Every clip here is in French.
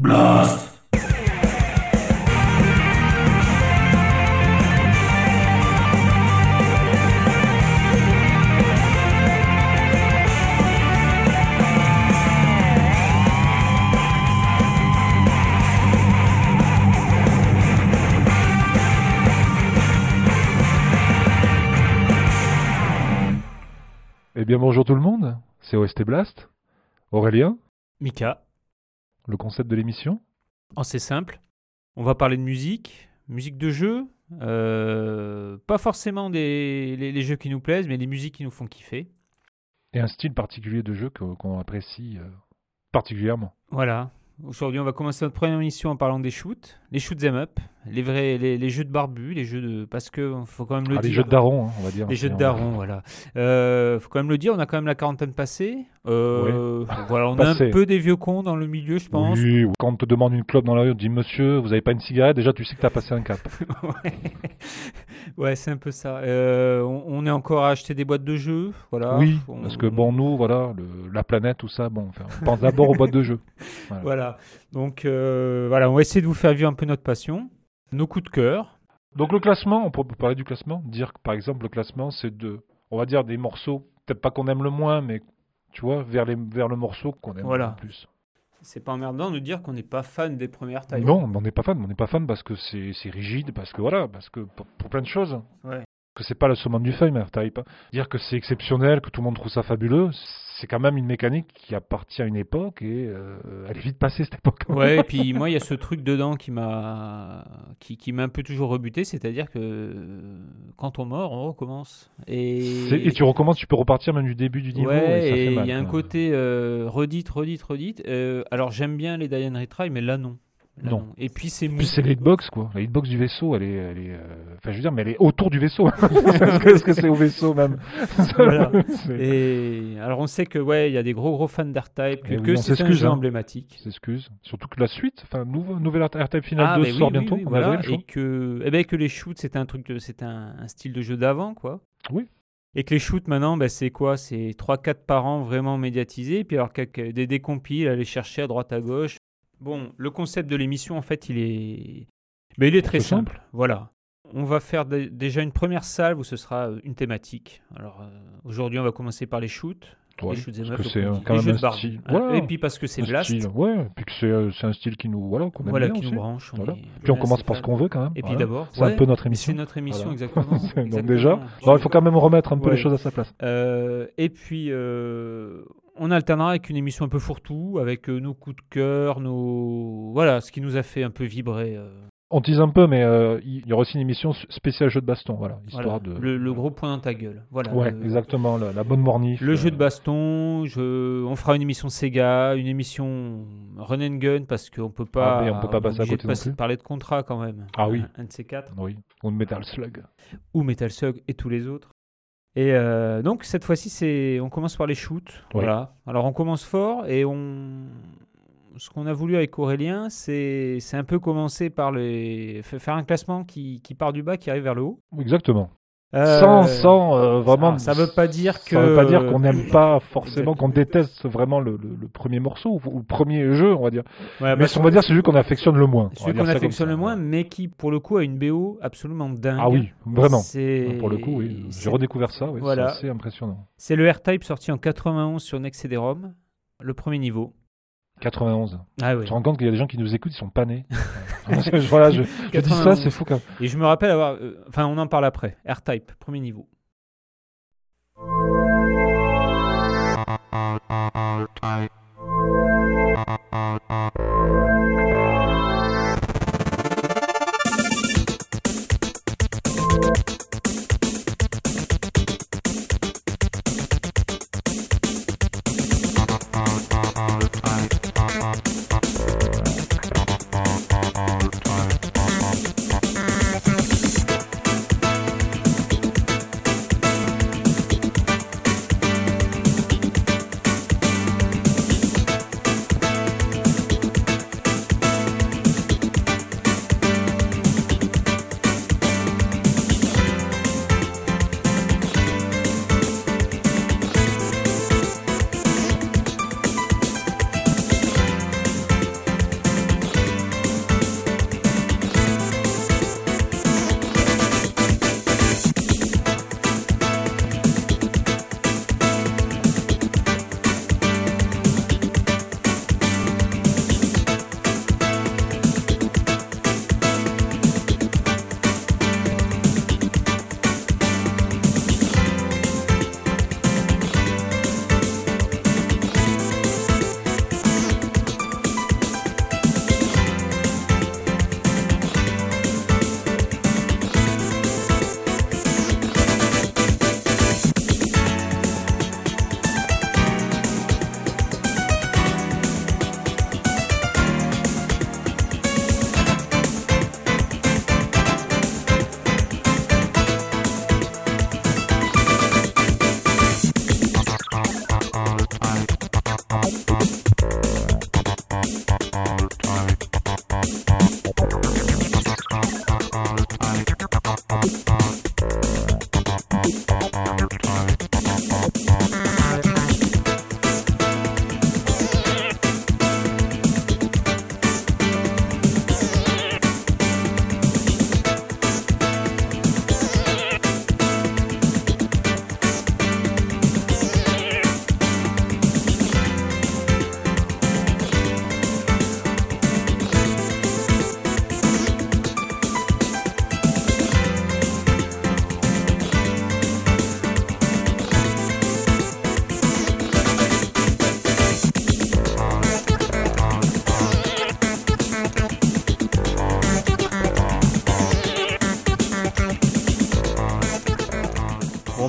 Blast. Eh bien bonjour tout le monde, c'est OST Blast. Aurélien, Mika, le concept de l'émission? Oh, c'est simple. On va parler de musique, musique de jeu. euh, pas forcément des, les, les jeux qui nous plaisent, mais des musiques qui nous font kiffer. et un style particulier de jeu qu'on apprécie euh, particulièrement? Voilà. Aujourd'hui, on va commencer notre première émission en parlant des shoots, les shoots them up, les vrais, les, les jeux de barbu, les jeux de, parce que faut quand même le Ah, dire. les jeux de daron, hein, on va dire. Les jeux de daron, voilà. Euh, faut quand même le dire, on a quand même la quarantaine passée. Euh, Voilà, on a un peu des vieux cons dans le milieu, je pense. Oui, ou quand on te demande une clope dans la rue, on te dit monsieur, vous avez pas une cigarette, déjà tu sais que t'as passé un cap. ouais, Ouais, c'est un peu ça. Euh, on, on est encore à acheter des boîtes de jeux, voilà. oui, On- parce que bon, nous, voilà, le- la planète, tout ça, bon, enfin, on pense d'abord aux boîtes de jeux. Voilà. Voilà. Donc euh, voilà, on va essayer de vous faire vivre un peu notre passion, nos coups de cœur. Donc le classement, on peut parler du classement, dire que par exemple le classement c'est de, on va dire des morceaux, peut-être pas qu'on aime le moins, mais tu vois, vers, les, vers le morceau qu'on aime Voilà. le plus. C'est pas emmerdant de dire qu'on n'est pas fan des premières tailles. Non, on n'est pas fan, on n'est pas fan parce que c'est c'est rigide, parce que voilà, parce que pour, pour plein de choses. Ouais. Que c'est pas le summum du feuille, mais type. Dire que c'est exceptionnel, que tout le monde trouve ça fabuleux, c'est quand même une mécanique qui appartient à une époque et euh, elle est vite passée cette époque. Ouais, et puis moi, il y a ce truc dedans qui m'a qui, qui m'a un peu toujours rebuté, c'est-à-dire que euh, quand on meurt, on recommence. Et, tu recommences, tu peux repartir même du début du niveau. ouais, et il y a un côté euh, redite, redite, redite. Euh, alors j'aime bien les Diane Retry, mais là non. Là, Non. Et puis c'est mou. c'est la hitbox, quoi. La hitbox du vaisseau, elle est. Elle est euh, Enfin, je veux dire, mais elle est autour du vaisseau. Est-ce que c'est au vaisseau, même Voilà. Et alors on sait que ouais, il y a des gros gros fans d'R-Type, que, Eh oui, que on c'est un jeu hein. emblématique. S'excuse. Surtout que la suite, enfin, nouveau, nouvelle R-Type Final 2 mais sort oui, bientôt. oui, voilà, et que, eh ben, que les shoots, c'était un truc, de- c'était un, un style de jeu d'avant, quoi. Oui. Et que les shoots maintenant, ben, c'est quoi? C'est 3-4 par an vraiment médiatisés, puis alors des décompiles, aller chercher à droite à gauche. Bon, le concept de l'émission, en fait, il est, ben, il est très C'est simple. simple. Voilà. On va faire dé- déjà une première salve où ce sera euh, une thématique. Alors euh, aujourd'hui, on va commencer par les shoots. Ouais, les shoots up, comme c'est euh, quand les même jeux un style. Voilà, Et puis parce que c'est Blast, style, Ouais, et puis que c'est c'est un style qui nous. Voilà, qu'on voilà, qui nous branche. on Voilà. est- Puis on commence c'est par ce qu'on veut quand même. Et puis d'abord, C'est un peu notre c'est émission. notre émission, exactement. Donc déjà, il faut quand même remettre un peu les choses à sa place. Euh, et puis, euh, on alternera avec une émission un peu fourre-tout, avec euh, nos coups de cœur, nos... Voilà, ce qui nous a fait un peu vibrer. euh, On tease un peu, mais euh, il y aura aussi une émission spéciale jeu de baston, voilà, voilà, histoire de. le, le gros point dans ta gueule. Voilà, Ouais, le- exactement, la, la bonne mornif. Le euh, jeu de baston, je... on fera une émission Sega, une émission Run and Gun, parce qu'on peut pas, Ah oui, on peut pas passer à côté de non passer- plus. parler de contrat quand même. Ah oui. Un, un de ces quatre. Oui, ou Metal Slug. ou Metal Slug et tous les autres. Et euh, donc cette fois-ci, c'est on commence par les shoots. Oui. Voilà. Alors on commence fort et on ce qu'on a voulu avec Aurélien, c'est un peu commencer par les fa- faire un classement qui, qui part du bas, qui arrive vers le haut. Exactement. Euh, sans, sans euh, vraiment. Ça, ça veut pas dire que Ça veut pas dire qu'on n'aime pas forcément, qu'on déteste vraiment le, le- le premier morceau ou, le premier jeu, on va dire. Ouais, Mais bah, on va dire c'est celui qu'on affectionne le moins. celui qu'on affectionne le moins, mais qui pour le coup a une BO absolument dingue. Ah oui, vraiment. Pour le coup, oui. J'ai redécouvert ça, oui. Voilà. C'est assez impressionnant. C'est le R-Type sorti en 91 sur Next CD-ROM, le premier niveau. 91. Ah oui. Tu te rends compte qu'il y a des gens qui nous écoutent, ils sont pas nés. je, dis ça, c'est fou quand même. Et je me rappelle avoir. Euh, enfin, on en parle après. R-Type, premier niveau. R-Type.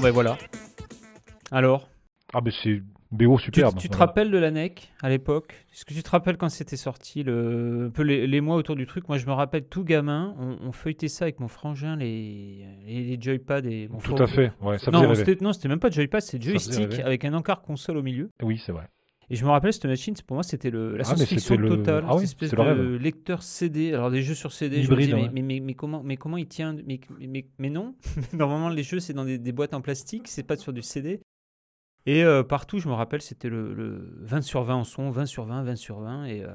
Ben voilà. Alors Ah, mais c'est BO Tu, superbe. tu te voilà. rappelles de la NEC à l'époque? Est-ce que tu te rappelles quand c'était sorti, le, un peu les, les mois autour du truc? Moi, je me rappelle tout gamin, on, on feuilletait ça avec mon frangin, les, les, les joypads et mon Tout à fait, ouais, ça faisait Non, c'était non, c'était même pas de joypad, c'était joystick avec un encart console au milieu. Oui, c'est vrai. Et je me rappelle, cette machine, pour moi, c'était la Ah, science-fiction le- totale. ah oui, espèce le de lecteur CD. Alors, des jeux sur CD, je me disais, mais, comment, mais comment il tient mais, mais, mais, mais non Normalement, les jeux, c'est dans des, des boîtes en plastique, c'est pas sur du CD. Et euh, partout, je me rappelle, c'était le, le 20 sur 20 en son, 20 sur 20, 20 sur 20. Et, euh,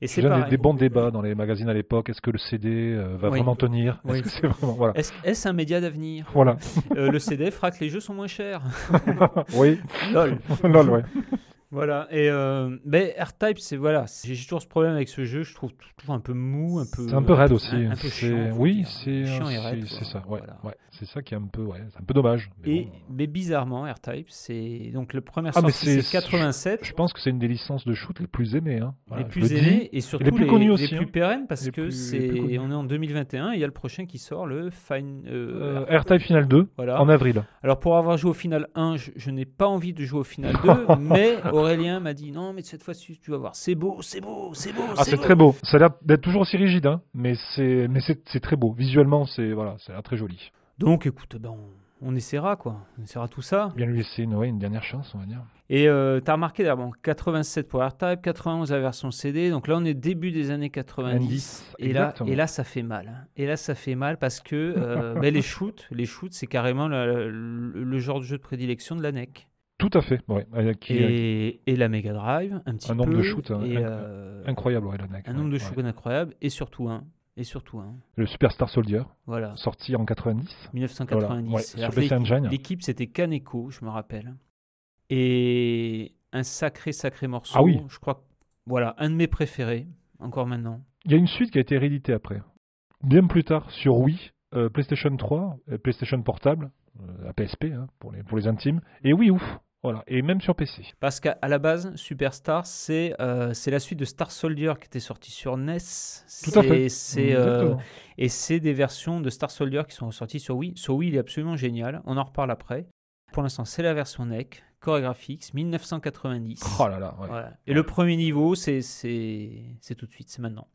et c'est des, des bons débats dans les magazines à l'époque. Est-ce que le CD euh, va Oui. vraiment tenir? Est-ce Oui. que c'est vraiment voilà Est-ce est-ce un média d'avenir? Voilà. Euh, Le CD fera que les jeux sont moins chers. oui. Lol. Lol, ouais. Voilà, et euh, ben, R-Type, c'est voilà, j'ai toujours ce problème avec ce jeu, je trouve toujours un peu mou, un peu. C'est un peu raide aussi. Un, un peu chiant. oui, c'est chiant et c'est- raide, c'est quoi. ça. Ouais, Voilà. ouais. C'est ça qui est un peu, ouais, c'est un peu dommage. mais Et bon. mais bizarrement, R-Type, c'est donc le premier Ah, mais sorti, c'est- c'est 87, Je pense que c'est une des licences de shoot les plus aimées. Hein. Voilà, les plus aimés et surtout les plus connus aussi, les plus hein. pérennes parce Les que les c'est on est en 2021 et il y a le prochain qui sort le Fine. euh, Euh, R-Type Final 2 voilà. en avril. Alors pour avoir joué au final 1, je, je n'ai pas envie de jouer au final 2, mais Aurélien m'a dit non, mais cette fois-ci tu vas voir, c'est beau, c'est beau, c'est beau, Ah, c'est très beau. Ça a l'air d'être toujours aussi rigide, hein, mais c'est mais c'est c'est très beau. Visuellement, c'est voilà, ça a l'air très joli. Donc écoute, ben, on, on essaiera quoi, on essaiera tout ça. Bien lui laisser une, ouais, une dernière chance, on va dire. Et euh, t'as remarqué d'ailleurs, bon, 87 pour R-Type, 91 la version CD, donc là on est début des années 90. 90, Et là, et là, ça fait mal. hein. Et là, ça fait mal parce que euh, ben, les shoots, les shoots, c'est carrément le, le- le genre de jeu de prédilection de la NEC. Tout à fait. Ouais, qui- Et, et la Mega Drive, un petit Un peu. nombre de shoots, hein, et, euh, incroyable, ouais, la NEC, Un ouais, nombre de shoots incroyable. Et surtout un. Et surtout un. Le Superstar Soldier, Voilà. sorti en 90. 1990. Voilà, ouais, sur PC l'équipe- Engine. L'équipe, c'était Kaneko, je me rappelle. Et un sacré, sacré morceau. Ah oui. Je crois voilà, un de mes préférés, encore maintenant. Il y a une suite qui a été rééditée après. Bien plus tard, sur Wii, euh, PlayStation 3, euh, PlayStation Portable, euh, la PSP hein, pour, les, pour les intimes, et Wii U. Voilà, et même sur PC. Parce qu'à la base, Superstar, c'est euh, la suite de Star Soldier qui était sortie sur NES. Tout à fait. Euh, et c'est des versions de Star Soldier qui sont sorties sur Wii. Sur Wii, il est absolument génial. On en reparle après. Pour l'instant, c'est la version NEC, CoreGraphics, 1990. Oh là là, ouais. Voilà. Et le premier niveau, c'est tout de suite, c'est maintenant.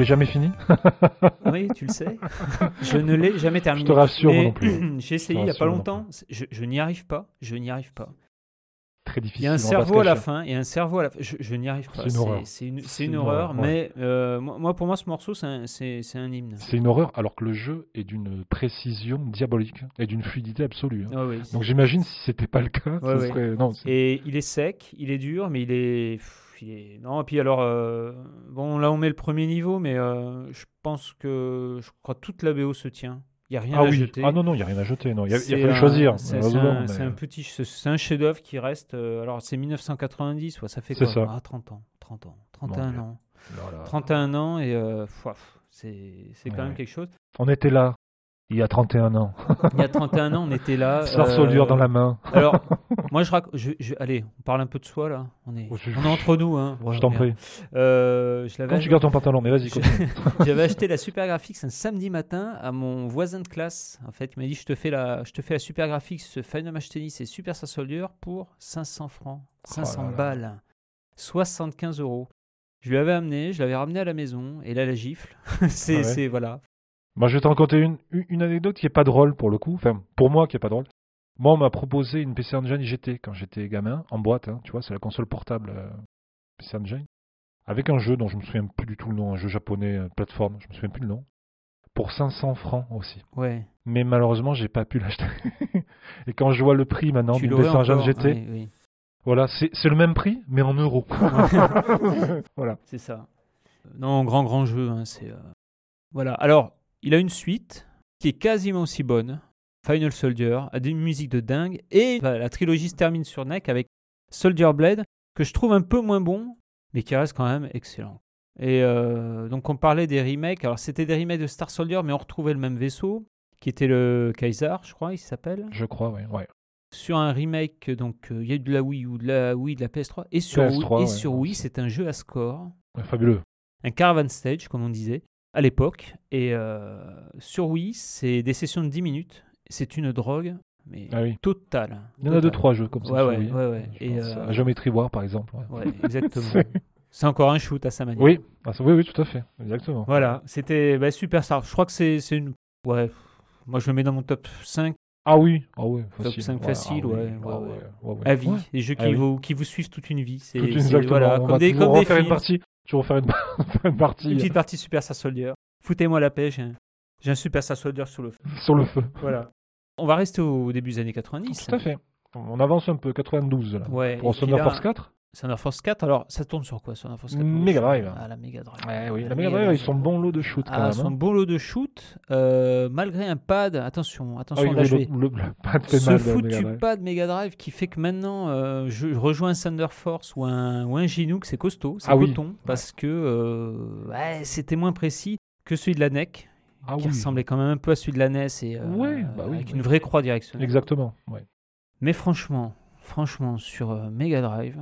L'aies jamais fini Oui, tu le sais. je ne l'ai jamais Je terminé. te rassure, non plus. J'ai essayé Je il n'y a pas longtemps. Je, je n'y arrive pas. Je n'y arrive pas. Très difficile. Il y a un cerveau à la fin. Il y a un cerveau à la fin. Je, je n'y arrive pas. C'est une horreur. C'est une, horreur. horreur, Mais euh, moi, pour moi, ce morceau, c'est un, hymne. C'est une horreur, alors que le jeu est d'une précision diabolique et d'une fluidité absolue. hein. Ah oui, Donc j'imagine si c'était pas le cas, Ouais, serait. Non, Et il est sec, il est dur, mais il est. est- Non, et puis alors, euh, bon, là on met le premier niveau, mais euh, je pense que je crois que toute la BO se tient. Il n'y a rien ah à oui. jeter. Ah non, non, il n'y a rien à jeter. Non. Il y a, il choisir. C'est un, mais- c'est un petit, c'est un chef-d'œuvre qui reste. euh, alors c'est 1990, ouais, ça fait quoi? ça. Ah, 30 ans, 30 ans, 31 mais- ans, Voilà. 31 ans et c'est c'est quand Ouais. même quelque chose. On était là, il y a 31 ans. Il y a 31 ans, on était là. Star euh, dans la main. Alors, moi je, rac- je, je- allez, on parle un peu de soi là. On est, Oh, je- on est entre nous, hein. Je t'en prie. Euh, je l'avais Quand tu gardes ton pantalon, mais vas-y. J'avais acheté la Super Graphics un samedi matin à mon voisin de classe. En fait, il m'a dit je te fais la, je te fais la Super Graphics, Final Match Tennis et Super Star Soldier pour 500 francs, 500 Oh là là. balles, 75 euros. Je lui avais amené, je l'avais ramené à la maison et là la gifle. c'est, Ah ouais. voilà. Moi, je vais t'en raconter une, anecdote qui est pas drôle pour le coup. Enfin, pour moi, qui est pas drôle. Moi, on m'a proposé une PC Engine IGT quand j'étais gamin, en boîte. hein, tu vois, c'est la console portable euh, PC Engine. Avec un jeu dont je me souviens plus du tout le nom, un jeu japonais, euh, plateforme, je me souviens plus le nom. Pour 500 francs aussi. Ouais. Mais malheureusement, j'ai pas pu l'acheter. Et quand je vois le prix maintenant d'une PC Engine GT, ouais, oui, voilà, c'est c'est le même prix, mais en euros. voilà. c'est ça. Non, grand grand jeu. hein, c'est euh, voilà. Alors, il a une suite qui est quasiment aussi bonne. Final Soldier a des musiques de dingue et la trilogie se termine sur NEC avec Soldier Blade que je trouve un peu moins bon mais qui reste quand même excellent. Et euh, donc on parlait des remakes. Alors c'était des remakes de Star Soldier mais on retrouvait le même vaisseau qui était le Kaiser, je crois, il s'appelle. Je crois, oui. Ouais. Sur un remake donc euh, il y a eu de la Wii ou de la Wii de la PS3 et sur PS3, Wii, et ouais, sur Wii aussi. c'est un jeu à score Ouais, Fabuleux. un caravan stage, comme on disait, à l'époque. Et euh, sur Wii, c'est des sessions de 10 minutes. C'est une drogue, mais Ah oui. Il y en a deux, trois jeux comme ça. Ouais, ouais, ouais, Et, euh, à Geometry War, par exemple. ouais. Exactement. C'est- encore un shoot à sa manière. Oui, ah, oui, oui, tout à fait. Exactement. Voilà, c'était bah, super star. Je crois que c'est une. Ouais, moi je le mets dans mon top 5 Ah oui, ah oui, facile. 5 facile, ah ouais, à vie. Des jeux qui, vous, qui vous suivent toute une vie. C'est voilà, on comme va des, toujours comme des refaire une films. partie. Toujours refaire une, faire une partie Une petite partie Super Star Soldier. Foutez-moi la paix, j'ai un, j'ai un Super Star Soldier sur le feu. sur le feu. Voilà. On va rester au début des années 90. Tout à fait. On avance un peu, 92 là. Ouais. Pour là, Force 4 Thunder Force 4, alors ça tourne sur quoi Thunder Force 4 Mega Drive. Ah, la Mega Drive. Ouais, oui, La la Mega Drive, ils sont bons lot de shoot quand Ah, même. son hein. beau lot de shoot, euh, malgré un pad, attention, Ah attention, oui, là oui, je le, vais. le- le pad fait Ce mal Mega foutu Drive. pad Mega Drive qui fait que maintenant euh, je rejoins un Thunder Force ou un, ou un Ginook, c'est costaud, c'est Ah oui. coton, parce que euh, ouais, c'était moins précis que celui de la NEC, Ah qui oui, ressemblait quand même un peu à celui de la NES et euh, Ouais, bah oui, avec oui. une vraie croix directionnelle. exactement. Ouais. Mais franchement, franchement, sur euh, Mega Drive,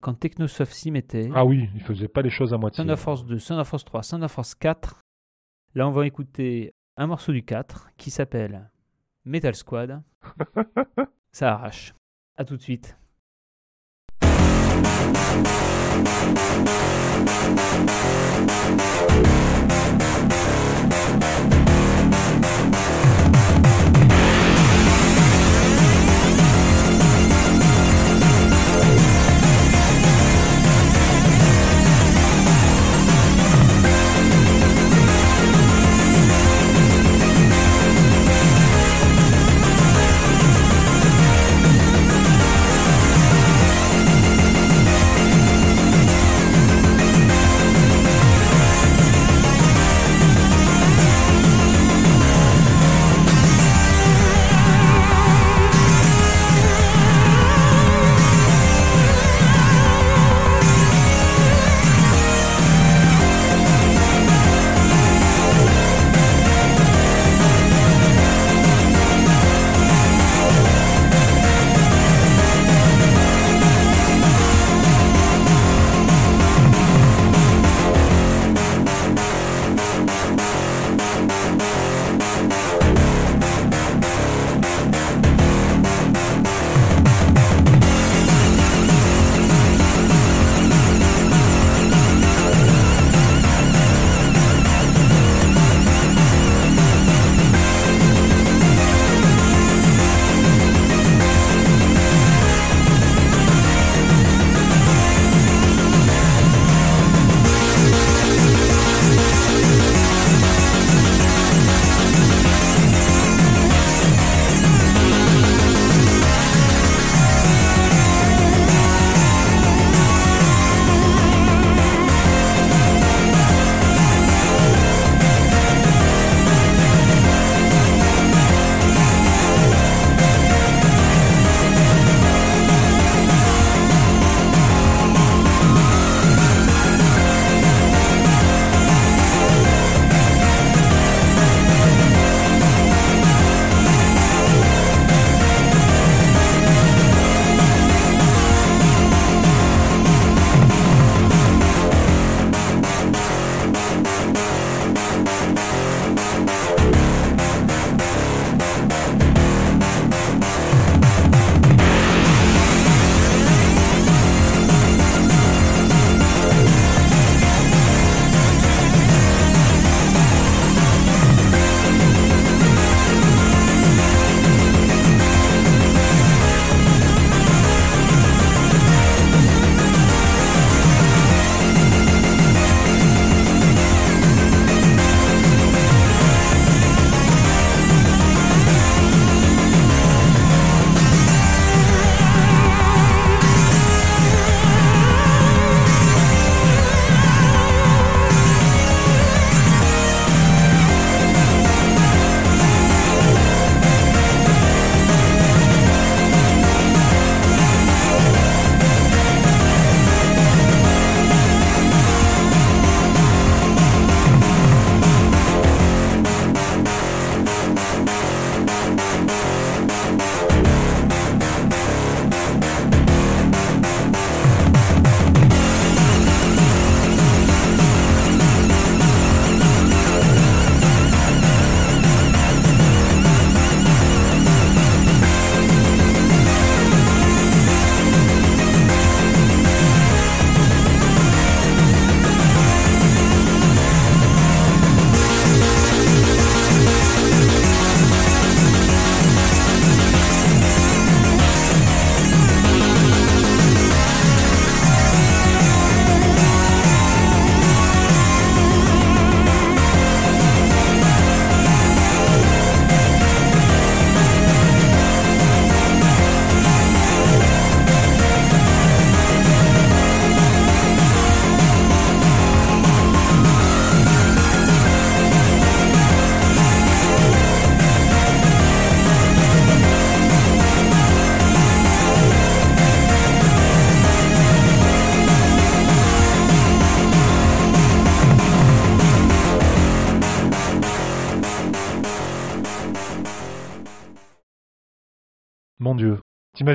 quand Technosoft s'y mettait, Ah oui, ils faisaient pas les choses à moitié. Thunder Force 2, Thunder Force 3, Thunder Force 4, là on va écouter un morceau du 4 qui s'appelle Metal Squad. Ça arrache. À tout de suite.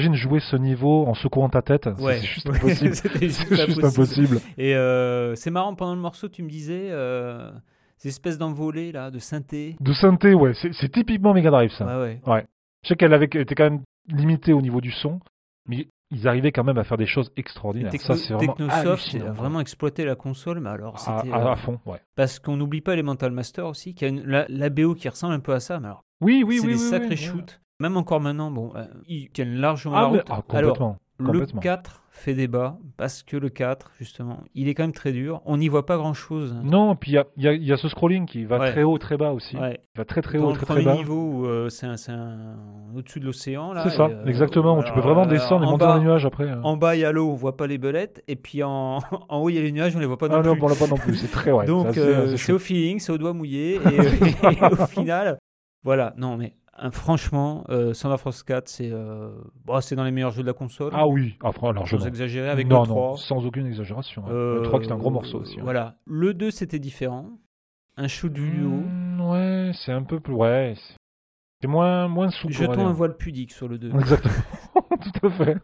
T'imagines jouer ce niveau en secouant ta tête C'est- Ouais. C'est juste Ouais, impossible. C'était juste C'est pas juste possible. impossible. Et euh, c'est marrant, pendant le morceau, tu me disais euh, ces espèces d'envolées là, de synthé. De synthé, ouais, c'est typiquement Mega Drive ça. Ouais, ouais. Je sais qu'elle avait était quand même limitée au niveau du son, mais ils arrivaient quand même à faire des choses extraordinaires. Techno- ça, c'est vraiment Technosoft a vraiment exploité la console, mais alors à, c'était. à- euh, à fond, ouais. Parce qu'on n'oublie pas Elemental Master aussi, qui a une, la, la BO qui ressemble un peu à ça, mais alors Oui, oui, c'est oui. des oui, sacrés oui, shoots. Même encore maintenant, bon, euh, ils tiennent largement Ah, la mais- route. ah, alors, complètement. le complètement. 4 fait débat, parce que le 4, justement, il est quand même très dur. On n'y voit pas grand-chose. Non, puis il y a, y y ce scrolling qui va Ouais. très haut, très bas aussi. Ouais. Il va très très Dans haut, le très très bas. niveau euh, c'est un, un- au-dessus de l'océan. C'est ça, euh, exactement. où tu peux alors, vraiment euh, descendre et monter bas, dans les nuages après. hein. En bas, il y a l'eau, on voit pas les belettes, et puis en, en haut, il y a les nuages, on les voit pas non Ah non, plus. on l'a pas non plus. C'est très ouais. Donc c'est au feeling, c'est au doigt mouillé, et, et au final, voilà. Non, mais franchement, euh, Thunder Force 4, c'est euh, c'est dans les meilleurs jeux de la console. Ah oui, ah, fran- Sans exagérer avec non, le 3. non, sans aucune exagération. hein. Euh, le 3 qui est un gros morceau aussi. hein. Voilà. Le 2, c'était différent. Un shoot vidéo. Mm, ouais, c'est un peu plus. Ouais, c'est- moins, moins souple. Jetons un voile pudique sur le 2. Exactement. Tout à fait.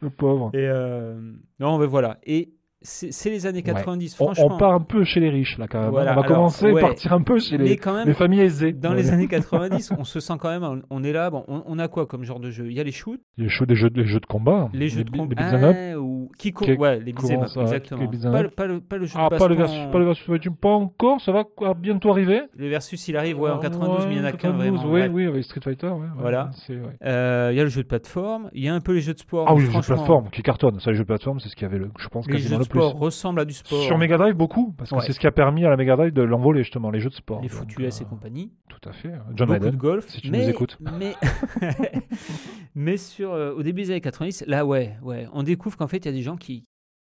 Le pauvre. Et euh, non, mais voilà. Et c'est les années 90, On, franchement. on part un peu chez les riches là quand même. hein. Voilà, on va alors, commencer ouais. à partir un peu chez les, quand même, les familles aisées. dans Ouais. les années 90, on se sent quand même, on- on est là, bon, on, on a quoi comme genre de jeu? Il y a les shoots, Les jeux, des jeux, des jeux de combat. les jeux de combat, Les. Ah, ou qui Qui- ouais, les beat'em up, exactement. les Pas, le- pas le, pas le jeu Ah, de pas le versus, pas le versus pas encore, ça va bientôt arriver? Le versus, il arrive ouais, en Ouais, 92, mais il y en a qu'un 92, vraiment. Oui, ouais. oui, avec Street Fighter. ouais, ouais, Voilà. ouais. Euh, Il y a le jeu de plateforme, il y a un peu les jeux de sport. Ah oui, les jeux de plateforme qui cartonnent. Ça, les jeux de plateforme, c'est ce qu'il y avait, le, je pense, Les quasiment le plus. sport ressemblent à du sport. Sur Mega Drive, beaucoup, parce que Ouais. c'est ce qui a permis à la Mega Drive de l'envoler, justement, les jeux de sport. les foutus S et euh, compagnie. Tout à fait. John beaucoup Madden. de golf. si tu mais, nous écoutes. Mais, mais sur, euh, au début des années 90, là, ouais, ouais, on découvre qu'en fait, il y a des gens qui.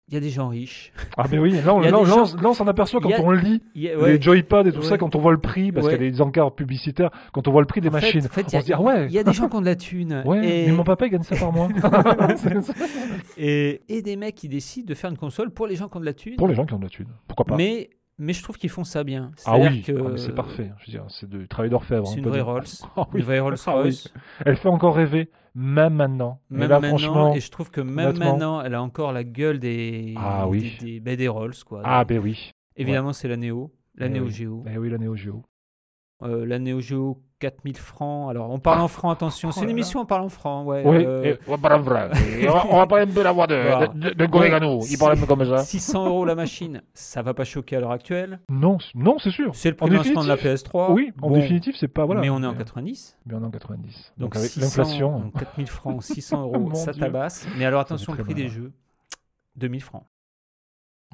Il y a des gens riches. Ah, mais oui, là, on, là, gens- on s'en aperçoit quand a- on lit a- ouais, les joypads et tout ça, quand on voit le prix, parce Ouais. qu'il y a des encarts publicitaires, quand on voit le prix des en fait- machines, en fait, on a- se dit, ah ouais, Il y a des gens qui ont de la thune. ouais, et, mais mon papa, il gagne ça par mois. Et, et des mecs qui décident de faire une console pour les gens qui ont de la thune. Pour les gens qui ont de la thune. Pourquoi pas mais, mais je trouve qu'ils font ça bien. Ah oui, que, ah, c'est parfait. Je veux dire, c'est du travail d'orfèvre. C'est on une vraie. Rolls. Ah oui. Une vraie Rolls. Royce. Elle fait encore rêver, même maintenant. Même là, maintenant, franchement. et je trouve que même honnêtement- maintenant, elle a encore la gueule des, Ah oui. des, des, ben, des Rolls. Quoi. Ah, ben oui. Évidemment, c'est la Neo, la Eh Neo oui. Geo. Eh oui, la Neo Geo. Euh, la Neo Geo, 4000 francs. Alors, on parle en francs, attention. C'est Oh une là émission, on parle en francs. Ouais, Oui, euh, et- on va parler vrai. Et on va- parler un peu la voix de, Voilà. de, de Gorégano. Il parle un peu comme ça. 600 euros la machine, ça va pas choquer à l'heure actuelle. Non, non, c'est sûr. C'est le En prix de lancement de la définitive, PS3. Oui, en Bon, définitive, c'est pas voilà. mais on est en 90. Mais on est en 90. Donc, Donc, avec 600, l'inflation. donc 4000 francs, 600 euros, ça Dieu. tabasse. Mais alors attention, le prix mal, des ouais. jeux, 2000 francs.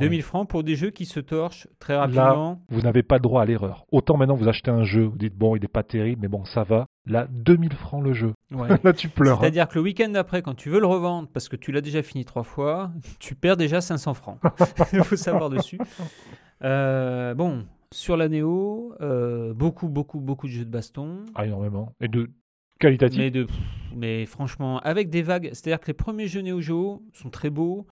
Oui. 2000 francs pour des jeux qui se torchent très Là, rapidement. Vous n'avez pas droit à l'erreur. Autant maintenant vous achetez un jeu, vous dites bon, il est pas terrible, mais bon, ça va. Là, 2000 francs le jeu. Ouais. Là, tu pleures. hein. C'est-à-dire que le week-end d'après, quand tu veux le revendre parce que tu l'as déjà fini trois fois, tu perds déjà 500 francs. Il faut savoir dessus. Euh, bon, sur la Néo, euh, beaucoup, beaucoup, beaucoup de jeux de baston. Ah, énormément. Et de qualitatif. Mais, de, mais franchement, avec des vagues, c'est-à-dire que les premiers jeux Neo Geo sont très beaux,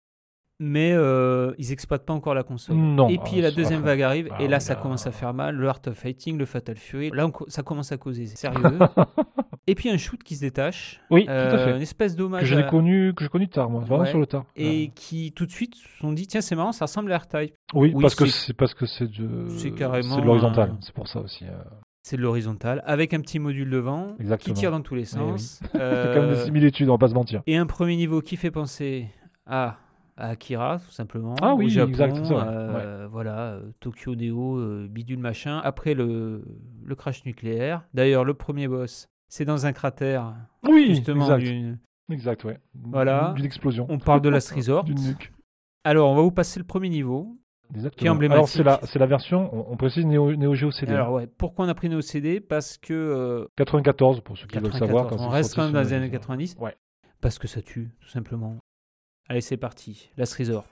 mais euh, ils exploitent pas encore la console. Non. et puis ah, la deuxième vague arrive, Ah et là oui, ça commence à faire mal. Le Art of Fighting, le Fatal Fury, là co- ça commence à causer sérieux? et puis un shoot qui se détache, Oui, euh, tout à fait. une espèce d'hommage Que j'ai à- connu, que j'ai connu tard, moi. Vraiment Ouais. sur le tard. et qui tout de suite se sont dit tiens c'est marrant ça ressemble à R-Type Oui, Oui, parce que c'est- c'est parce que c'est de c'est carrément c'est de l'horizontal. un- C'est pour ça aussi. euh. c'est de l'horizontal avec un petit module devant qui tire dans tous les Eh oui. sens C'est quand même des Euh, similitudes, on va pas se mentir. et un premier niveau qui fait penser à, à Akira tout simplement Ah au oui, Japon, exact, euh, voilà euh, Tokyo Neo euh, bidule machin après le, le crash nucléaire d'ailleurs le premier boss c'est dans un cratère Oui, justement exact. Exact, ouais. Voilà. D'une explosion. on parle de Last Resort D'une nuque. alors on va vous passer le premier niveau Exactement. emblématique. Alors, c'est la, c'est la version, on, on précise Neo, Neo Geo CD. alors ouais pourquoi on a pris nos CD parce que euh, 94, pour ceux qui veulent 94. savoir. quand on reste quand même dans les le- années 90. Ouais. Parce que ça tue, tout simplement. Allez, c'est parti. Last Resort.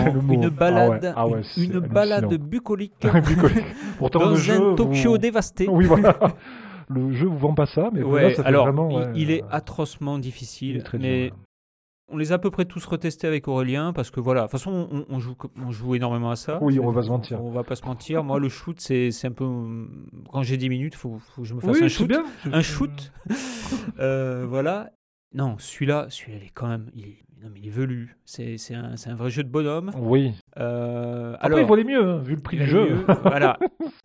Mot. une Ah balade, ouais, ah ouais, une balade bucolique Bucolique. Pourtant, dans le jeu, un Tokyo vous- dévasté. Oui, voilà. Le jeu vous vend pas ça, mais là, Ouais, ça fait alors vraiment. il, il est euh, atrocement il difficile, est dur, mais ouais. on les a à peu près tous retestés avec Aurélien parce que voilà, de toute façon on, on joue, on joue énormément à ça. Oui, on va se mentir. On va pas se mentir. Moi, le shoot, c'est un peu. Quand j'ai 10 minutes, faut, faut que je me fasse Oui, un shoot. bien. Un shoot. Euh, voilà. Non, celui-là, celui-là, il est quand même. Il est, non, mais il est velu. C'est un, vrai jeu de bonhomme. Oui. Euh, Après, alors, il valait mieux, hein, vu le prix du jeu. mieux. voilà.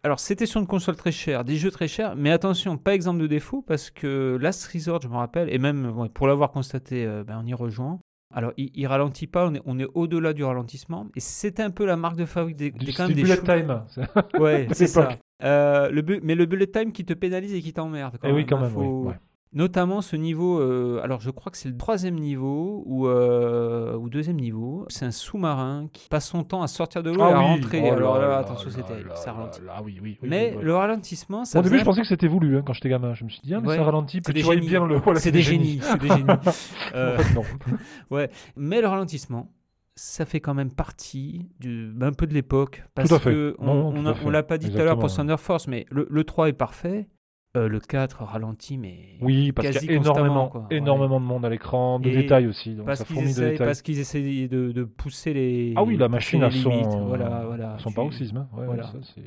Alors, c'était sur une console très chère, des jeux très chers, mais attention, pas exemple de défaut, parce que Last Resort, je me rappelle, et même ouais, pour l'avoir constaté, euh, ben, on y rejoint. Alors, il, il ralentit pas, on est, on est au-delà du ralentissement, et c'était un peu la marque de fabrique des, des, quand même des bullet time. Ouais, c'est ça. Euh, le bu- mais le bullet time qui te pénalise et qui t'emmerde. Eh oui, quand hein, même. faut- oui, ouais. Notamment ce niveau, euh, alors je crois que c'est le troisième niveau ou, euh, ou deuxième niveau. C'est un sous-marin qui passe son temps à sortir de l'eau et à Ah oui, rentrer. oh alors là, là attention, c'est terrible, ça ralentit. là, oui, oui, Mais ouais. le ralentissement, ça Au début, je pensais que c'était voulu hein, quand j'étais gamin. Je me suis dit, ah, mais Ouais, ça ralentit, puis tu génies. bien le. voilà, c'est des génies, c'est des génies. Euh, En fait, non. mais le ralentissement, ça fait quand même partie du, un peu de l'époque. Parce Tout à fait. que on, à l'a pas dit tout à l'heure pour. Thunder Force, mais le, le 3 est parfait. Euh, le 4 ralentit, mais Oui, parce qu'il y a énormément. Ouais. énormément de monde à l'écran, de Et détails aussi. Donc parce ça qu'ils essayent, parce qu'ils essayent de, de pousser les. Ah oui, la machine a son, limites. Voilà, voilà. son Tu- paroxysme. hein. Ouais, voilà. ça, c'est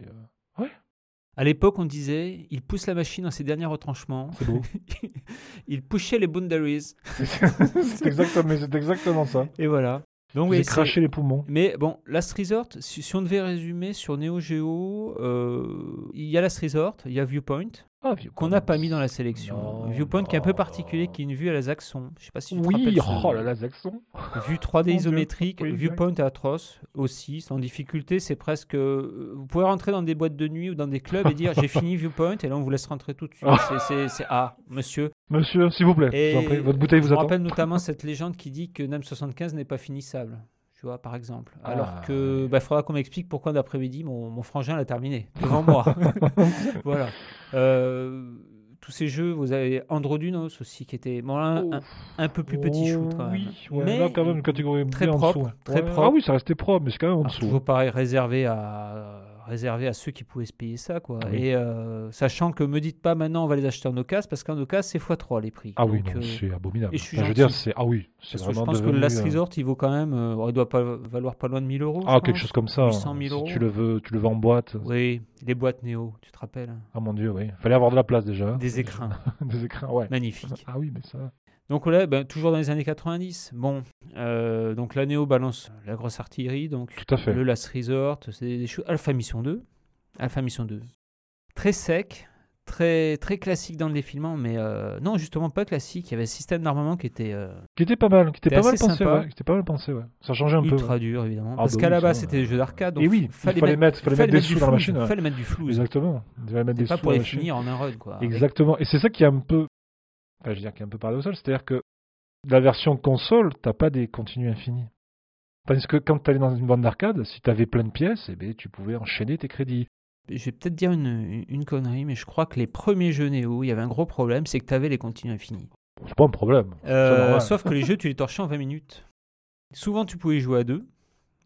euh, À l'époque, on disait, il pousse la machine dans ses derniers retranchements. c'est beau. il pushait les boundaries. c'est exactement, exactement ça. Et voilà. Donc, oui, craché les poumons. Mais bon, Last Resort, si, si on devait résumer sur Neo Geo, euh, il y a Last Resort, il y a Viewpoint, Ah, qu'on n'a pas mis dans la sélection. Non, Viewpoint qui est un peu particulier, qui est une vue à la Zaxxon. Je sais pas si tu te Oui, rappelles oh là là, Zaxxon. Vue 3D Mon Dieu. isométrique, Oui, Viewpoint atroce aussi, sans difficulté, c'est presque... euh, Vous pouvez rentrer dans des boîtes de nuit ou dans des clubs et dire j'ai fini Viewpoint et là on vous laisse rentrer tout de suite. C'est- c'est- ah, monsieur. Monsieur, s'il vous plaît, Et je vous en prie, votre bouteille je vous me attend. rappelle notamment cette légende qui dit que NAM 75 n'est pas finissable. Tu vois, par exemple. Alors Ah, que, bah, faudra qu'on m'explique pourquoi d'après-midi mon, mon frangin l'a terminé devant moi. voilà. Euh, tous ces jeux, vous avez Androdunos aussi qui était bon, un, un- un peu plus petit shoot quand même. Oui, ouais, Mais là quand même catégorie très en propre, très Ouais, propre. Ah oui, ça restait propre, mais c'est quand même en Alors, dessous. toujours pareil, réservé à, réservé à ceux qui pouvaient se payer ça. Quoi. Oui. Et euh, sachant que me dites pas maintenant on va les acheter en occasion, parce qu'en occasion c'est x3 les prix. Ah oui, Donc, euh, c'est abominable. et je suis Enfin, je veux dire, c'est ah oui, c'est je pense que le Last euh, Resort il vaut quand même, euh, il doit pas valoir pas loin de 1000 euros. Ah, quelque chose comme ça. 800 000 Si euros. tu le veux, tu le veux en boîte. Oui, les boîtes Néo, tu te rappelles? Ah mon dieu, oui. Fallait avoir de la place déjà. Des écrins, Des écrins, ouais. magnifiques. Ah oui, mais ça. Donc là, ben, toujours dans les années 90. Bon, euh, donc la Néo balance la grosse artillerie, donc Tout à fait. le Last Resort, c'est des choses. Alpha Mission 2. Alpha Mission 2. Très sec, très, très classique dans le défilement, mais euh, non, justement pas classique. Il y avait un système d'armement qui était euh, Qui était pas mal, qui était pas mal pensé, ouais. Qui était pas mal pensé, ouais. Ça changeait un peu. ultra ouais. dur, évidemment. Ah parce bah qu'à oui, la base, c'était des jeux d'arcade. donc Et oui, fallait il fallait mettre, fallait mettre des sous dans la machine. ouais. fallait mettre du flou. Exactement. Il fallait mettre des C'est pas sous pour les finir en un run, quoi. Exactement. Et c'est ça qui est un peu. Enfin, je veux dire, qui est un peu paradoxal. C'est-à-dire que la version console, t'as pas des continues infinis. Tandis que quand t'allais dans une bande d'arcade, si t'avais plein de pièces, eh ben, tu pouvais enchaîner tes crédits. Je vais peut-être dire une, une connerie, mais je crois que les premiers jeux Néo, il y avait un gros problème, c'est que tu avais les continues infinis. Bon, c'est pas un problème. Euh, sauf que les jeux, tu les torchais en 20 minutes. Souvent, tu pouvais y jouer à deux.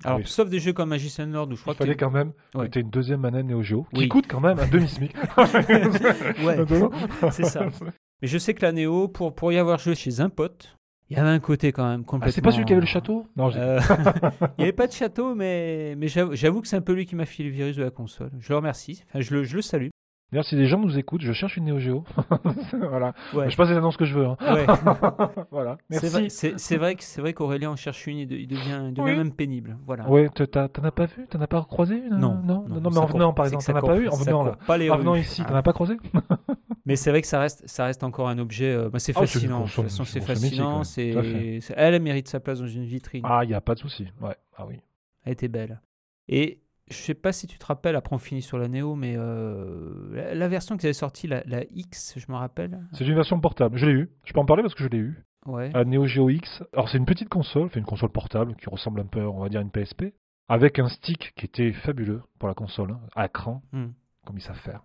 Alors, Oui. sauf des jeux comme Magician Lord où je crois Il fallait que quand même Ouais. que une deuxième manette Neo Geo, qui Oui. coûte quand même un demi-smic. Ouais, c'est ça. Mais je sais que la Néo, pour, pour y avoir joué chez un pote, il y avait un côté quand même complètement. Ah, c'est pas celui qui avait le château? Non, Euh, il n'y avait pas de château, mais, mais j'avoue que c'est un peu lui qui m'a filé le virus de la console. Je le remercie. Enfin, je, le, je le salue. D'ailleurs, si des gens nous écoutent, je cherche une Neo Geo. voilà. Ouais. Je passe les annonces que je veux. hein. Ouais. voilà. C'est Merci. vrai, c'est- c'est vrai que c'est vrai qu'Aurélien en cherche une, il, de- il devient, il devient Oui. même pénible. Voilà. Ouais, t'en as pas vu? T'en as pas croisé une? Non, non, non, mais en venant, par exemple, t'en as pas vu? En venant, là. pas les En venant ici, Ah. t'en as pas croisé? Mais c'est vrai que ça reste, ça reste encore un objet. euh, bah, c'est Ah, c'est fascinant. De toute façon, c'est fascinant. ouais, c'est- elle mérite sa place dans une vitrine. Ah, il y a pas de souci. Ouais. Ah oui. Elle était belle. Et je sais pas si tu te rappelles, après on finit sur la Neo, mais euh, la, la version qu'ils avaient sortie, la, la X, je me rappelle. C'est une version portable. Je l'ai eu. Je peux en parler parce que je l'ai eu. Ouais. La Neo Geo X. Alors, c'est une petite console, une console portable qui ressemble un peu, on va dire, à une PSP, avec un stick qui était fabuleux pour la console, hein, à écran, Hmm. comme ils savent faire.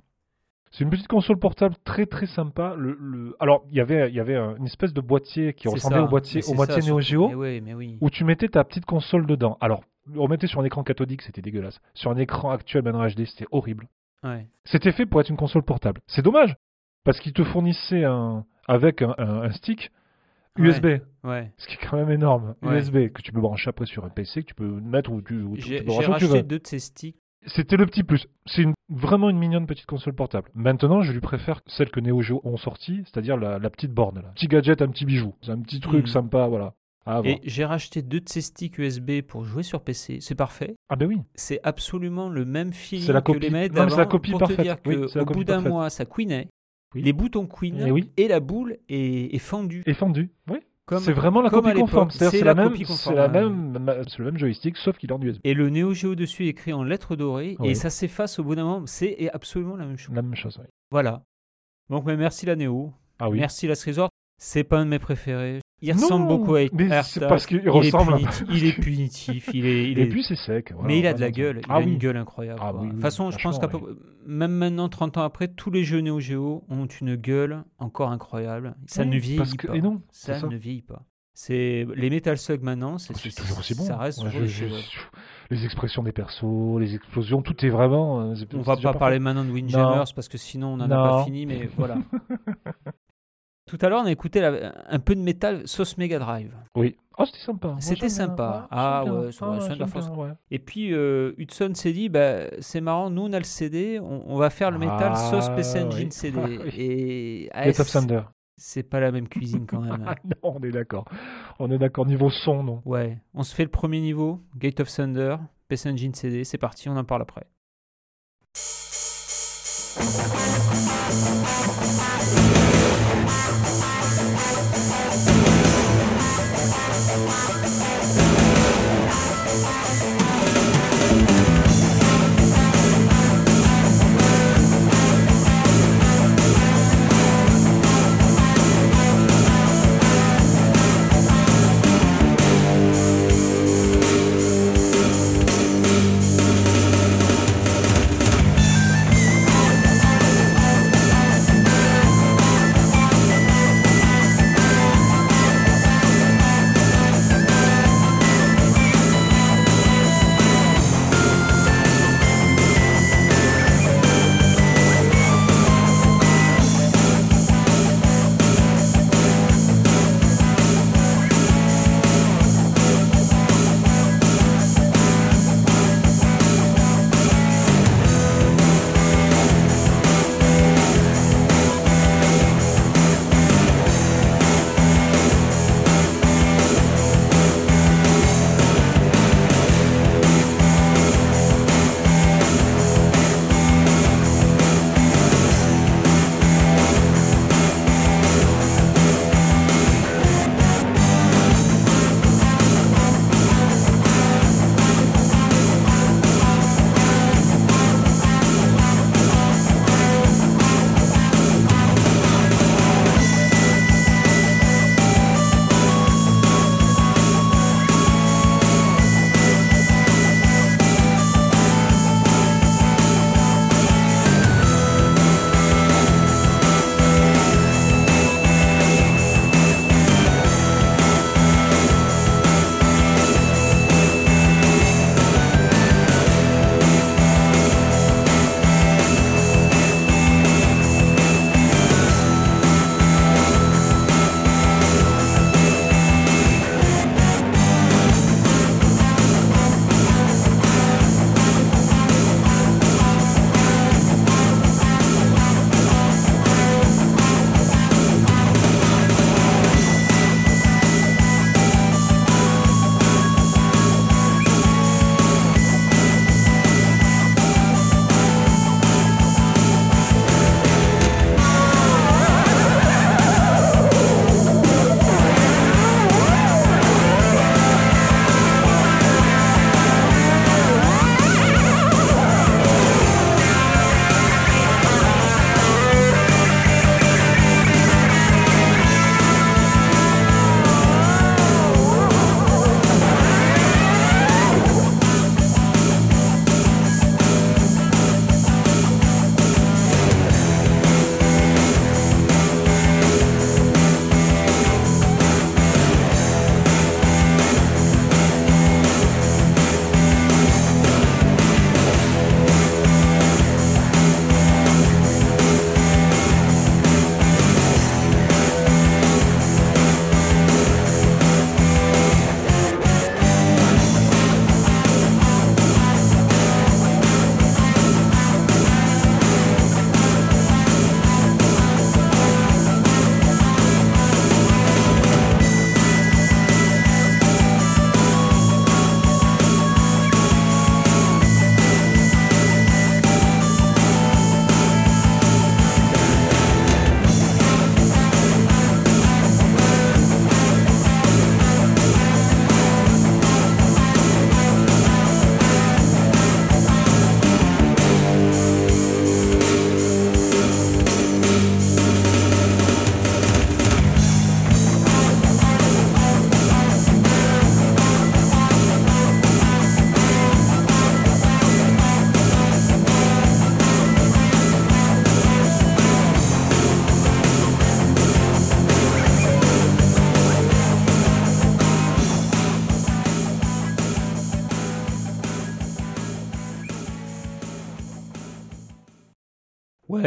C'est une petite console portable très très sympa. Le, le- Alors, il y avait, il y avait un- une espèce de boîtier qui ressemblait ça. au boîtier, au boîtier Neo. Geo, Mais oui, mais oui. où tu mettais ta petite console dedans. Alors, on mettait sur un écran cathodique, c'était dégueulasse. Sur un écran actuel maintenant HD, c'était horrible. Ouais. C'était fait pour être une console portable. C'est dommage, parce qu'ils te fournissaient un, avec un, un- un stick. USB, Ouais. ce qui est quand même énorme. Ouais. USB, que tu peux brancher après sur un PC, que tu peux mettre où tu, où tu- tu peux j'ai brancher où tu racheté veux. deux de ces sticks. C'était le petit plus. C'est une- vraiment une mignonne petite console portable. Maintenant, je lui préfère celle que Neo Geo ont sortie, c'est-à-dire la, la petite borne. Là. Petit gadget, un petit bijou. C'est un petit truc Mhm. sympa, voilà. Et j'ai racheté deux de ces sticks USB pour jouer sur PC. C'est parfait. Ah ben oui. C'est absolument le même feeling C'est la que copie. les manettes Non, mais c'est la d'avant, copie pour parfaite. te dire Oui, que la au bout d'un mois, ça. Oui. Les boutons couinent Eh oui. et la boule est, est fendue. Et fendu. Oui. C'est vraiment la comme copie conforme. C'est la la, même, conforme, la même, c'est le même joystick, sauf qu'il est en USB. Et le Neo Geo dessus est écrit en lettres dorées Oui. et ça s'efface au bout d'un moment. C'est absolument la même chose. La même chose. oui. Voilà. Donc mais merci la Neo. Ah oui. Merci Last Resort. C'est pas un de mes préférés. Il Non, ressemble beaucoup à mais AirTag. c'est parce qu'il il ressemble. Est punitif, il est punitif. Il est, il Et puis c'est sec. voilà, mais il a de la gueule. Il Ah a oui. une gueule incroyable. Ah oui, de toute façon, je pense qu'à peu- même maintenant, 30 ans après, tous les jeux Neo Geo ont une gueule encore incroyable. Ça ne vieillit que- pas. Et non, ça, ne vieillit pas. C'est les Metal Slug maintenant, c'est C'est toujours aussi bon. Ça reste Ouais, je- les expressions des persos, les explosions, tout est vraiment. c'est- On c'est va pas parler maintenant de Windjammers parce que sinon on n'en a pas fini, mais voilà. Tout à l'heure, on a écouté la- un peu de métal sauce Mega Drive. Oui. Oh, c'était sympa. C'était sympa. Ouais, Ah ouais, Ah, de la bien. Et puis euh, Hudson s'est dit, bah, c'est marrant, nous on a le CD, on, on va faire le métal Ah, sauce PC Engine oui. CD. Ah, oui. Et ah, Thunder. c'est pas la même cuisine quand même. Ah non, on est d'accord. On est d'accord. Niveau son, non? Ouais, on se fait le premier niveau, Gate of Thunder, PC Engine CD, c'est parti, on en parle après.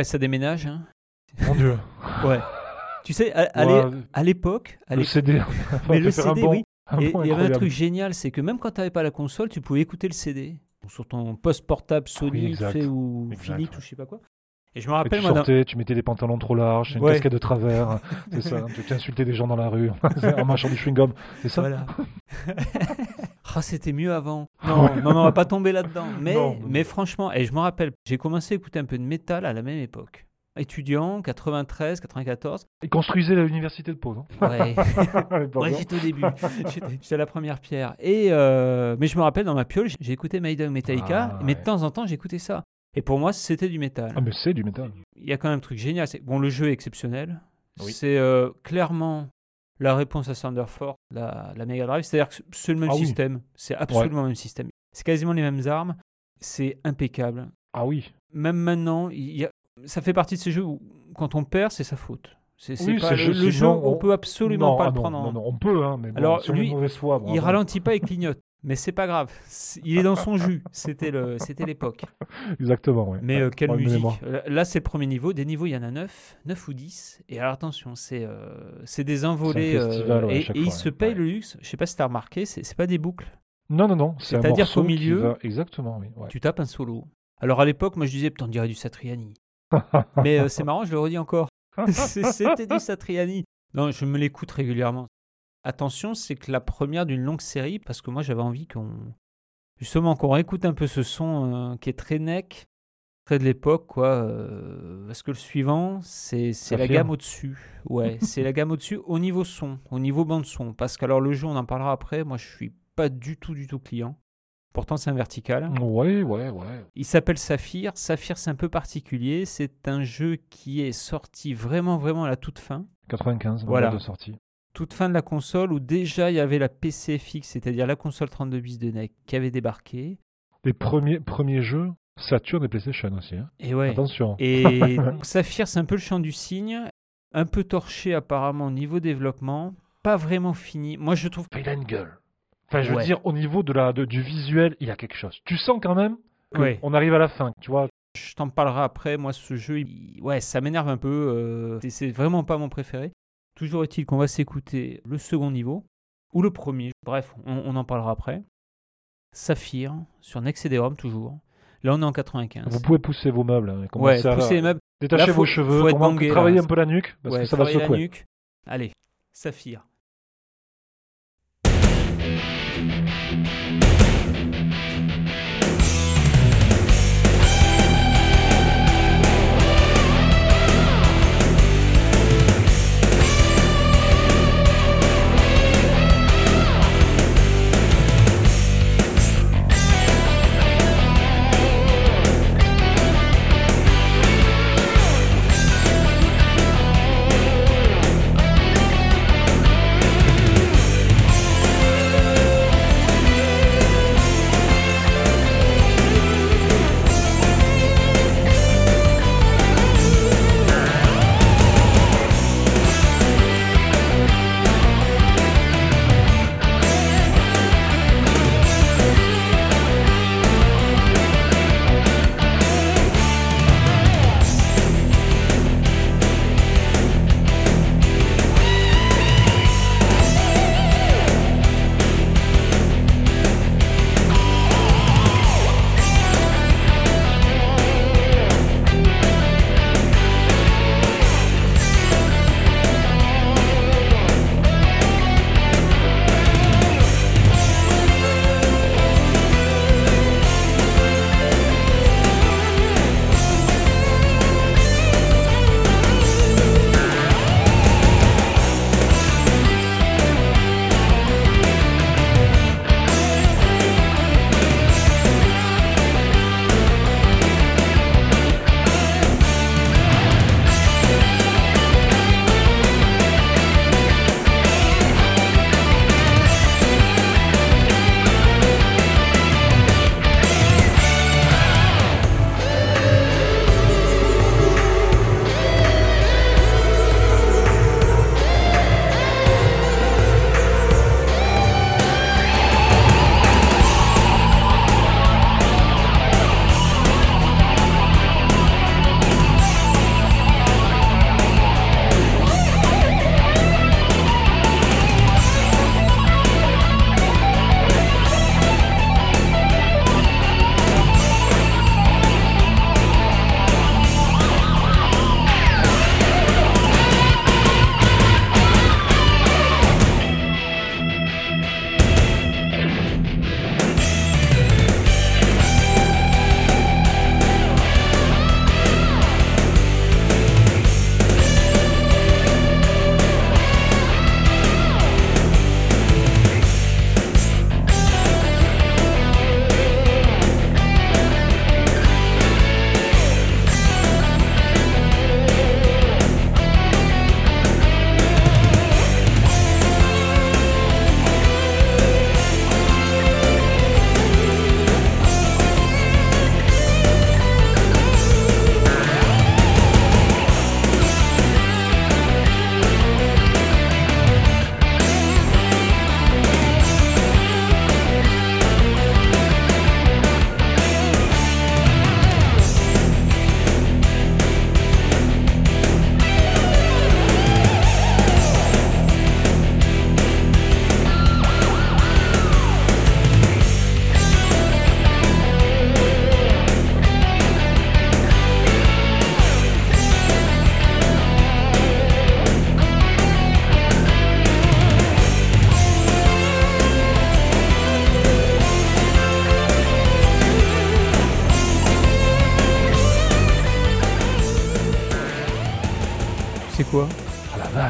Ça déménage. Hein. Mon Dieu. Ouais. Tu sais, à, l'époque, le CD. mais le CD, oui. Et il y avait un truc génial, c'est que même quand tu n'avais pas la console, tu pouvais écouter le CD sur ton poste portable Sony, tu exact. sais, ou Exact, Philips ouais. ou je sais pas quoi. Et je me rappelle, tu moi, dans- sortais, tu mettais des pantalons trop larges, une Ouais. casquette de travers, c'est ça. Tu insultais des gens dans la rue en marchant du chewing-gum, c'est ça? Voilà. ah, c'était mieux avant. Non, non, non, on va pas tomber là-dedans. Mais, Non, non. mais franchement, et je me rappelle, j'ai commencé à écouter un peu de métal à la même époque. Étudiant, 93, 94. Ils construisaient l'université de Pau, non? Ouais, ouais j'étais au début. J'étais à la première pierre. Et euh, mais je me rappelle, dans ma piole, j'ai écouté Maiden Metallica. Ah, mais de temps en temps, j'écoutais ça. Et pour moi, c'était du métal. Ah, mais c'est du métal. Il y a quand même un truc génial. Bon, le jeu est exceptionnel. Oui. C'est euh, clairement la réponse à Thunder Force, la, la Mega Drive. C'est-à-dire que c'est le même Ah oui. système. C'est absolument le même système. C'est quasiment les mêmes armes. C'est impeccable. Ah oui. Même maintenant, il y a- ça fait partie de ces jeux où, quand on perd, c'est sa faute. C'est Oui, pas le, jeu, on on- peut absolument non, pas ah le non, prendre. en- Non, non, on peut, hein, mais bon, Alors, lui, foi, Il ralentit pas et clignote. Mais c'est pas grave. Il est dans son jus. C'était le, c'était l'époque. Exactement, ouais. Mais Ouais, euh, quelle musique. Euh, Là, c'est le premier niveau. Des niveaux, il y en a 9, 9 ou 10. Et alors, attention, c'est euh, des envolées. Ouais, à et et ils se payent le luxe. Je sais pas si tu as remarqué, c'est pas des boucles. Non, non, non. C'est C'est-à-dire qu'au milieu- va- Exactement, oui. Tu tapes un solo. Alors, à l'époque, moi, je disais, putain, on dirait du Satriani. Mais euh, c'est marrant, je le redis encore. C'était du Satriani. Non, je me l'écoute régulièrement. Attention, c'est que la première d'une longue série, parce que moi j'avais envie qu'on. Justement, qu'on réécoute un peu ce son euh, qui est très neck, très de l'époque, quoi. euh, parce que le suivant, c'est la gamme au-dessus. Ouais, c'est la gamme au-dessus au niveau son, au niveau bande-son. Parce qu'alors le jeu, on en parlera après, moi je suis pas du tout, du tout client. Pourtant, c'est un vertical. Ouais, ouais, ouais. Il s'appelle Saphir. Saphir, c'est un peu particulier. C'est un jeu qui est sorti vraiment, vraiment à la toute fin. 95, Voilà. voilà. de sortie. Toute fin de la console où déjà il y avait la PCFX, c'est-à-dire la console 32 bits de NEC qui avait débarqué. Les premiers, premiers jeux, Saturn et PlayStation aussi. hein. Et ouais. Attention. Et donc, Saphir, c'est un peu le champ du cygne. Un peu torché apparemment au niveau développement. Pas vraiment fini. Moi, je trouve. Il a une gueule. Enfin, je veux Ouais. dire, au niveau de la, de- du visuel, il y a quelque chose. Tu sens quand même Ouais. qu'on arrive à la fin, tu vois. Je t'en parlerai après. Moi, ce jeu, il- ouais, ça m'énerve un peu. euh, C'est vraiment pas mon préféré. Toujours est-il qu'on va s'écouter le second niveau ou le premier. Bref, on, on en parlera après. Saphir sur Nex CD-ROM toujours. Là, on est en 95. Vous pouvez pousser vos meubles. hein, et ouais, à pousser les meubles. Là, faut- vos cheveux, faut être là. travailler un peu la nuque, parce ouais, que ça va travailler la secouer. nuque. Allez, Saphir.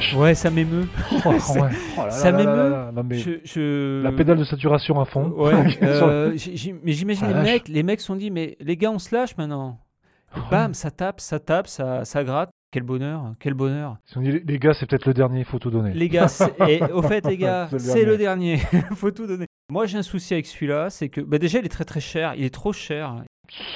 Vache Ouais, ça m'émeut. Oh, ouais. Oh là ça m'émeut. là. Non, mais Je, je- La pédale de saturation à fond. Ouais. Euh, mais j'imagine Ah, les mecs, les mecs se sont dit, mais les gars, on se lâche maintenant. Et bam, ça tape, ça tape, ça, ça gratte. Quel bonheur, quel bonheur. Dit, les- gars, c'est peut-être le dernier, faut tout donner. Les gars, et au fait, les gars, C'est le dernier. Faut tout donner. Moi, j'ai un souci avec celui-là, c'est que bah, déjà, il est très très cher. Il est trop cher.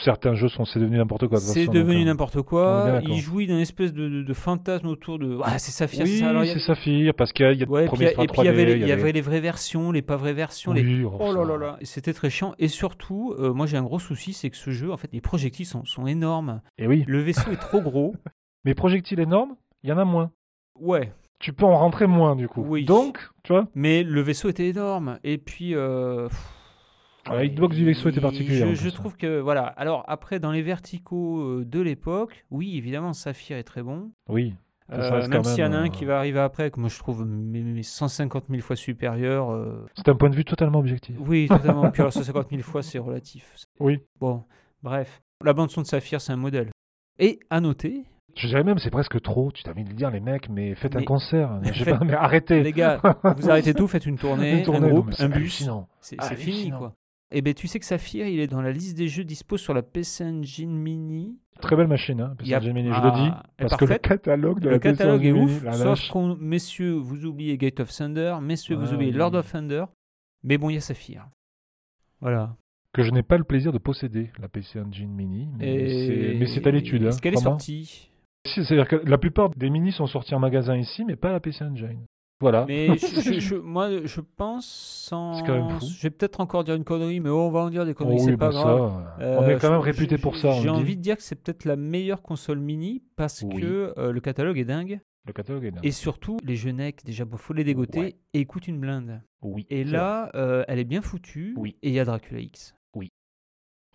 Certains jeux sont, c'est devenu n'importe quoi. C'est devenu euh, n'importe quoi. Il jouit d'un espèce de, de- de fantasme autour de. Ah, c'est Saphir, c'est Oui, c'est Saphir, parce qu'il y a, y a Ouais, puis, et puis il y avait, 3D, les, il y avait les vraies versions, les pas vraies versions. les... Oh là là là, c'était très chiant. Et surtout, euh, moi j'ai un gros souci, c'est que ce jeu, en fait, les projectiles sont, sont énormes. Et oui, Le vaisseau est trop gros. mais projectiles énormes, il y en a moins. Ouais, Tu peux en rentrer moins, du coup. Oui. Donc, tu vois, mais le vaisseau était énorme. Et puis. Euh... pff, la hitbox du vaisseau était particulière, Je, je trouve que, voilà. Alors, après, dans les verticaux euh, de l'époque, oui, évidemment, Saphir est très bon. oui. Euh, même s'il y en a un euh, qui va arriver après, que moi je trouve mais, mais 150 000 fois supérieur. euh, C'est un point de vue totalement objectif. Oui, totalement. Puis alors, 150 000 fois, c'est relatif. Oui. Bon, bref. La bande-son de Saphir, c'est un modèle. Et à noter, Je dirais même, c'est presque trop. Tu t'as envie de le dire, les mecs, mais faites un Mais- concert. Je sais faites- pas, mais arrêtez. les gars, vous arrêtez tout, faites une tournée, Une tournée, un non, groupe, mais c'est un bus. hallucinant. C'est fini, quoi. Et ben tu sais que Saphir, il est dans la liste des jeux dispo sur la PC Engine Mini. Très belle machine, hein, a- PC Mini, je Ah, le dis. est Parce que le catalogue de Le la PC est Mini, ouf, la sauf qu'on, messieurs, vous oubliez Gate of Thunder, messieurs, vous Ah, oubliez oui. Lord of Thunder. Mais bon, il y a Saphir. Voilà. Que je n'ai pas le plaisir de posséder, la PC Engine Mini. Mais c'est- à l'étude. hein, Est-ce qu'elle est sortie? Si, C'est-à-dire que la plupart des minis sont sortis en magasin ici, mais pas la PC Engine. Voilà. Mais je- je- je- moi, je pense sans. C'est quand même fou. Je vais peut-être encore dire une connerie, mais on va en dire des Oh conneries, oui, c'est pas grave. ça, Euh, on est quand je- même réputé pour ça. J'ai envie de dire que c'est peut-être la meilleure console mini parce Oui. que euh, le catalogue est dingue. Le catalogue est dingue. Et surtout, les jeux NEC, déjà, il faut les dégoter Ouais. et ils coûtent une blinde. Oui. Et là, euh, elle est bien foutue. Oui. Et il y a Dracula X.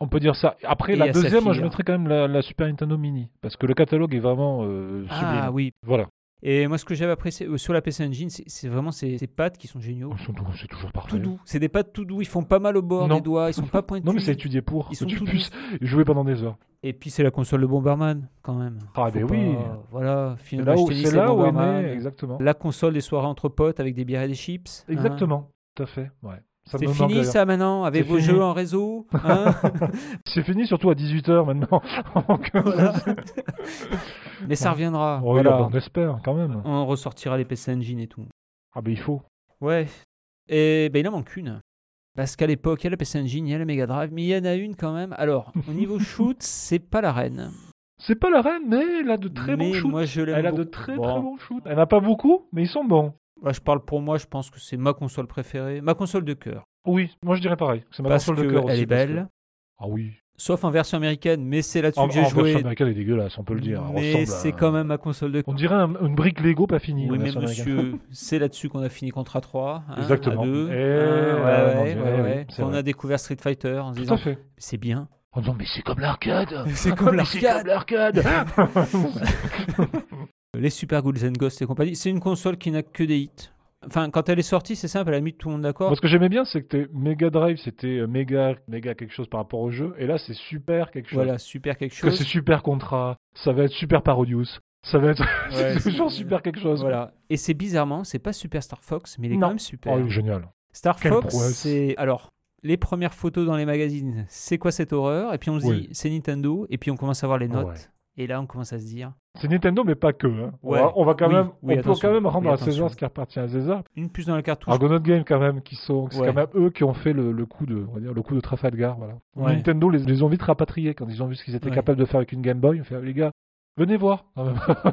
On peut dire ça. Après, Et la deuxième, moi, je mettrais quand même la, la Super Nintendo Mini. Parce que le catalogue est vraiment euh, Ah sublime. oui. Voilà. Et moi, ce que j'avais apprécié euh, sur la PC Engine, c'est vraiment ces, ces pattes qui sont géniaux. Ils sont tous- C'est toujours parfait. Tout doux. C'est des pattes tout doux. Ils font pas mal au bord Non. des doigts. Ils sont pas pointus. Non, mais c'est étudié pour. Ils sont tu tout puisses jouer pendant des heures. Et puis c'est la console de Bomberman quand même. Ah, ben pas- oui. Voilà, C'est Final là où, c'est là où est Bomberman. né, exactement. La console des soirées entre potes avec des bières et des chips. hein. Exactement. Tout à fait. Ouais. C'est fini ça maintenant avec vos fini. jeux en réseau. hein C'est fini, surtout à 18h maintenant. Voilà. Mais ça reviendra. Oh, voilà. On espère quand même. On ressortira les PC Engine et tout. Ah, ben il faut. Ouais. Et ben il en manque une. Parce qu'à l'époque, il y a la PC Engine, il y a la Mega Drive, mais il y en a une quand même. Alors, au niveau shoot, c'est pas la reine. C'est pas la reine, mais elle a de très mais bons shoots. moi, je Elle a de très Bon. très bons shoots. Elle n'a pas beaucoup, mais ils sont bons. Bah, je parle pour moi, je pense que c'est ma console préférée, ma console de cœur. Oui, moi je dirais pareil. C'est ma Parce console de cœur aussi. est parce que- belle, Ah oui. sauf en version américaine, mais c'est là-dessus En, que j'ai en joué. version américaine, elle est dégueulasse, on peut le dire. Elle mais c'est à- quand même ma console de On dirait un- une brique Lego pas finie. Oui, mais monsieur, c'est là-dessus qu'on a fini Contra 3. hein, Exactement. À deux, Eh, hein, ouais, ouais, mon ouais, Dieu, ouais, oui, ouais. c'est Qu'on vrai. a découvert Street Fighter en se disant c'est bien. En disant, mais c'est comme l'arcade. C'est comme l'arcade. Les Super Ghouls and Ghosts et compagnie. C'est une console qui n'a que des hits. Enfin, quand elle est sortie, c'est simple, elle a mis tout le monde d'accord. Moi, ce que j'aimais bien, c'est que t'es Mega Drive, c'était euh, méga, méga quelque chose par rapport au jeu. Et là, c'est super quelque chose. Voilà, super quelque Parce que chose. c'est super contrat. Ça va être super Parodius. Ça va être. Ouais, c'est toujours super quelque chose. Voilà. Et c'est bizarrement, c'est pas Super Star Fox, mais il est Non. quand même super. Oh, il est génial. Star Quelle Fox, prouesse. c'est. Alors, les premières photos dans les magazines, c'est quoi cette horreur? Et puis on se Oui. dit, c'est Nintendo. Et puis on commence à voir les notes. ouais. Et là, on commence à se dire, C'est Nintendo, mais pas que. hein. On, va, on va quand Oui, même, oui, on peut quand même rendre Oui, à César ce qui appartient à César. une puce dans la cartouche. Argonaut Game quand même, qui sont, c'est Ouais. quand même eux qui ont fait le, le coup de, on va dire, le coup de Trafalgar, voilà. Ouais. Nintendo les, les ont vite rapatriés quand ils ont vu ce qu'ils étaient capables de faire avec une Game Boy. Ils ont fait, les gars, venez voir.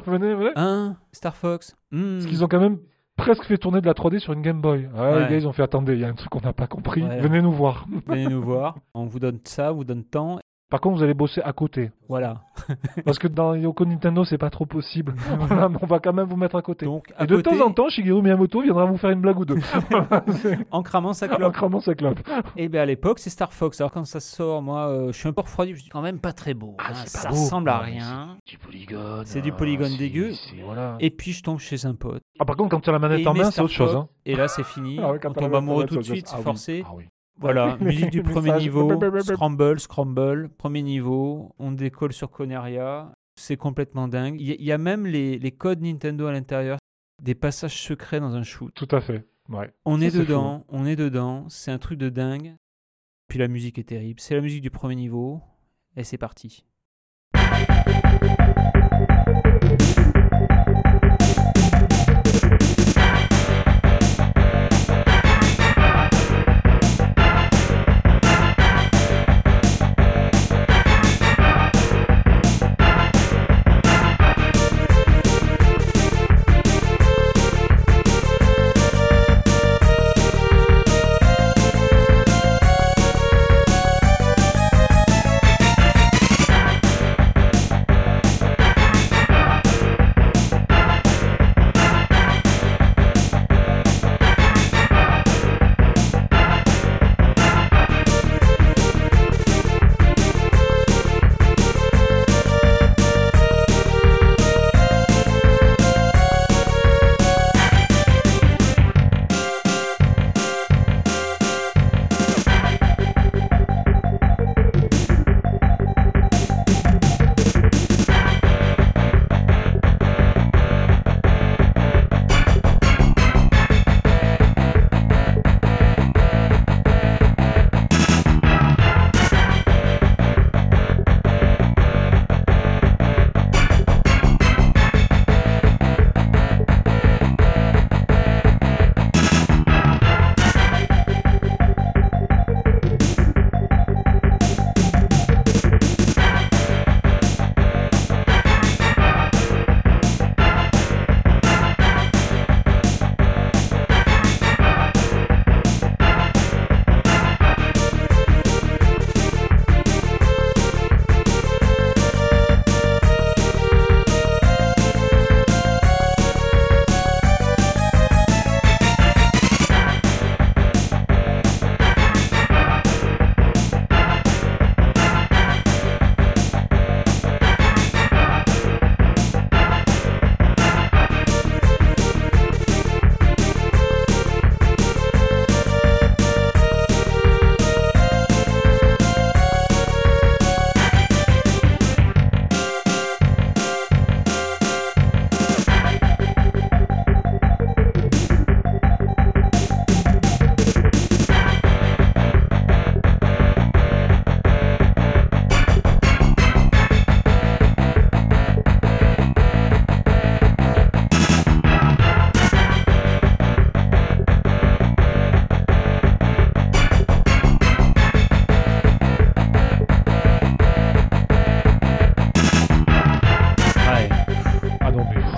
venez, venez. Star Fox. Hmm. Parce qu'ils ont quand même presque fait tourner de la 3D sur une Game Boy. Ah, Ouais. Les gars, ils ont fait, attendez, il y a un truc qu'on n'a pas compris. Ouais. Venez nous voir. Venez nous voir. On vous donne ça, on vous donne tant. Par contre, vous allez bosser à côté. Voilà. Parce que dans Yoko Nintendo, c'est pas trop possible. Voilà, mais on va quand même vous mettre à côté. Donc, à Et de côté, temps en temps, Shigeru Miyamoto viendra vous faire une blague ou deux. En cramant sa En clope. cramant sa clope. Et bien à l'époque, c'est Star Fox. Alors quand ça sort, moi, euh, je suis un peu refroidi. Je dis quand même pas très beau. Ah, hein. pas ça beau. ressemble à mais rien. Du polygone. C'est du ah, polygone c'est- dégueu. c'est- Voilà. Et puis je tombe chez un pote. Ah, par contre, quand tu as la Et manette en main, c'est autre chose. Hein. Et là, c'est fini. Ah ouais, quand on tombe en amoureux tout de suite, c'est Ah forcé. Voilà, musique du premier niveau, scramble, scramble, premier niveau, on décolle sur Coneria. C'est complètement dingue. Il y, a- il y a même les, les codes Nintendo à l'intérieur, des passages secrets dans un shoot. Tout à fait. Ouais. On Ça, est dedans, on est dedans, c'est un truc de dingue. Puis la musique est terrible. C'est la musique du premier niveau, et c'est parti.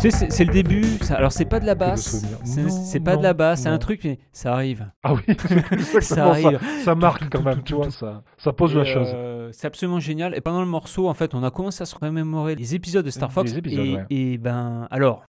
Tu sais, c'est le début. ça- alors, c'est pas de la basse. C'est Non, pas de la basse. C'est un truc, mais ça arrive. Ah oui, Ça marque quand même, tu vois, ça, ça pose la chose. euh, c'est absolument génial. Et pendant le morceau, en fait, on a commencé à se remémorer les épisodes de Star Fox. Les épisodes, et, ouais. et ben, alors,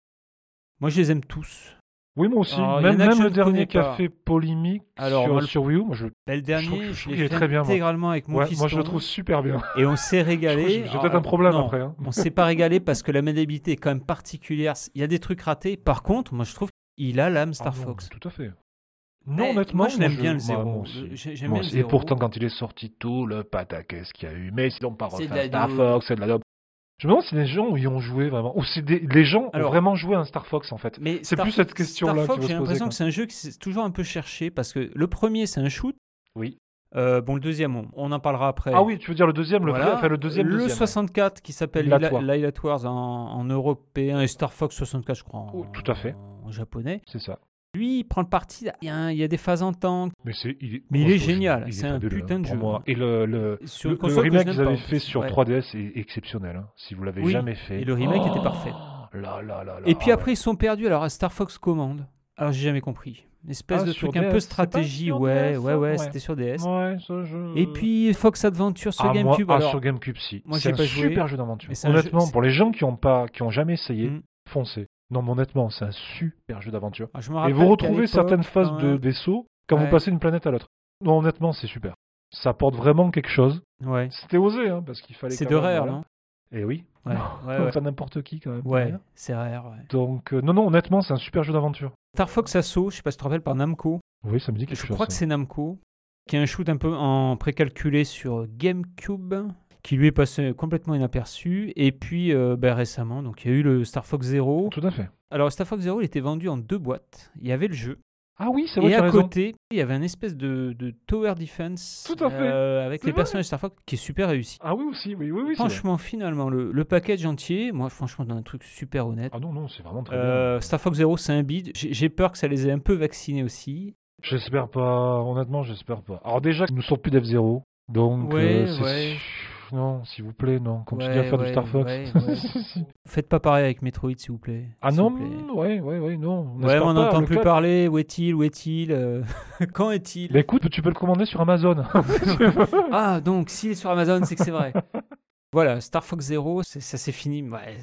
moi, je les aime tous. Oui, moi aussi. Alors, même le dernier pas. fait polémique Alors, sur, moi, sur Wii U, moi je, Ben, le dernier, je je l'ai très bien, moi. intégralement avec mon ouais, fiston. moi je le trouve super bien. Et on s'est régalé. J'ai peut-être un problème non, après. hein. On s'est pas régalé parce que la maniabilité est quand même particulière. Il y a des trucs ratés. Par contre, moi, je trouve qu'il a l'âme Star Ah non, Fox. Tout à fait. Eh, Non, honnêtement, moi, je l'aime bien le zéro. J'aime bien le zéro. Et pourtant, quand il est sorti, tout le pataquès qu'il y a eu. Mais n'ont pas un Star. Fox, c'est de la dope. Je me demande si les gens y ont joué vraiment. Ou si des- les gens Alors- ont vraiment joué à un Star Fox en fait. Mais C'est Star- plus cette question-là Star Fox, j'ai l'impression que c'est un jeu qui s'est toujours un peu cherché parce que le premier, c'est un shoot. Oui. Euh, bon, le deuxième, on, on en parlera après. Ah oui, tu veux dire le deuxième, le Voilà. vrai, enfin le deuxième, Le deuxième. 64 qui s'appelle Lilatoire. Lila- Lilac Wars en, en européen et Star Fox 64, je crois, en, Oh, tout à fait. en japonais. C'est ça. Lui, il prend le parti. Il y a, un- il y a des phases en tank. Mais c'est, il est, Mais il moi, est génial, c'est un putain de jeu. moi. Et le, remake qu'ils avaient en fait sur Ouais. 3DS est exceptionnel. hein. Si vous l'avez Oui, jamais fait. et le remake était Oh parfait. Là, là, là, là. Et puis Ah après, ils sont perdus. Alors, à Star Fox Command. Alors, j'ai jamais compris. Une espèce Ah, de truc un peu stratégie. Ouais, DS, ouais, ouais, Ouais. c'était sur DS. Ouais, ça, je... Et puis Fox Adventure sur Ah, moi- GameCube. ah, alors, sur GameCube, si. moi, c'est un pas joué. super jeu d'aventure. Honnêtement, pour les gens qui ont pas, qui ont jamais essayé, Mm. foncez. Non, mais honnêtement, c'est un super jeu d'aventure. Ah, je Et vous retrouvez certaines phases de même- vaisseau quand Ouais. vous passez d'une planète à l'autre. Non, honnêtement, c'est super. Ça apporte vraiment quelque chose. Ouais. C'était osé, hein, parce qu'il fallait. C'est de rare, voilà. non Et oui. Ouais, ouais. Pas n'importe qui quand même. Ouais, c'est rare. ouais. Donc, euh, non, non, honnêtement, c'est un super jeu d'aventure. Star Fox Assault, je sais pas si tu te rappelles, par Namco. Oui, ça me dit quelque Je chose. crois que c'est Namco, qui est un shoot un peu en précalculé sur GameCube. Qui lui est passé complètement inaperçu. Et puis euh, ben, récemment, donc il y a eu le Star Fox Zero. Tout à fait. Alors Star Fox Zero, il était vendu en deux boîtes. Il y avait le jeu. Ah oui, c'est vrai, Et à raison. côté, il y avait un espèce de, de tower defense Tout à fait. euh, avec les vrai. personnages Star Fox qui est super réussi. Ah oui aussi, oui, oui, oui. vrai. franchement, finalement, le, le package entier, moi, franchement, dans un truc super honnête. Ah non, non, c'est vraiment très Euh, Star Fox Zero, c'est un bid. J'ai peur que ça les ait un peu vaccinés aussi. bien. J'espère pas, honnêtement, j'espère pas. Alors déjà, nous ne sortent plus d'F0, donc Ouais, euh, c'est- ouais. Non, s'il vous plaît, non. Continuez à Ouais, faire ouais, du Star Fox. ouais, ouais. Faites pas pareil avec Metroid, s'il vous plaît. ah non, ouais, ouais, ouais, non. Ouais, n'espère mais on n'entend plus parler. Où est-il Où est-il Euh, Quand est-il? Bah écoute, tu peux le commander sur Amazon. Ah, donc s'il est sur Amazon, c'est que c'est vrai. Voilà, Star Fox Zero, ça c'est fini. Ouais,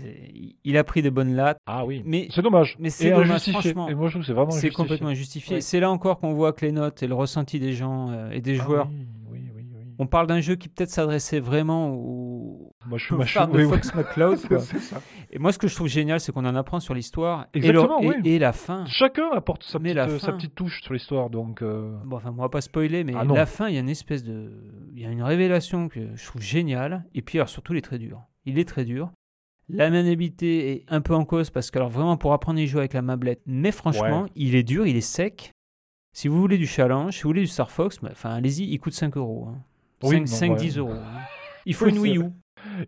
il a pris des bonnes lattes, ah oui. mais C'est dommage. mais c'est dommage, franchement. Et moi, je trouve que c'est vraiment c'est complètement injustifié. Ouais. C'est là encore qu'on voit que les notes et le ressenti des gens euh, et des Ah joueurs. oui. On parle d'un jeu qui peut-être s'adressait vraiment aux, Moi, je de oui, oui. Fox McCloud. quoi. Et moi, ce que je trouve génial, c'est qu'on en apprend sur l'histoire et, la fin. Chacun apporte sa Mais petite, la euh, sa petite touche sur l'histoire, donc. euh, Bon, enfin, on va pas spoiler, mais Ah la fin, il y a une espèce de. Il y a une révélation que je trouve géniale. Et puis, alors, surtout, il est très dur. Il est très dur. La maniabilité est un peu en cause parce que, alors, vraiment, pour apprendre à y jouer avec la mablette, mais franchement, Ouais. il est dur, il est sec. Si vous voulez du challenge, si vous voulez du Star Fox, bah, enfin, allez-y, il coûte 5 euros. hein. Oui, 5, non, 10 ouais. euros. hein. Il faut une Wii U.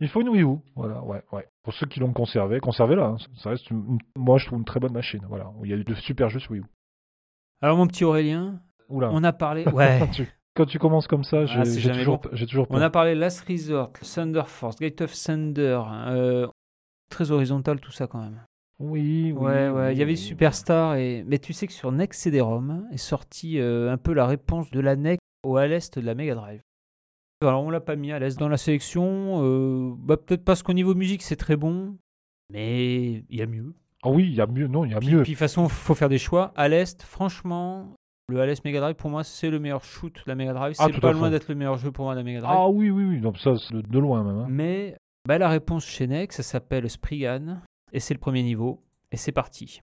Il faut une Wii U, voilà, ouais, ouais. Pour ceux qui l'ont conservé, conservez-la. hein. Ça reste, une- une- moi, je trouve une très bonne machine, voilà. Il y a de super jeux sur Wii U. Alors, mon petit Aurélien, Oula. on a parlé. Ouais. Quand, tu, quand tu commences comme ça, j'ai Ah, j'ai toujours, bon. toujours On peur. a parlé Last Resort, Thunder Force, Gate of Thunder. euh, très horizontal, tout ça quand même. Oui, oui. Ouais, ouais, il y avait. Superstar et mais tu sais que sur Next CD-ROM est sorti euh, un peu la réponse de la NEC au à l'est de la Mega Drive. Alors on l'a pas mis à l'est dans la sélection, euh, bah, peut-être parce qu'au niveau musique c'est très bon, mais il y a mieux. Ah oui, il y a mieux, non, il y a Puis, mieux. puis de toute façon faut faire des choix. À l'est, franchement, le à l'est Mega Drive pour moi c'est le meilleur shoot de la Mega Drive. Ah, C'est pas loin d'être le meilleur jeu pour moi de la Mega Drive. Ah oui, oui, oui, donc ça, c'est de, de loin même. hein. Mais bah, la réponse chez NEC, ça s'appelle Spriggan, et c'est le premier niveau, et c'est parti.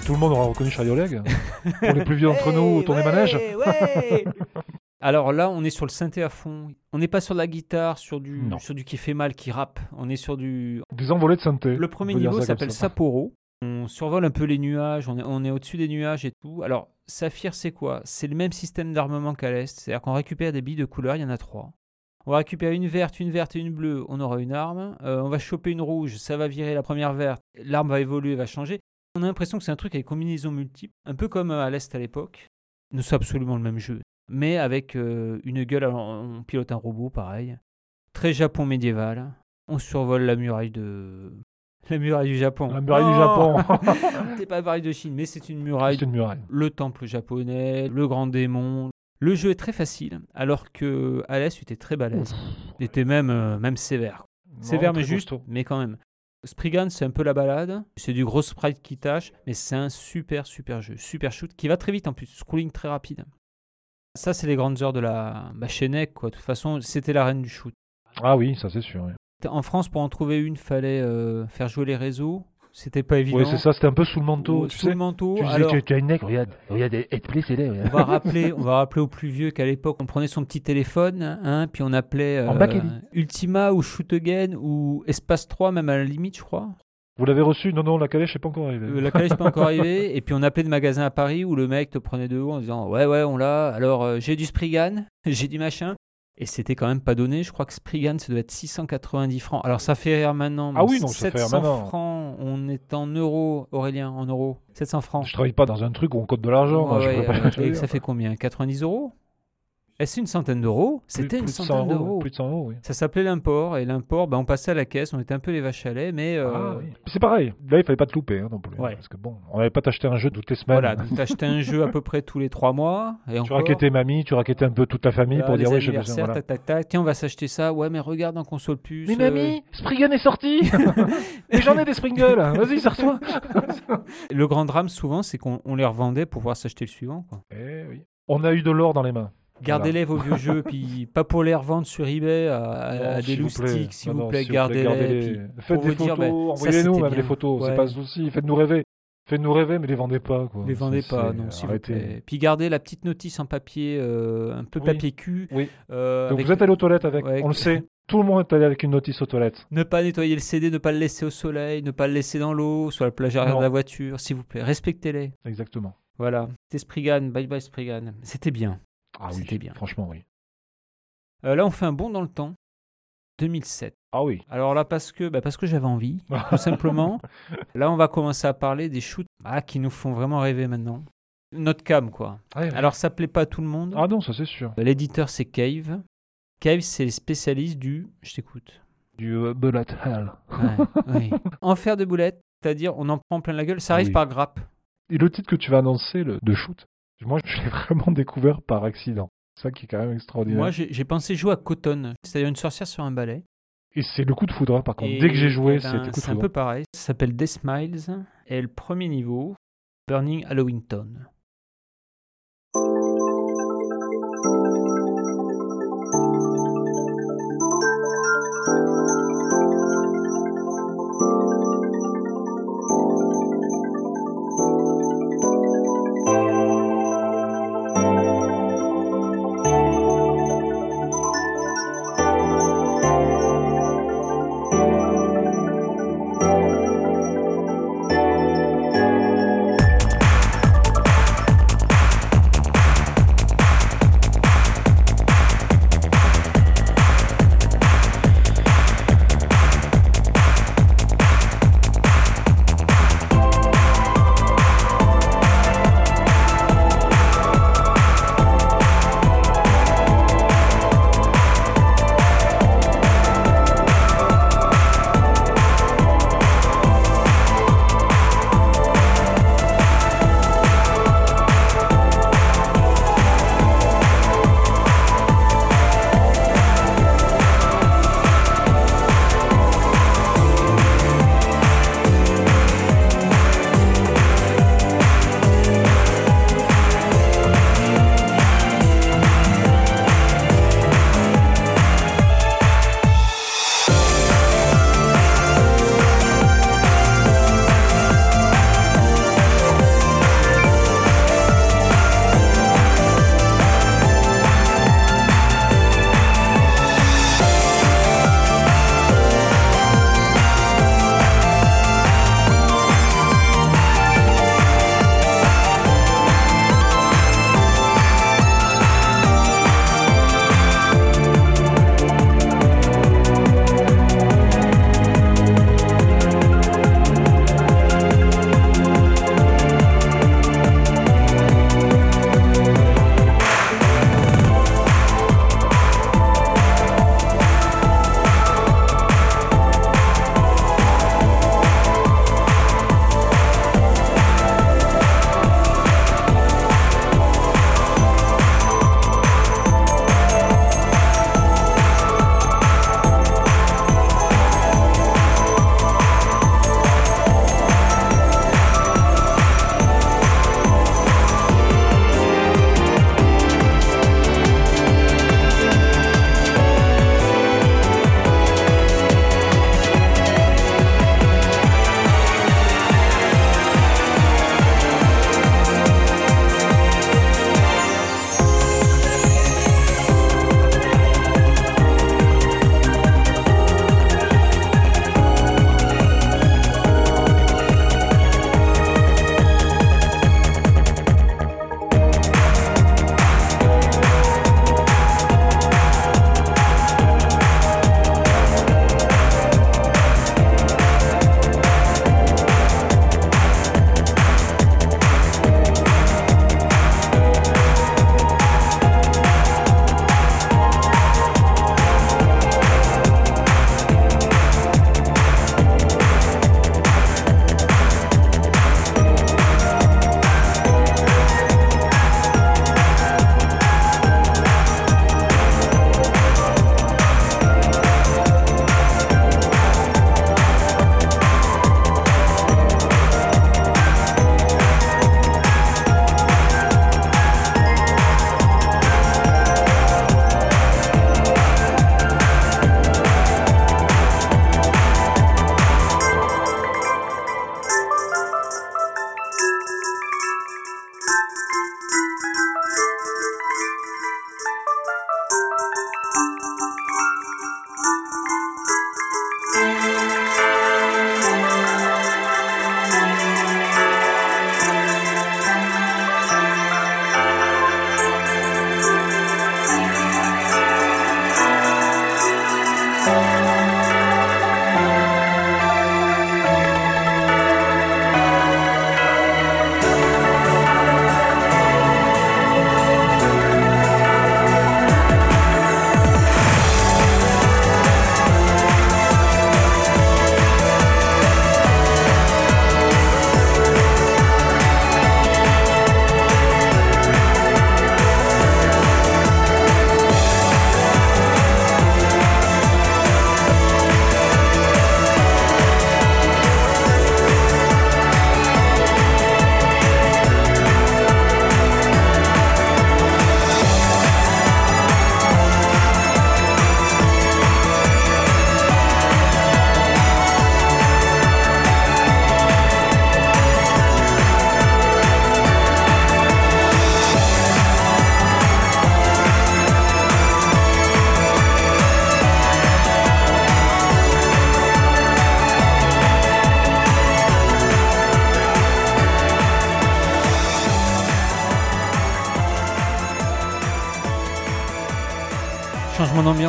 Tout le monde aura reconnu Charlie Oleg. Pour les plus vieux d'entre nous, Hey, tournez ouais, manège. ouais. Alors là, on est sur le synthé à fond. On n'est pas sur de la guitare, sur du, Non. sur du qui fait mal, qui rappe. On est sur du. Des envolées de synthé. Le premier on peut dire niveau ça comme s'appelle ça. Sapporo. On survole un peu les nuages, on est, on est au-dessus des nuages et tout. Alors, Saphir, c'est quoi? C'est le même système d'armement qu'à l'Est. C'est-à-dire qu'on récupère des billes de couleur, il y en a trois. On va récupérer une verte, une verte et une bleue, on aura une arme. Euh, on va choper une rouge, ça va virer la première verte. L'arme va évoluer, va changer. On a l'impression que c'est un truc avec combinaison multiple, un peu comme à l'Est à l'époque. Nous sommes absolument le même jeu, mais avec euh, une gueule. Alors, on pilote un robot, pareil. Très Japon médiéval. On survole la muraille de. La muraille du Japon. La muraille du Japon. c'est pas la muraille de Chine, mais c'est une muraille. C'est une muraille. Le temple japonais, le grand démon. Le jeu est très facile, alors que à l'Est, tu étais très balèze. Il était même, euh, même sévère. Sévère mais juste, costaud. mais quand même. Spriggan, c'est un peu la balade. C'est du gros sprite qui tâche, mais c'est un super, super jeu. Super shoot qui va très vite en plus. Scrolling très rapide. Ça, c'est les grandes heures de la bah, chez NEC, quoi. De toute façon, c'était la reine du shoot. Ah oui, ça c'est sûr. oui. En France, pour en trouver une, fallait euh, faire jouer les réseaux. C'était pas évident. Oui, c'est ça, c'était un peu sous le manteau. Tu sous sais. le manteau. Tu disais alors- que tu as une regarde, regarde, elle te plaît, c'est on va rappeler, on va rappeler aux plus vieux qu'à l'époque, on prenait son petit téléphone, hein, puis on appelait En euh. Ultima ou Shoot Again ou Espace 3, même à la limite, je crois. Vous l'avez reçu? Non, non, la calèche n'est pas encore arrivée. Euh, la calèche n'est pas encore arrivée. Et puis on appelait de magasin à Paris où le mec te prenait de haut en disant Ouais, ouais, on l'a. Alors euh, j'ai du Spriggan, j'ai du machin. Et c'était quand même pas donné. Je crois que Spriggan, ça doit être 690 francs. Alors ça fait rire maintenant. Ah oui, non, ça fait 700 francs, on est en euros, Aurélien, en euros. 700 francs. Je travaille pas dans un truc où on cote de l'argent. Ouais, pas euh, ça fait combien? 90 euros? Est-ce une centaine d'euros C'était une plus de 100 centaine d'euros. Plus de 100 euros, oui. Ça s'appelait l'import. Et l'import, ben, on passait à la caisse. On était un peu les vaches à lait. Mais euh, Ah oui. C'est pareil. Là, il fallait pas te louper hein, non plus. Ouais. Parce que bon, on n'avait pas t'acheter un jeu toutes les semaines. voilà. Donc t'achetais un jeu à peu près tous les trois mois. Et tu encore, raquettais mamie, tu raquettais un peu toute ta famille pour dire oui, j'ai besoin. Voilà. tac, tac, tac. Tiens, on va s'acheter ça. Ouais, mais regarde en console plus. Mais euh, mamie, Spriggan est sorti Mais j'en ai des Springles Vas-y, sers-toi Le grand drame, souvent, c'est qu'on on les revendait pour pouvoir s'acheter le suivant. quoi. Eh oui. On a eu de l'or dans les mains. Gardez-les vos vieux jeux, puis pas pour les revendre sur eBay à, à- Non, à des loustiques, s'il vous plaît, gardez-les. Faites des photos, ben, envoyez-nous même les photos, c'est Ouais. pas un souci. Faites-nous rêver. Faites-nous rêver, mais les vendez pas. Quoi. Les vendez C'est- pas, c'est- non, s'il vous plaît. Puis gardez la petite notice en papier, euh, un peu Oui. papier cul. Oui. euh, Donc avec- vous êtes allé aux toilettes avec, Ouais, on le sait. Tout le monde est allé avec une notice aux toilettes. Ne pas nettoyer le CD, ne pas le laisser au soleil, ne pas le laisser dans l'eau, sur la plage arrière de la voiture, s'il vous plaît. Respectez-les. Exactement. Voilà. C'était Spriggan, bye bye Spriggan. C'était bien. Ah oui, C'était bien. Franchement, oui. Euh, là, on fait un bond dans le temps. 2007. Ah oui. Alors là, parce que, bah, parce que j'avais envie, tout simplement. Là, on va commencer à parler des shoots ah, qui nous font vraiment rêver maintenant. Notre cam, quoi. Ouais. Alors, ça plaît pas à tout le monde. Ah non, ça c'est sûr. L'éditeur, c'est Cave. Cave, c'est les spécialistes du. Je t'écoute. Du euh, bullet hell. Ouais, oui. En faire de boulettes, c'est-à-dire on en prend plein la gueule, ça Ah arrive oui. par grappe. Et le titre que tu vas annoncer, le de shoot, moi je l'ai vraiment découvert par accident. Ça qui est quand même extraordinaire. Moi, j'ai pensé jouer à Cotton, c'est-à-dire une sorcière sur un balai. Et c'est le coup de foudre, hein, par contre. Et, Dès que j'ai joué, eh ben, c'était coup de C'est un peu pareil. Ça s'appelle Death Miles. Et le premier niveau, Burning Halloweenton. Changement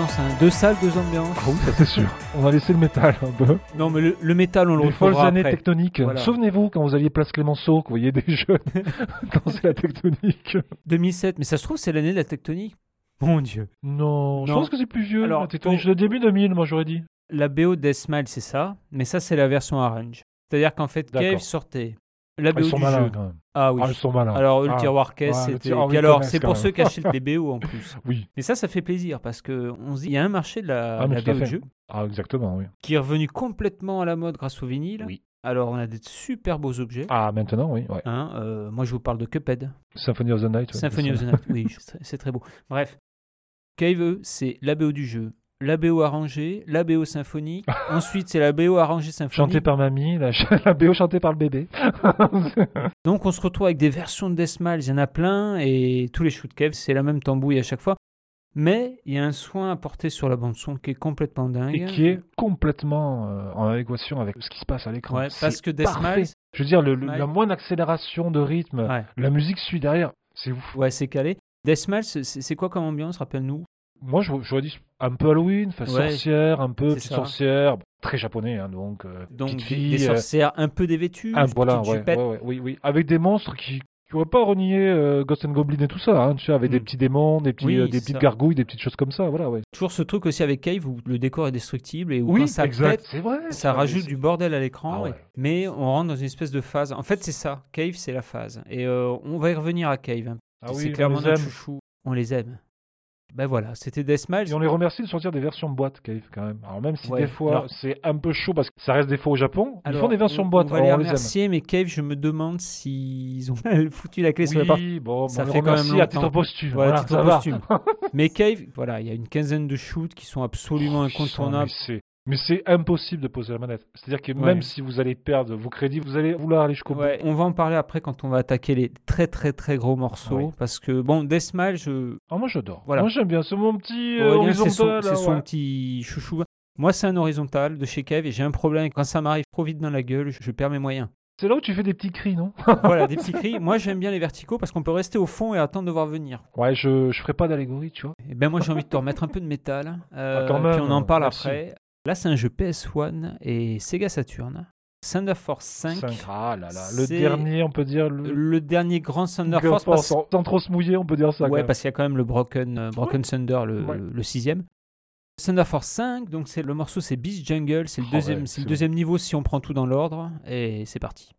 hein. deux salles, deux ambiances. Ah oui, ça c'est sûr. On a laissé le métal un peu. Non, mais le, le métal, on le Les folles années après. tectoniques. Voilà. Souvenez-vous quand vous alliez Place Clémenceau, que vous voyez des jeunes danser la tectonique. 2007, mais ça se trouve, c'est l'année de la tectonique. Mon Dieu. Non, je pense que c'est plus vieux. Alors, la tectonique, pour- le début 2000, moi j'aurais dit. La BO de Smile, c'est ça, mais ça, c'est la version arrange. C'est-à-dire qu'en fait. Cave sortait la BO Ah, ils sont du malins jeu. quand même. Ah oui. Ah, ils sont malins. Alors, le Ah, tiroir caisse, c'était. ah ils alors, c'est pour ceux qui achètent les BO en plus. Oui. Mais ça, ça fait plaisir parce que on se dit, il y a un marché de la, Ah, la BO de jeu Ah, exactement, oui. qui est revenu complètement à la mode grâce au vinyle. Oui. Alors, on a des super beaux objets. Ah, maintenant, oui. Ouais. Hein, euh, moi, je vous parle de Cuphead. Symphony of the Night. ouais, Symphony of the Night, oui, c'est très- beau. Bref, Cave, eux, c'est la BO du jeu, la BO arrangée, la BO symphonique. Ensuite, c'est la BO arrangée symphonique. Chanté par mamie, la, la BO chantée par le bébé. Donc, on se retrouve avec des versions de Deathmatch, il y en a plein, et tous les shoots Cave, c'est la même tambouille à chaque fois. Mais il y a un soin apporté sur la bande-son qui est complètement dingue. et qui est complètement euh, en adéquation avec ce qui se passe à l'écran. Ouais, parce que parfait. Deathmatch, Je veux dire, le, le- la moindre accélération de rythme, ouais, la musique suit derrière. C'est ouf. ouais c'est calé. Deathmatch, c'est quoi comme ambiance, rappelle-nous? Moi, je- j'aurais dit un peu Halloween, Ouais, sorcière, un peu petite ça. sorcière, très japonais, hein, donc, euh, Donc, petite des, fille. des euh, sorcières un peu dévêtues, ah, des voilà, ouais, ouais, oui, oui, avec des monstres qui auraient pas renié euh, Ghost and Goblin et tout ça, hein, tu sais, avec des Mm. petits démons, des, petits, Oui, euh, des petites ça. gargouilles, des petites choses comme ça, voilà, ouais. Toujours ce truc aussi avec Cave où le décor est destructible et où Oui, quand ça exact, pète, c'est vrai. ça ouais, rajoute du bordel à l'écran. Ah ouais. Mais on rentre dans une espèce de phase. En fait, c'est ça. Cave, c'est la phase. Et euh, on va y revenir à Cave. hein. Ah c'est oui, clairement notre chouchou. On les aime. Ben voilà, c'était Deathmatch. Et on les remercie de sortir des versions boîte, Cave, quand même. Alors, même si Ouais, des fois, c'est un peu chaud parce que ça reste des fois au Japon, ils Alors, font des versions on, boîte. On va alors les remercier, mais Cave, je me demande s'ils ont foutu la clé sur la porte. Oui, bon, Ça on fait quand même à titre posthume. Voilà, Voilà, titre posthume. Mais Cave, voilà, il y a une quinzaine de shoots qui sont absolument Oh, ils incontournables. Mais c'est, impossible de poser la manette. C'est-à-dire que Ouais. même si vous allez perdre vos crédits, vous allez vouloir aller jusqu'au Ouais, on va en parler après quand on va attaquer les très très très gros morceaux. Oui. Parce que, bon, Deathmatch, je... bout. Ah, moi j'adore. Voilà. Moi j'aime bien. C'est mon petit euh, Aurélien, c'est son, horizontal. c'est là, son ouais. petit chouchou. Moi, c'est un horizontal de chez Cave et j'ai un problème. Quand ça m'arrive trop vite dans la gueule, je, je perds mes moyens. C'est là où tu fais des petits cris, non? Voilà, des petits cris. Moi, j'aime bien les verticaux parce qu'on peut rester au fond et attendre de voir venir. Ouais, je, je ferai pas d'allégorie, tu vois. Et ben moi, j'ai envie de te remettre un peu de métal. Euh, Ah, quand même, puis on en parle merci. après. Là, c'est un jeu PS1 et Sega Saturn. Thunder Force 5. Cinq. Ah là là. Le dernier, on peut dire. Le... Le dernier grand Thunder Force. Force, parce- sans- Sans trop se mouiller, on peut dire ça. Ouais, parce qu'il y a quand même le Broken, euh, Broken Thunder, le, Ouais. le sixième. Thunder Force 5, donc c'est le morceau, c'est Beast Jungle, c'est le Oh deuxième, ouais, c'est le c'est deuxième niveau si on prend tout dans l'ordre, et c'est parti.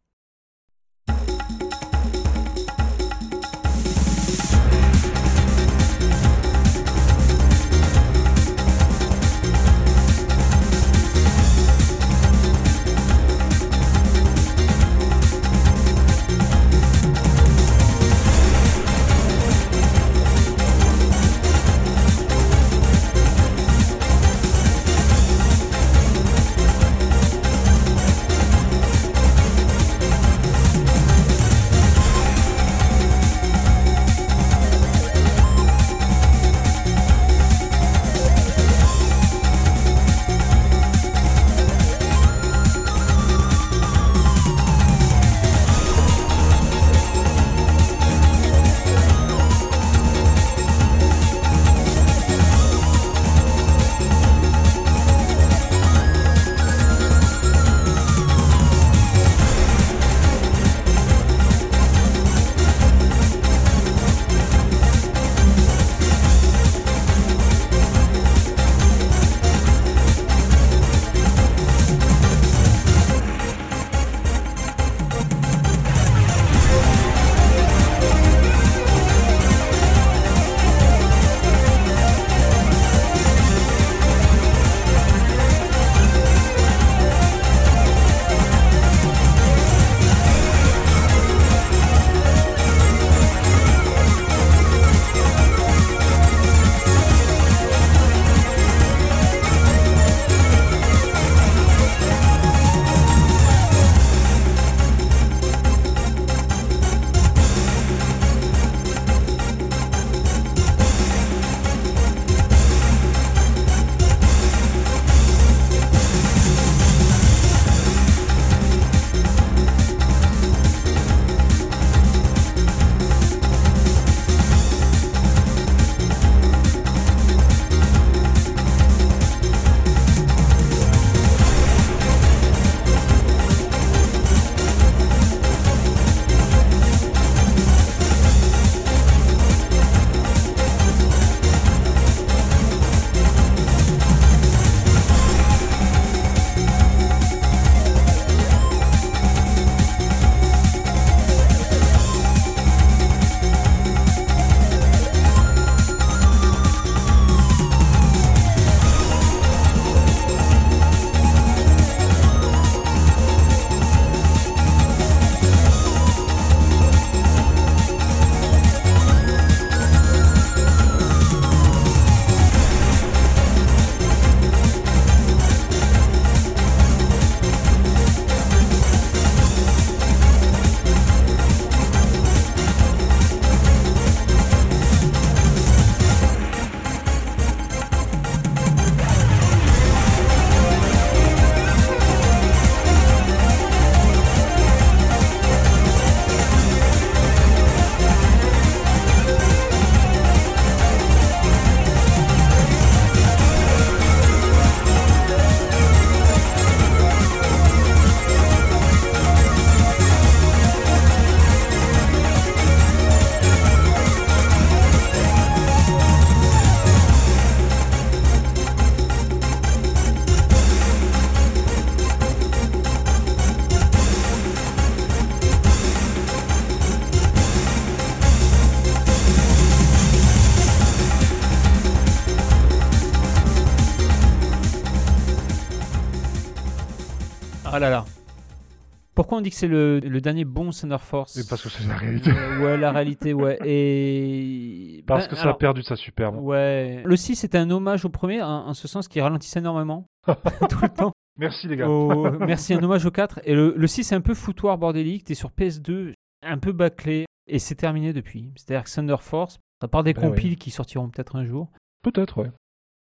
Pourquoi on dit que c'est le, le dernier bon Thunder Force parce que c'est la réalité. Euh, Ouais, la réalité, ouais. Et. Parce Ben, que ça alors, a perdu de sa superbe. Ouais. Le 6 c'était un hommage au premier, en, ce sens qu'il ralentissait énormément. tout le temps. Merci les gars. Au- Merci, un hommage au 4. Et le, le 6 c'est un peu foutoir bordélique. T'es sur PS2, un peu bâclé. Et c'est terminé depuis. C'est-à-dire que Thunder Force, à part des Ben compiles qui sortiront peut-être un jour. Peut-être, ouais.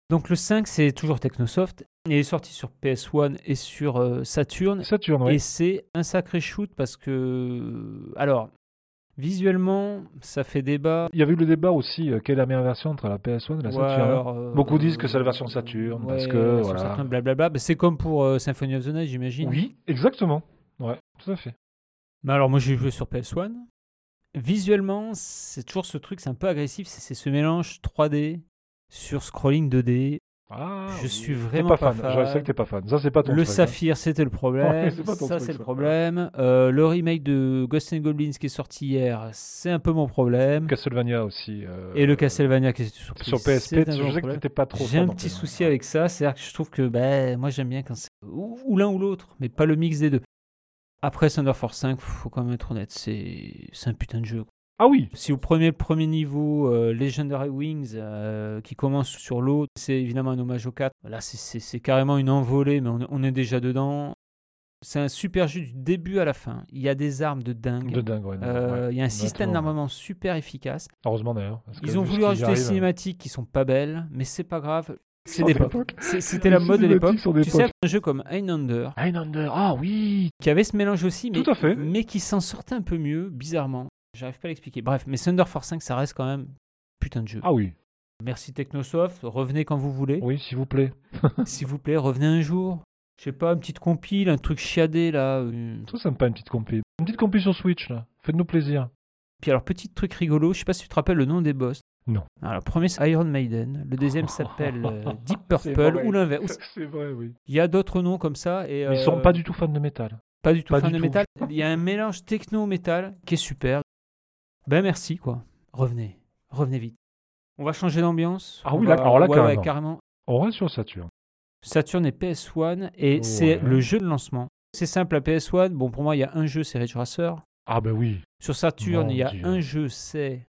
Donc le 5 c'est toujours Technosoft. Il est sorti sur PS1 et sur euh, Saturn. Saturne, ouais. Et c'est un sacré shoot parce que. Alors, visuellement, ça fait débat. Il y avait eu le débat aussi, euh, quelle est la meilleure version entre la PS1 et la Ouais, Saturn alors, euh, Beaucoup disent que c'est la version Saturn, parce que, voilà. Saturn, blablabla. Bah, c'est comme pour euh, Symphony of the Night, j'imagine. Oui, exactement. Ouais, tout à fait. Mais alors, moi, j'ai joué sur PS1. Visuellement, c'est toujours ce truc, c'est un peu agressif. C'est ce mélange 3D sur scrolling 2D. Ah, Je suis vraiment pas pas fan. fan. Je sais que t'es pas fan. Ça, c'est pas ton Le truc, hein. saphir, c'était le problème. Ouais, ça, c'est le problème. Euh, le remake de Ghost and Goblins qui est sorti hier, c'est un peu mon problème. Castlevania aussi. euh, Et le Castlevania qui est sur, Sur PSP, je sais que t'étais pas trop J'ai un petit hein. souci avec ça, c'est-à-dire que je trouve que ben, moi j'aime bien quand c'est ou, ou l'un ou l'autre, mais pas le mix des deux. Après Thunder Force 5, faut quand même être honnête, c'est un putain de jeu. Ah oui, Si vous prenez le premier niveau, euh, Legendary Wings, euh, qui commence sur l'eau, c'est évidemment un hommage au 4. Là, c'est- carrément une envolée, mais on, on est déjà dedans. C'est un super jeu du début à la fin. Il y a des armes de dingue. de dingue, ouais. Euh, ouais. Il y a un système d'armement super efficace. Heureusement d'ailleurs. Ils ont voulu rajouter des arrive, cinématiques qui sont pas belles, mais c'est pas grave. C'est Oh. C'est- C'était la mode de l'époque. Tu sais, d'époque. un jeu comme Under, Highlander, ah oui qui avait ce mélange aussi, mais, Tout à fait. mais qui s'en sortait un peu mieux, bizarrement. J'arrive pas à l'expliquer. Bref, mais Thunder Force 5, ça reste quand même putain de jeu. Ah oui, Merci Technosoft, revenez quand vous voulez. oui, s'il vous plaît. S'il vous plaît, revenez un jour. Je sais pas, une petite compile, un truc chiadé là. une- me pas une petite compil. Une petite compil sur Switch, là. Faites-nous plaisir. Puis alors, petit truc rigolo, je sais pas si tu te rappelles le nom des boss. Non. Alors, le premier c'est Iron Maiden, le deuxième s'appelle euh, Deep Purple ou l'inverse. C'est vrai, oui. Il y a d'autres noms comme ça. Et, Mais ils euh, sont pas du tout fans de métal. Pas du tout Pas fan du de tout. métal. Il y a un mélange techno-métal qui est super. Ben merci quoi. Revenez, revenez vite. On va changer d'ambiance. Ah oui, va- alors là, ouais, ouais, carrément. On reste sur Saturn. Saturn et PS1 et c'est Ouais. le jeu de lancement. C'est simple à PS1. Bon pour moi il y a un jeu c'est Ridge Racer. Ah ben oui. Sur Saturn Mon il y a Dieu. un jeu c'est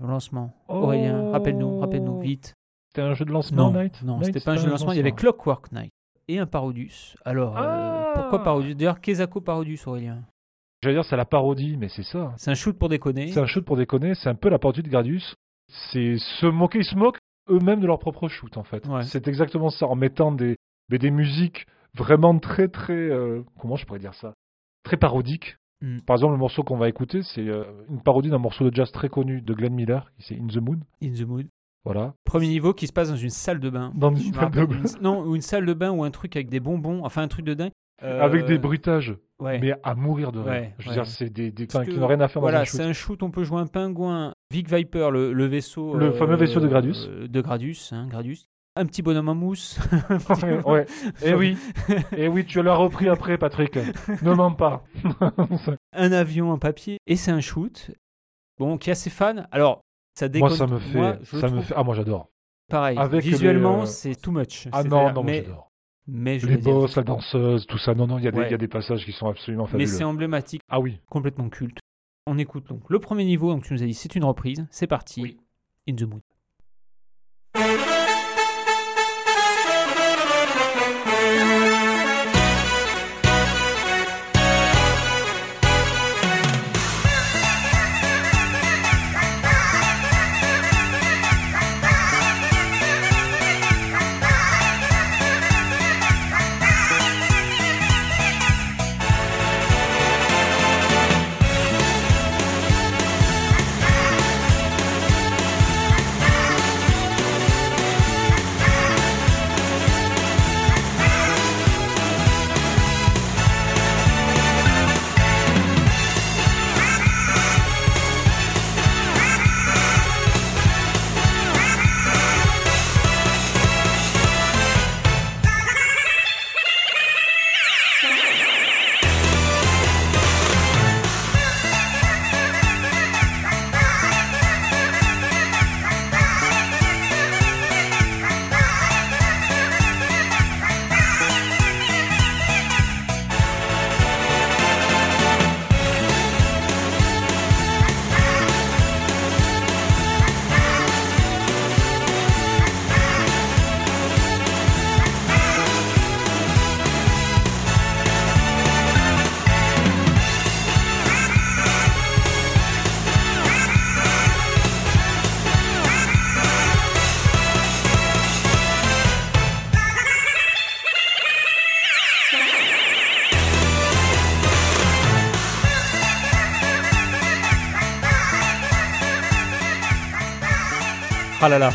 le lancement. Aurélien, rappelle-nous, rappelle-nous vite. C'était un jeu de lancement, Non, Night non, Night, c'était pas un jeu de lancement. Il y avait Clockwork Knight et un Parodius. Alors euh, Ah pourquoi Parodius? D'ailleurs Kezako Parodius Aurélien. J'allais dire, c'est la parodie, mais c'est ça. C'est un shoot pour déconner. C'est un shoot pour déconner, c'est un peu la parodie de Gradius. C'est se moquer, ils se moquent eux-mêmes de leur propre shoot, en fait. Ouais. C'est exactement ça, en mettant des, mais des musiques vraiment très, très. euh, comment je pourrais dire ça? Très parodiques. Mm. Par exemple, le morceau qu'on va écouter, c'est euh, une parodie d'un morceau de jazz très connu de Glenn Miller, qui c'est In the Moon. In the Mood. Voilà. Premier niveau qui se passe dans une salle de bain. Dans une salle de bain. une- non, ou une salle de bain ou un truc avec des bonbons, enfin un truc de dingue. Euh, Avec des bruitages, Ouais. mais à mourir de rire. Ouais, je veux dire, c'est des, des qui n'ont rien à faire Voilà, dans un shoot. c'est un shoot, on peut jouer un pingouin. Vic Viper, le, le vaisseau. Le fameux vaisseau de Gradius. euh, De Gradius, hein, Gradius. Un petit bonhomme en mousse. ouais, ouais. Et oui, et oui, tu l'as repris après, Patrick. ne mens pas. un avion en papier. Et c'est un shoot. Bon, qui a ses fans. Alors, ça déconne. moi, ça me fait, Moi, ça me fait. Ah, moi, j'adore. Pareil. avec Visuellement, les, euh, c'est too much. Ah non, non, moi, mais, j'adore. Mais je Les boss, la danseuse, tout ça. Non, non, il y, a des- Ouais. il y a des passages qui sont absolument Mais fabuleux. c'est emblématique. Ah oui. complètement culte. On écoute donc le premier niveau, donc tu nous as dit c'est une reprise, c'est parti. In the mood. Ah là là.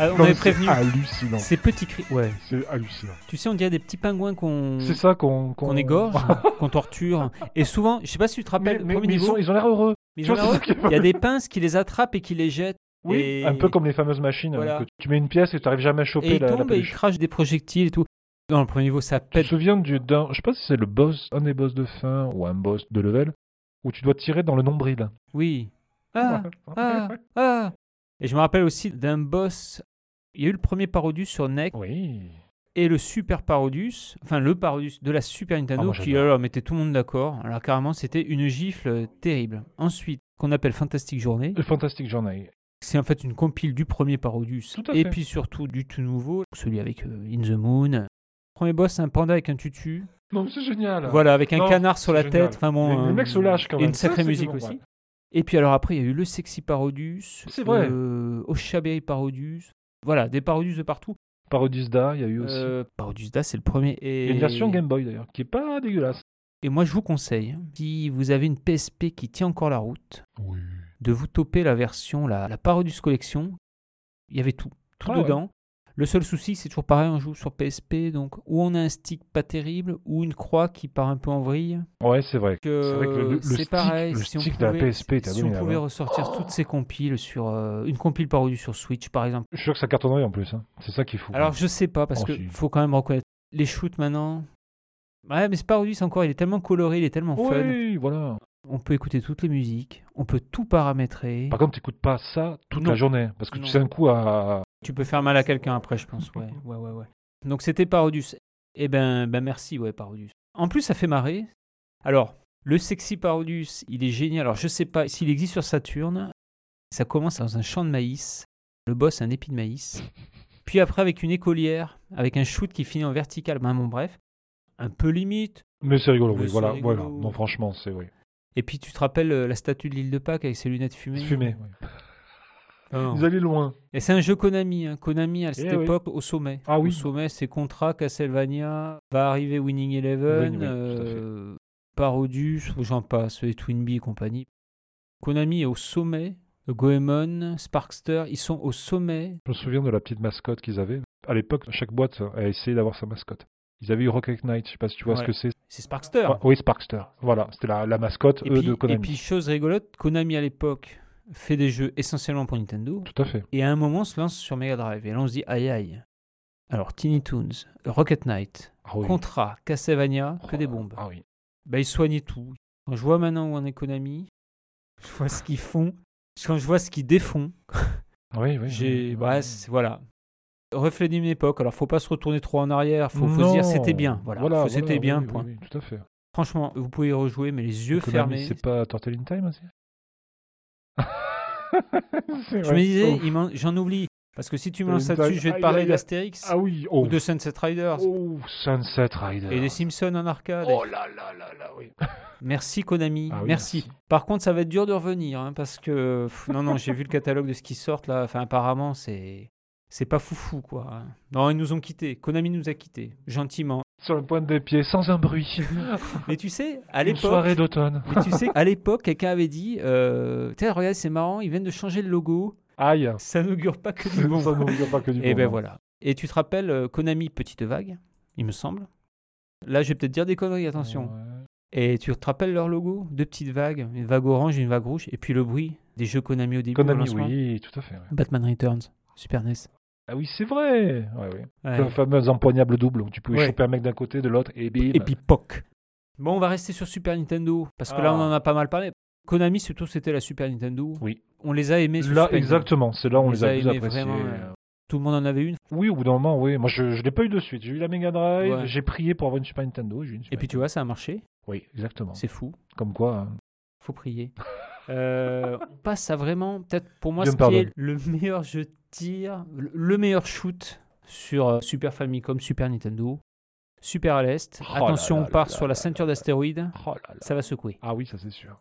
Ah, on Non, avait prévenu. C'est hallucinant. Ces petits cris. Ouais. C'est hallucinant. Tu sais, on dirait des petits pingouins qu'on C'est ça qu'on qu'on égorge, qu'on torture. Et souvent, je sais pas si tu te rappelles, mais- premier mais ils, niveau, sont- ils ont l'air heureux. mais ils ont l'air- est il y a des pinces qui les attrapent et qui les jettent. Oui, Et- un peu comme les fameuses machines. Voilà. que tu mets une pièce et tu n'arrives jamais à Et choper ils la, la tombent et ils crachent des projectiles et tout. Dans le premier niveau, ça Tu te pète. souviens du, je sais pas si c'est le boss, un des boss de fin ou un boss de level, où tu dois tirer dans le nombril. Oui. Ah, ah, ah. Et je me rappelle aussi d'un boss. Il y a eu le premier Parodius sur NEC Oui. et le Super Parodius, enfin le Parodius de la Super Nintendo Ah, moi, qui alors, mettait tout le monde d'accord. Alors carrément, c'était une gifle terrible. Ensuite, qu'on appelle Fantastic Journey. Le Fantastic Journey. C'est en fait une compile du premier Parodius Tout à et puis surtout du tout nouveau, celui avec euh, In the Moon. Premier boss, un panda avec un tutu. Non, c'est génial. Voilà, avec un Non, canard sur la génial. tête. Enfin bon, Les- les euh, mecs se lâchent quand et même. une Ça, sacrée musique bon, aussi. ouais. Et puis alors après, il y a eu le Sexy Parodius. Vrai. Euh, Oshaberry Parodius. Voilà, des Parodius de partout. Parodisda, il y a eu aussi. Euh, Parodius Da, c'est le premier. Et... Il y a une version Game Boy d'ailleurs, qui est pas dégueulasse. Et moi, je vous conseille, si vous avez une PSP qui tient encore la route, Oui. de vous toper la version, la, la Parodius Collection. Il y avait tout, tout Ah ouais. Le seul souci, c'est toujours pareil, on joue sur PSP, donc ou on a un stick pas terrible, ou une croix qui part un peu en vrille. Ouais, c'est vrai. C'est vrai que le- stick- pareil, le si on stick de la pouvait, PSP si on pouvait hein. ressortir toutes ces compiles sur euh, une compile Parodius sur Switch, par exemple. Je suis sûr que ça cartonnerait en plus. hein. C'est ça qu'il faut. Alors je sais pas parce si. faut quand même reconnaître les shoots maintenant. Ouais, mais c'est Parodius encore, il est tellement coloré, il est tellement fun. oui, voilà. On peut écouter toutes les musiques, on peut tout paramétrer. Par contre, t'écoutes pas ça toute Non. la journée. Parce que Non. tu sais un coup à. Tu peux faire mal à quelqu'un après, je pense. Ouais, ouais, ouais, ouais. Donc c'était Parodius. Eh ben, ben merci, ouais, Parodius. En plus, ça fait marrer. Alors, le sexy Parodius, il est génial. Alors, je sais pas s'il existe sur Saturne. Ça commence dans un champ de maïs. Le boss, un épi de maïs. Puis après, avec une écolière, avec un shoot qui finit en vertical. Ben bon, bref. Un peu limite. Mais c'est rigolo, Mais oui. Voilà, rigolo. voilà. Non, franchement, c'est oui. Et puis, tu te rappelles euh, la statue de l'île de Pâques avec ses lunettes fumées? Fumé. oui. Ah non. Ils allaient loin. Et c'est un jeu Konami. hein. Konami, à cette Eh oui. époque, au sommet. Ah oui. Au sommet, c'est Contra, Castlevania, va arriver Winning Eleven, Oui, euh, Parodius, j'en passe, et Twinbee et compagnie. Konami est au sommet. Goemon, Sparkster, ils sont au sommet. Je me souviens de la petite mascotte qu'ils avaient. À l'époque, chaque boîte a essayé d'avoir sa mascotte. Ils avaient eu Rocket Knight, je sais pas si tu vois Ouais. ce que c'est. C'est Sparkster. Ouais, oui, Sparkster. Voilà, c'était la, la mascotte, et, eux, puis, de et Konami. puis, chose rigolote, Konami à l'époque fait des jeux essentiellement pour Nintendo. Tout à fait. Et à un moment, on se lance sur Mega Drive. Et là, on se dit, aïe aïe. Alors, Tiny Toons, Rocket Knight, Ah oui. Contra, Castlevania, que des bombes. Ah oui. bah, ils soignaient tout. Quand je vois maintenant où est Konami, je vois ce qu'ils font, quand je vois ce qu'ils défont, Oui, oui. j'ai, oui, oui. c'est- voilà. Reflet d'une époque, alors faut pas se retourner trop en arrière, faut, faut se dire c'était bien, voilà, c'était bien, point. tout à fait. Franchement, vous pouvez y rejouer, mais les yeux Konami, fermés. C'est pas Turtle in Time aussi? Je me disais, Oh. j'en oublie, parce que si tu me lances là-dessus, je vais te aïe, parler d'Astérix Ah oui, oh. ou de Sunset Riders Oh, Sunset Rider. et des Simpsons en arcade. Oh là là là là, oui. Merci Konami, Ah oui, merci. merci. Par contre, ça va être dur de revenir, hein, parce que pff, non, non, j'ai vu le catalogue de ce qui sort là. Enfin, apparemment, c'est c'est pas foufou quoi. hein. Non, ils nous ont quittés. Konami nous a quittés, gentiment. Sur le point des pieds, sans un bruit. Mais tu sais, à Une l'époque, soirée d'automne. mais tu sais, à l'époque, quelqu'un avait dit, euh, tiens, regarde, c'est marrant, ils viennent de changer le logo. Aïe. Ça n'augure pas que du bon. Ça n'augure pas que du Et bon, ben non. voilà. Et tu te rappelles euh, Konami Petite Vague, il me semble. Là, je vais peut-être dire des conneries, attention. Ouais. Et tu te rappelles leur logo? Deux petites vagues, une vague orange et une vague rouge. Et puis le bruit des jeux Konami au début. au Konami, lancement. oui, tout à fait. ouais. Batman Returns, Super NES. Ah oui, c'est vrai. Ouais. Ouais. Le fameux empoignable double où tu pouvais Ouais. choper un mec d'un côté, de l'autre, et bim. Et puis POC. Bon, on va rester sur Super Nintendo, parce que là, Ah. on en a pas mal parlé. Konami, surtout, c'était la Super Nintendo. Oui. On les a aimés sur Là, Super exactement. C'est là où on les a plus aimés appréciés. vraiment, euh, Tout le monde en avait une. Oui, au bout d'un moment, oui. Moi, je ne l'ai pas eu de suite. J'ai eu la Mega Drive, j'ai prié pour avoir une Super Nintendo. Et puis tu vois, ça a marché. Oui, exactement. C'est fou. Comme quoi. hein. Faut prier. Euh, on passe à vraiment, peut-être pour moi, ce qui est le meilleur jeu le- le meilleur shoot sur euh, Super Famicom, Super Nintendo. Super à l'Est. Oh Attention, là on part là sur la ceinture d'astéroïdes. Oh. Ça va secouer. Ah oui, ça c'est sûr.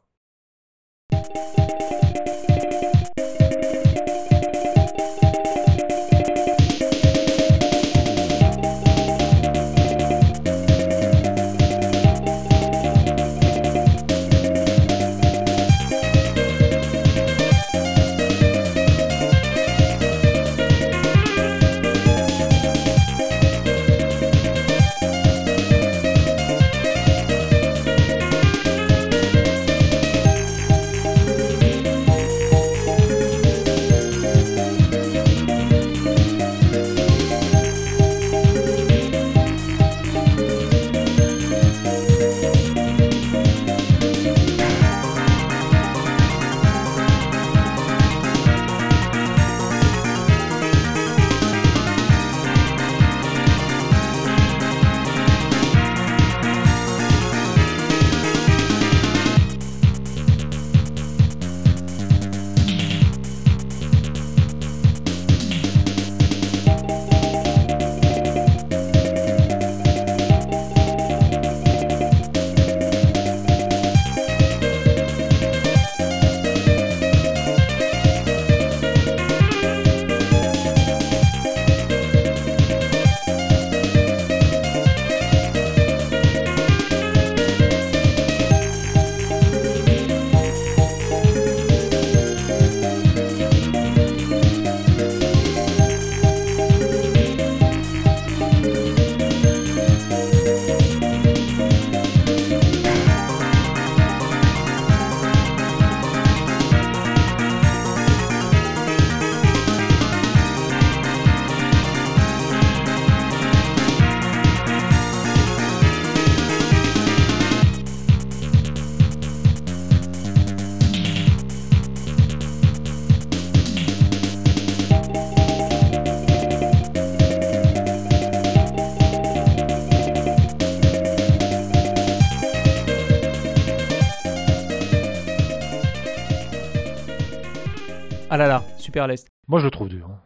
Super Lest. Moi, je le trouve dur. hein.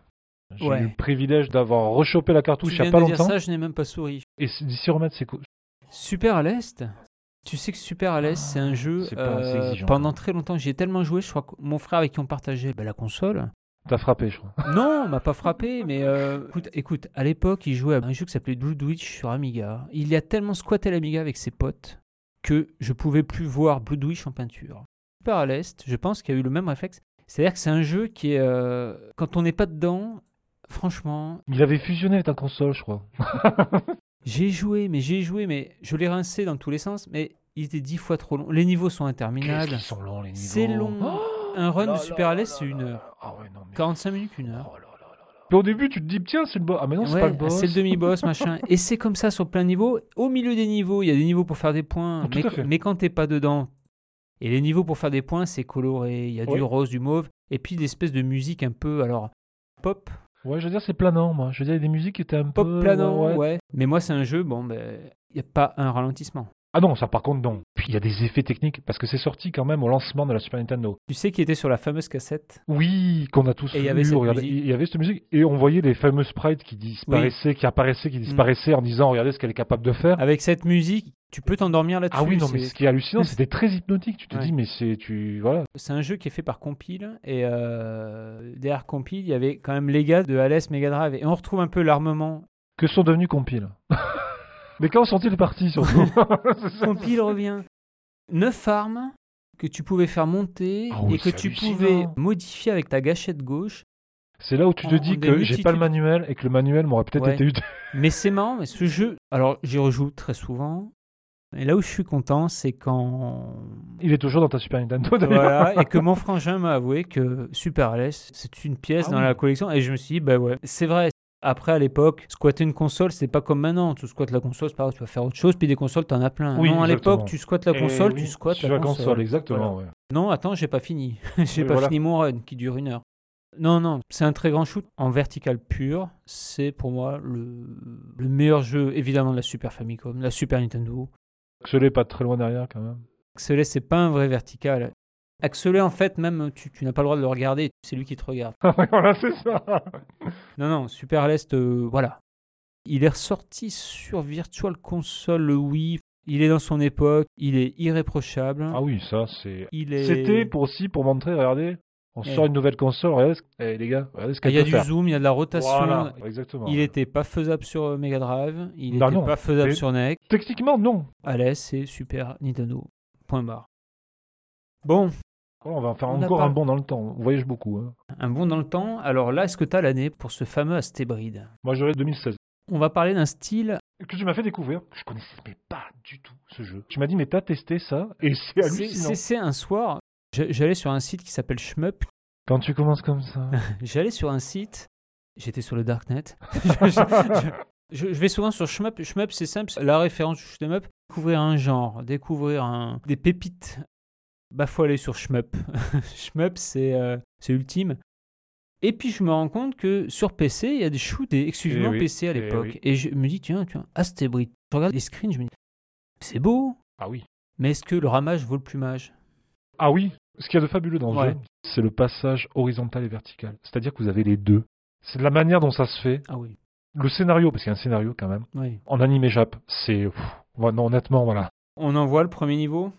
J'ai Ouais. eu le privilège d'avoir rechopé la cartouche il y a pas de dire longtemps. ça, je n'ai même pas souri. Et s'y remettre, c'est cool. Super à l'Est? Tu sais que Super à l'Est, c'est un jeu. pas euh, pendant très longtemps, j'y ai tellement joué, je crois que mon frère avec qui on partageait bah, la console. T'as frappé, je crois. Non, on m'a pas frappé, mais euh, écoute, écoute, à l'époque, il jouait à un jeu qui s'appelait Blue Witch sur Amiga. Il y a tellement squatté l'Amiga avec ses potes que je pouvais plus voir Blue Witch en peinture. Super à l'Est, je pense qu'il y a eu le même réflexe. C'est-à-dire que c'est un jeu qui est. euh, quand on n'est pas dedans, franchement, Il avait fusionné avec ta console, je crois. j'ai joué, mais j'ai joué, mais je l'ai rincé dans tous les sens, mais il était dix fois trop long. Les niveaux sont interminables. qu'ils sont longs, les niveaux. C'est long. Oh Un run là de Super là c'est une heure. là. Ah ouais, non, mais... 45 minutes, une heure. Oh là là. Mais au début, tu te dis, tiens, c'est le boss. Ah, mais non, c'est Ouais, pas le boss. c'est le demi-boss, machin. Et c'est comme ça sur plein de niveaux. Au milieu des niveaux, il y a des niveaux pour faire des points. Tout mais, mais quand t'es pas dedans, et les niveaux pour faire des points, c'est coloré. Il y a du rose, du mauve. Et puis l'espèce de musique un peu, alors, pop. Ouais, je veux dire, c'est planant, moi. Je veux dire, il y a des musiques qui étaient un Pop peu. planant, ouais. Mais moi, c'est un jeu, bon, ben, il n'y a pas un ralentissement. Ah non, ça par contre, non. Puis il y a des effets techniques, parce que c'est sorti quand même au lancement de la Super Nintendo. Tu sais qui était sur la fameuse cassette? Oui, qu'on a tous Et il y vu, avait cette regardez, il y avait cette musique, et on voyait les fameux sprites qui disparaissaient, qui apparaissaient, qui disparaissaient en disant, regardez ce qu'elle est capable de faire. Avec cette musique, tu peux t'endormir là-dessus. Ah oui, non, mais ce qui est hallucinant, c'était très hypnotique. Tu te Ouais. dis, mais c'est, tu, voilà. C'est un jeu qui est fait par Compile et euh, derrière Compile, il y avait quand même les gars de Alès Mega Drive et on retrouve un peu l'armement. Que sont devenus compiles Mais quand sont-ils partis, surtout? Compile revient. Neuf armes que tu pouvais faire monter Ah oui, et que tu pouvais modifier avec ta gâchette gauche. C'est là où tu te En- dis que j'ai pas le manuel et que le manuel m'aurait peut-être Ouais. été utile. Mais c'est marrant, mais ce jeu, alors j'y rejoue très souvent. Et là où je suis content, c'est quand Il est toujours dans ta Super Nintendo, d'ailleurs. voilà, et que mon frangin m'a avoué que Super Alès, c'est une pièce Ah dans oui. la collection. Et je me suis dit, bah ouais, c'est vrai. Après, à l'époque, squatter une console, c'est pas comme maintenant. Tu squattes la console, c'est pas grave, tu vas faire autre chose, puis des consoles, t'en as plein. Oui, non, à l'époque, tu squattes la Et console, oui, tu squattes sur la console. exactement. ouais. Non, attends, j'ai pas fini. j'ai Oui, pas voilà. fini mon run qui dure une heure. Non, non, c'est un très grand shoot en vertical pur. C'est pour moi le, le meilleur jeu, évidemment, de la Super Famicom, la Super Nintendo. Axelé pas très loin derrière, quand même. Axelé, c'est pas un vrai vertical. Axelé, en fait, même, tu, tu n'as pas le droit de le regarder, c'est lui qui te regarde. voilà, c'est ça. Non, non, Super à l'Est, euh, voilà. Il est ressorti sur Virtual Console le Wii. Il est dans son époque, il est irréprochable. Ah oui, ça, c'est. Est... C'était pour aussi pour montrer, regardez, on sort une nouvelle console, regardez, ce- eh, les gars, regardez ce Ah, qu'elle Il y a du faire. zoom, il y a de la rotation. Voilà, exactement. Il n'était pas faisable sur euh, Mega Drive, il Bah n'était non, pas faisable mais- sur NEC. Techniquement, non. Allez, c'est Super Nintendo. Point barre. Bon, Oh, on va en faire On encore pas- un bond dans le temps. On voyage beaucoup. hein. un bond dans le temps. Alors là, est-ce que tu as l'année pour ce fameux Astébride? Moi, j'aurais 2016. On va parler d'un style. Que tu m'as fait découvrir. Je connaissais mais pas du tout ce jeu. Tu m'as dit, mais t'as testé ça Et c'est hallucinant. c'est- un soir, j'allais sur un site qui s'appelle Shmup. Quand tu commences comme ça. J'allais sur un site, j'étais sur le Darknet. je, je- je- je vais souvent sur Shmup. Shmup, c'est simple, la référence du Shmup. Découvrir un genre, découvrir un, des pépites. Bah, faut aller sur Shmup. Shmup, c'est euh, c'est ultime. Et puis, je me rends compte que sur PC, il y a des shoots exclusivement Eh oui, PC à eh l'époque. oui. Et je me dis, tiens, tiens, Astébrid. Je regarde les screens, je me dis, c'est beau, Ah oui. mais est-ce que le ramage vaut le plumage? Ah oui. Ce qu'il y a de fabuleux dans le jeu, c'est le passage horizontal et vertical. C'est-à-dire que vous avez les deux. C'est de la manière dont ça se fait. Ah oui, Le scénario, parce qu'il y a un scénario quand même. oui. En animé Jap, c'est. non, honnêtement, voilà. On envoie le premier niveau.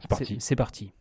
C'est parti. C'est parti.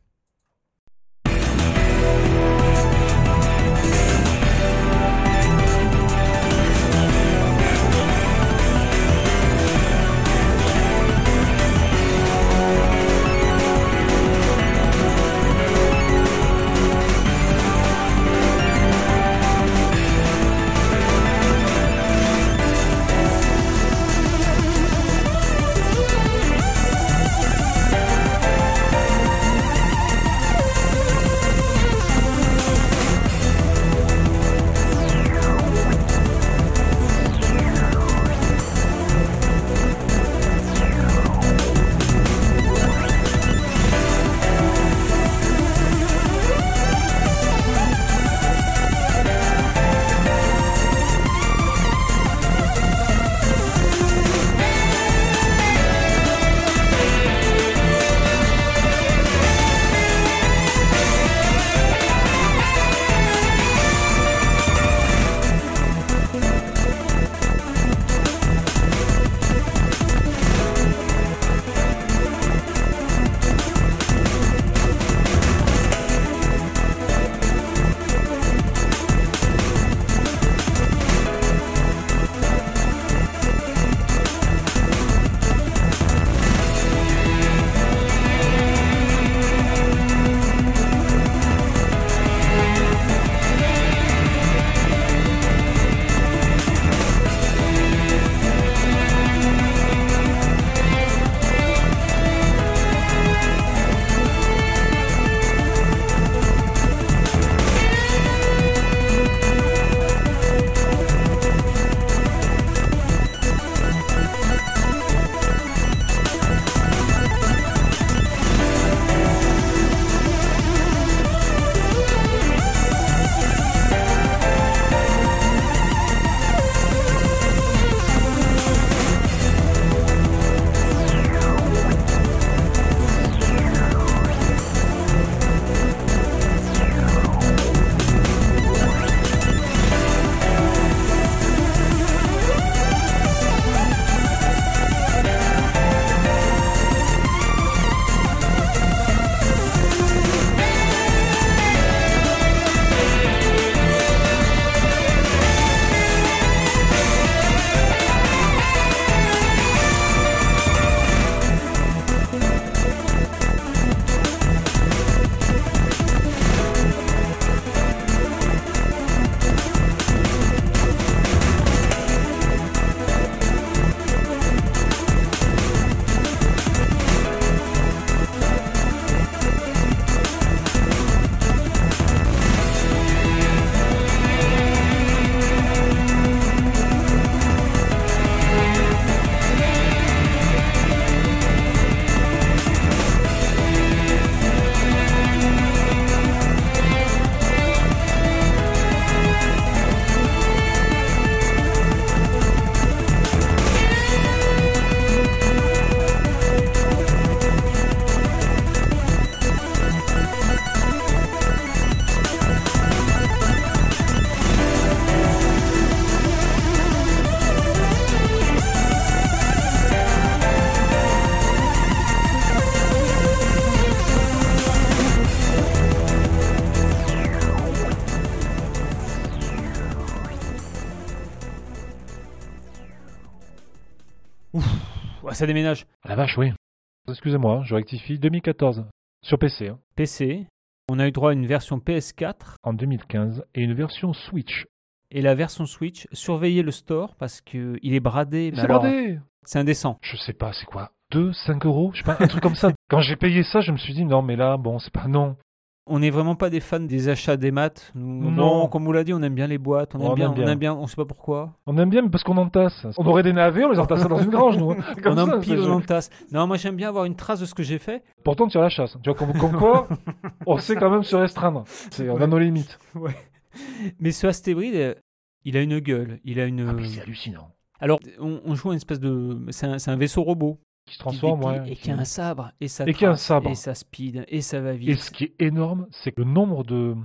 Ça déménage. La vache, oui. Excusez-moi, je rectifie. 2014 sur PC hein, PC. On a eu droit à une version PS4 en 2015 et une version Switch. et la version Switch. Surveillez le store parce que il est bradé. mais C'est alors, bradé. C'est indécent. Je sais pas, c'est quoi? 2, 5 euros? Je sais pas, un truc comme ça. Quand j'ai payé ça, je me suis dit non, mais là, bon, c'est pas non. On n'est vraiment pas des fans des achats des maths. Nous, Non. bon, comme vous l'a dit, on aime bien les boîtes. On aime bien, aime bien. On aime bien. On sait pas pourquoi. On aime bien, mais parce qu'on entasse. On aurait des navets, on les entassait dans une grange, nous. hein. Comme on ça, empile, on entasse. Non, moi j'aime bien avoir une trace de ce que j'ai fait. Pourtant, on tire la chasse. Tu vois, comme, comme quoi, on sait quand même se restreindre. C'est- on a nos limites. Mais ce astéroïde, euh, il a une gueule. Il a une. Ah, mais c'est hallucinant. Alors, on, on joue à une espèce de. C'est un, c'est un vaisseau robot. Qui se transforme, ouais. Et qui a un sabre. Et ça Et un sabre. Et ça speed. Et ça va Et vite. ce qui est énorme, c'est le nombre de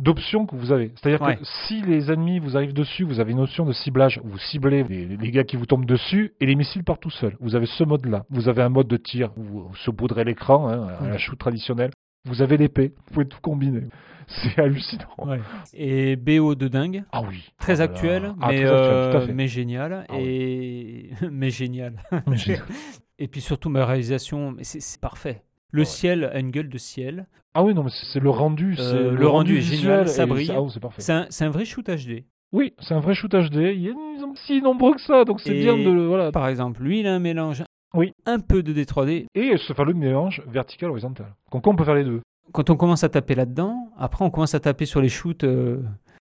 d'options que vous avez. C'est-à-dire Ouais. que si les ennemis vous arrivent dessus, vous avez une notion de ciblage. Vous ciblez les, les gars qui vous tombent dessus et les missiles partent tout seuls. Vous avez ce mode-là. Vous avez un mode de tir où vous saupoudrez l'écran, hein, à la shoot traditionnelle. Vous avez l'épée. Vous pouvez tout combiner. C'est hallucinant. Ouais. Et BO de dingue. Ah oui. Très Oh là. actuel, Ah, mais, très euh, génial. Ah et... mais génial. Mais j'ai- Et puis surtout, ma réalisation, c'est parfait. Le Ouais. ciel a une gueule de ciel. Ah oui, non, mais c'est le rendu. c'est Euh, le rendu est visuel. génial, ça brille. c'est- Ah, c'est un, vrai shoot HD. Oui, c'est un vrai shoot HD. Il y a ils sont si nombreux que ça, donc c'est bien de voilà. Par exemple, lui, il a un mélange. Oui. Un peu de D3D. Et ce fameux mélange vertical horizontal. Donc on peut faire les deux. Quand on commence à taper là-dedans, après, on commence à taper sur les shoots. euh,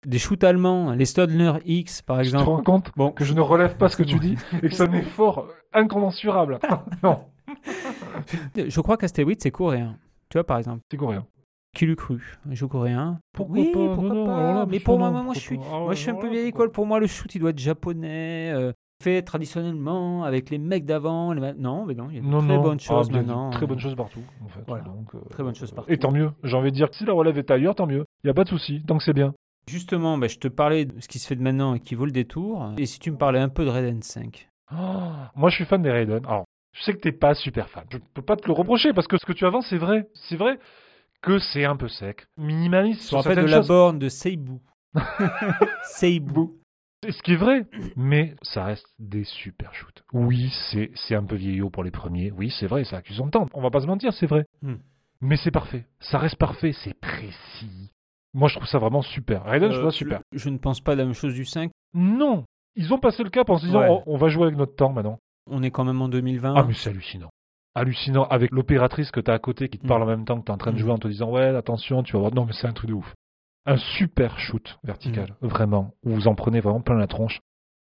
des shoots allemands, les Stadler X par Tu te exemple. rends compte Bon, que je ne relève pas ce que tu dis et que c'est un effort incommensurable. non, je crois qu'Astéroïde, c'est coréen. Tu vois, par exemple. c'est coréen. Qui l'eût cru? Un jeu coréen? Pourquoi oui, pas? pourquoi Non, pas là, Mais pour moi, moi, moi, je suis, Ah moi, je suis un peu vieille école. Pour moi, le shoot, il doit être japonais, euh, fait traditionnellement avec les mecs d'avant. les Non, mais non, il y a de Non, très non. bonnes choses Ah, maintenant. Très euh. bonnes choses partout, en fait. Voilà. Donc, euh, Très bonnes choses partout. Et tant mieux. J'ai envie de dire que si la relève est ailleurs, tant mieux. Il n'y a pas de souci, tant que c'est bien. Justement, bah, je te parlais de ce qui se fait de maintenant et qui vaut le détour. Et si tu me parlais un peu de Raiden 5 Ah, moi, je suis fan des Raiden. Alors, je sais que t'es pas super fan. Je peux pas te le reprocher parce que ce que tu avances, c'est vrai. C'est vrai que c'est un peu sec. Minimaliste Je me rappelle de la borne de Seibu. Seibu. C'est ce qui est vrai, mais ça reste des super shoots. Oui, c'est un peu vieillot pour les premiers. Oui, c'est vrai, ça accuse son temps. On va pas se mentir, c'est vrai. Hmm. Mais c'est parfait. Ça reste parfait, c'est précis. Moi, je trouve ça vraiment super. Raiden, je Euh, trouve ça super. Je, je ne pense pas la même chose du 5. Non, ils ont passé le cap en se disant Ouais. oh, on va jouer avec notre temps maintenant. On est quand même en 2020. Ah, mais c'est hallucinant. Hallucinant avec l'opératrice que tu as à côté qui te Mm. parle en même temps que tu es en train de Mm. jouer en te disant ouais, attention, tu vas voir. Non, mais c'est un truc de ouf. Un super shoot vertical, Mm. vraiment, où vous en prenez vraiment plein la tronche.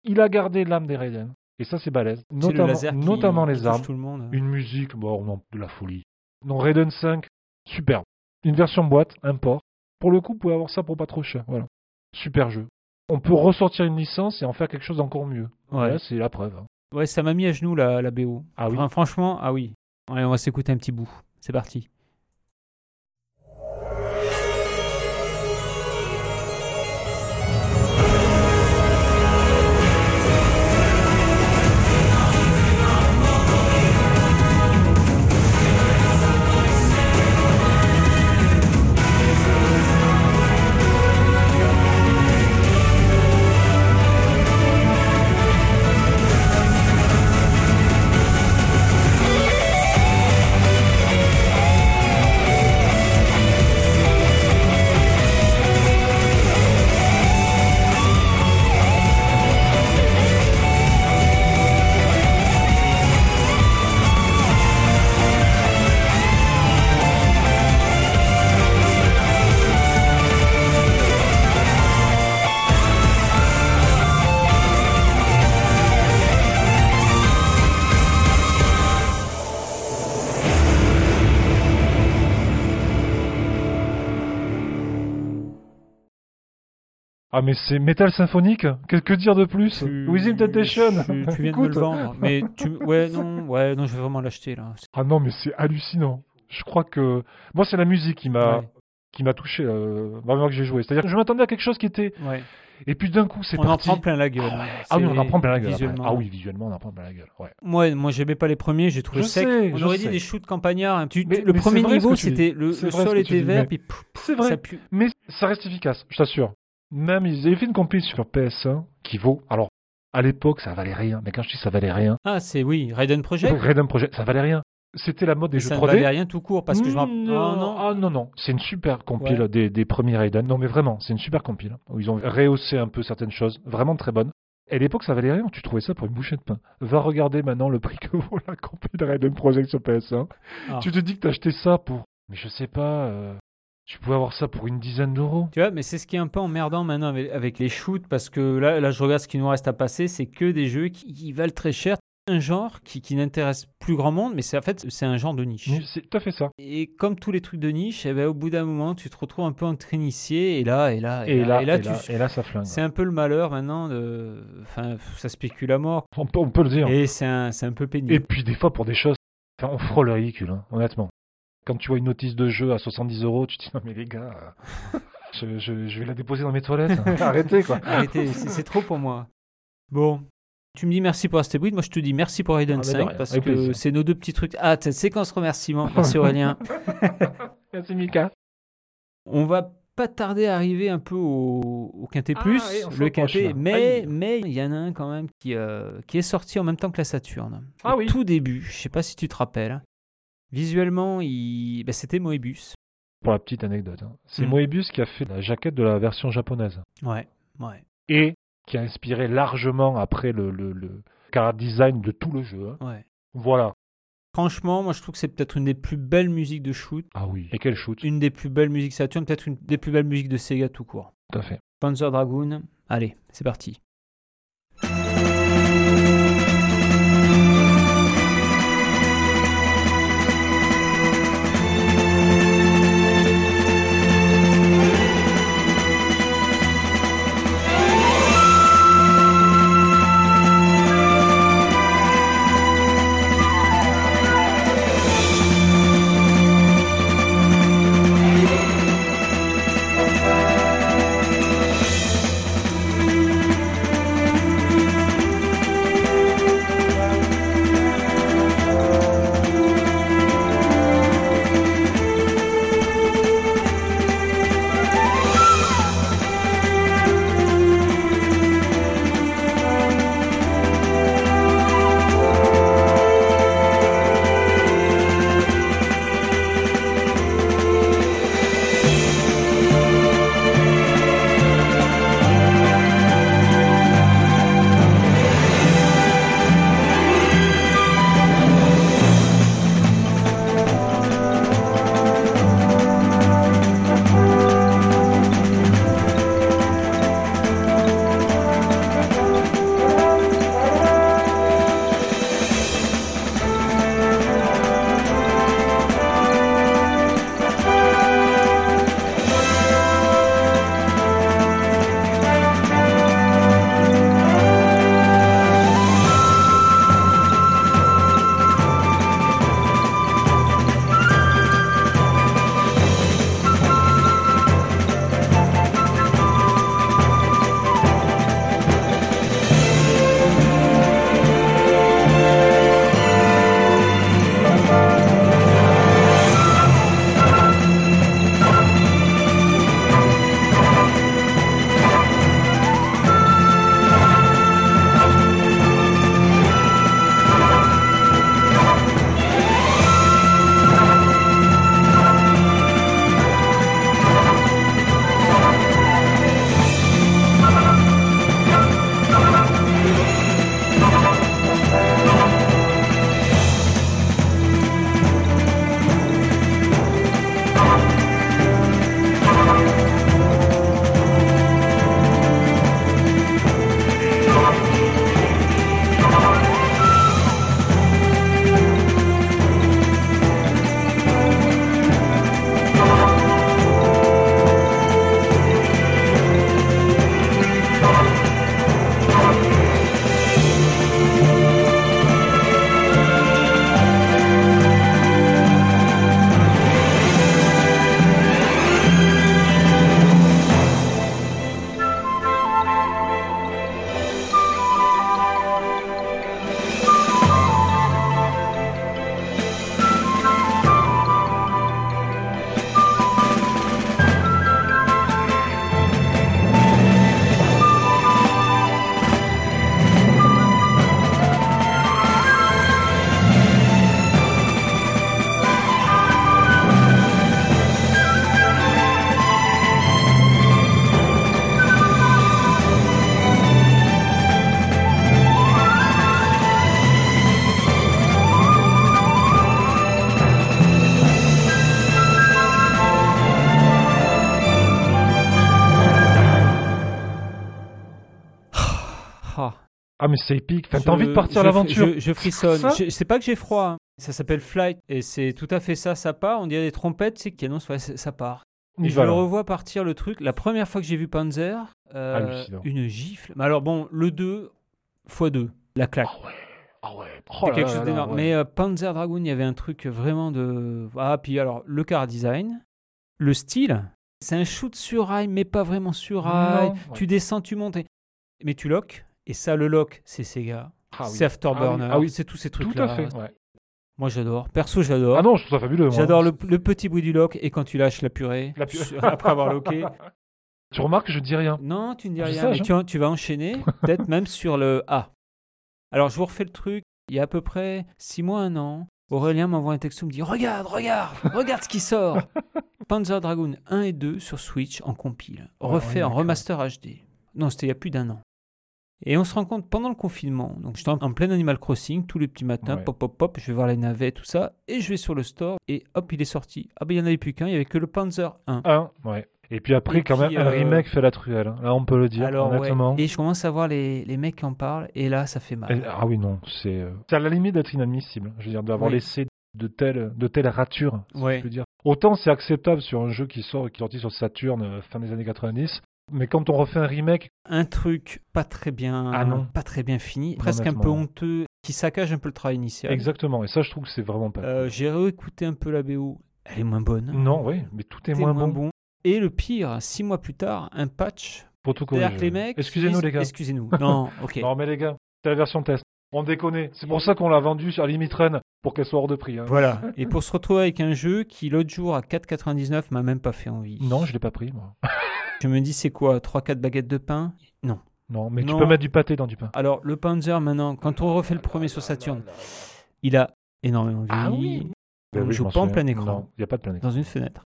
Il a gardé l'âme des Raiden. Et ça, c'est balèze. Le Notamment, laser qui- notamment les armes. Tout le monde. Une musique, bon, non, de la folie. Non, Raiden 5, superbe. Une version boîte, import. Pour le coup, vous pouvez avoir ça pour pas trop cher. Voilà. Super jeu. On peut ressortir une licence et en faire quelque chose d'encore mieux. Ouais. Là, c'est la preuve. hein. Ouais, ça m'a mis à genoux la, la BO. Ah oui. Enfin, franchement, ah oui. Ouais, on va s'écouter un petit bout. C'est parti. Ah, mais c'est Metal Symphonique Qu'est-ce que dire de plus Tu- Within Temptation tu, tu viens de me le vendre. Mais tu, ouais, non, ouais, non, je vais vraiment l'acheter là. Ah non, mais c'est hallucinant. Je crois que. Moi, c'est la musique qui m'a. Ouais. qui m'a touché euh, vraiment que j'ai joué. C'est-à-dire que je m'attendais à quelque chose qui était Ouais. et puis d'un coup c'est On en prend plein la gueule. Ah, hein. Ah oui, on en prend plein la gueule. Visuellement. Ah oui, visuellement on en prend plein la gueule. Ouais. Moi, moi j'aimais pas les premiers, j'ai trouvé Je sec. sais, on je aurait sais. dit des shoots campagnards. hein. Tu- Mais- le mais premier niveau, que c'était le, sol que était vert, mais puis pouf, C'est vrai. ça pue. Mais ça reste efficace, je t'assure. Même ils avaient fait une compil sur PS1 qui vaut alors À l'époque, ça valait rien. Mais quand je dis ça valait rien, Ah, c'est oui, Raiden Project. Raiden Project, ça valait rien. C'était la mode des jeux ça ne 3D. valait rien tout court parce que je me rappelle- non, non. ah, non, non, c'est une super compile Ouais. des, des premiers Raiden. Non, mais vraiment, c'est une super compile où ils ont rehaussé un peu certaines choses, vraiment très bonnes. Et à l'époque, ça valait rien. Tu trouvais ça pour une bouchée de pain. Va regarder maintenant le prix que vaut la compile Raiden Project sur PS1. Ah. Tu te dis que t'as acheté ça pour, mais je sais pas, euh, tu pouvais avoir ça pour une dizaine d'euros. Tu vois, mais c'est ce qui est un peu emmerdant maintenant avec, avec les shoots parce que là, là, je regarde ce qui nous reste à passer, c'est que des jeux qui, qui valent très cher. Un genre qui, qui n'intéresse plus grand monde, mais c'est en fait c'est un genre de niche. C'est tout à fait ça. Et comme tous les trucs de niche, eh ben, au bout d'un moment, tu te retrouves un peu entre initié et là, et là, Et, là, et là, et tu- là, et là, ça flingue. c'est un peu le malheur maintenant. De... Enfin, ça spécule à mort. On peut, on peut le dire. Et c'est un, c'est un peu pénible. Et puis des fois pour des choses, enfin, on frôle le ridicule, hein, honnêtement. Quand tu vois une notice de jeu à 70 euros, tu te dis non mais les gars, euh, je, je- je vais la déposer dans mes toilettes. Arrêtez quoi. Arrêtez, c'est trop pour moi. Bon, tu me dis merci pour Astébrid, moi je te dis merci pour Raiden Ah, mais de 5 rien, parce avec que c'est nos deux petits trucs. Ah, cette séquence remerciement. Merci Aurélien. Merci Mika. On va pas tarder à arriver un peu au, au Quintet Ah, Plus, oui, le Quintet, mais mais il y en a un quand même qui, euh, qui est sorti en même temps que la Saturne. Ah Au oui. Tout début, je sais pas si tu te rappelles. Visuellement, il... ben, c'était Moebius. Pour la petite anecdote, hein, c'est Mm. Moebius qui a fait la jaquette de la version japonaise Ouais, ouais. et qui a inspiré largement après le, le, le car design de tout le jeu. hein. ouais. Voilà. Franchement, moi je trouve que c'est peut-être une des plus belles musiques de shoot, Ah oui. Et quel shoot? une des plus belles musiques Saturn, peut-être une des plus belles musiques de Sega tout court. Tout à fait. Panzer Dragoon, allez, c'est parti. Ah, mais c'est épique. T'as envie de partir à l'aventure. Je, je frissonne. Je- C'est pas que j'ai froid. hein. Ça s'appelle Flight et c'est tout à fait ça. Ça part. On dirait des trompettes, c'est qui annoncent ouais, ça part. Et je le revois partir le truc. La première fois que j'ai vu Panzer, euh, une gifle. Mais alors bon, le 2 x 2, la claque. Ah ouais. Ah ouais. Oh quelque chose d'énorme. ouais. Mais euh, Panzer Dragoon, il y avait un truc vraiment de. Ah, puis alors, le car design, le style, c'est un shoot sur rail, mais pas vraiment sur rail. Non, Tu descends, tu montes. et- Mais tu lock. Et ça, le lock, c'est Sega. Ah oui. c'est Afterburner. Ah oui. C'est tous ces trucs-là. ouais. Moi, j'adore. Perso, j'adore. Ah non, je trouve ça fabuleux. J'adore le, le petit bruit du lock et quand tu lâches la purée, La après avoir locké. Tu remarques que je dis rien. Non, tu ne dis rien, mais tu, tu vas enchaîner, peut-être même sur le A. Alors, je vous refais le truc. Il y a à peu près 6 mois, un an, Aurélien m'envoie un texto, me dit Regarde, regarde, regarde ce qui sort Panzer Dragoon 1 et 2 sur Switch en compile, Ouais, refait en remaster HD. Non, c'était il y a plus d'un an. Et on se rend compte pendant le confinement, donc j'étais en, en plein Animal Crossing tous les petits matins, Ouais. pop pop pop, je vais voir les navets, tout ça, et je vais sur le store, et hop, il est sorti. Ah ben il n'y en avait plus qu'un, il n'y avait que le Panzer 1. Un, ouais. Et puis après, Et quand puis, même, un euh, remake fait la truelle. hein. Là, on peut le dire, Alors, ouais. honnêtement. Et je commence à voir les, les mecs qui en parlent, et là, ça fait mal. Et- Ah oui, non, c'est euh, c'est à la limite d'être inadmissible. Je veux dire, d'avoir Oui. laissé de telles, de telles ratures, si Ouais. je peux dire. Autant c'est acceptable sur un jeu qui sort, qui est sorti sur Saturn euh, fin des années 90, mais quand on refait un remake, un truc pas très bien, Ah non. pas très bien fini, presque un peu honteux, qui saccage un peu le travail initial. exactement. Et ça, je trouve que c'est vraiment pas. Euh, J'ai réécouté un peu la BO, elle est moins bonne. Non, oui, mais tout est moins, bon. Et le pire, six mois plus tard, un patch. Pour tout corriger. que les mecs. Excusez-nous, les gars. Excusez-nous. Non, ok. Non, mais les gars, c'est la version test. On déconne. C'est pour ça qu'on l'a vendu sur Limit Run pour qu'elle soit hors de prix. hein. Voilà. Et pour se retrouver avec un jeu qui, l'autre jour, à 4,99, m'a même pas fait envie. Non, je l'ai pas pris, moi. Je me dis, c'est quoi 3-4 baguettes de pain? Non. Non, mais tu peux mettre du pâté dans du pain. Alors, le Panzer, maintenant, quand on refait le premier sur Saturn, il a énormément vieilli. Ah oui. On Ben oui, je joue pas en plein écran. Non, il n'y a pas de plein écran. dans une fenêtre.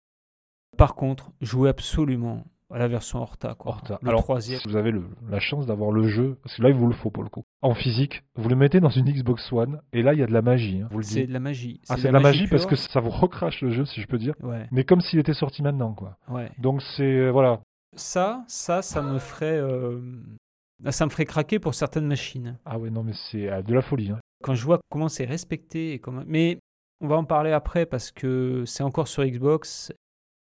Par contre, jouez absolument à la version Horta, quoi. Horta. Le Alors, troisième. si vous avez le- la chance d'avoir le jeu, parce que là, il vous le faut pour le coup. En physique, vous le mettez dans une Xbox One, et là, il y a de la magie. hein, vous le C'est de la magie. Ah, c'est de la magie parce pure. que ça vous recrache le jeu, si je peux dire. Ouais, Mais comme s'il était sorti maintenant, quoi. ouais. Donc c'est euh, voilà. Ça, ça, ça me ferait, euh, ça me ferait craquer pour certaines machines. Ah ouais, non, mais c'est euh, de la folie. hein. Quand je vois comment c'est respecté et comment. Mais on va en parler après parce que c'est encore sur Xbox.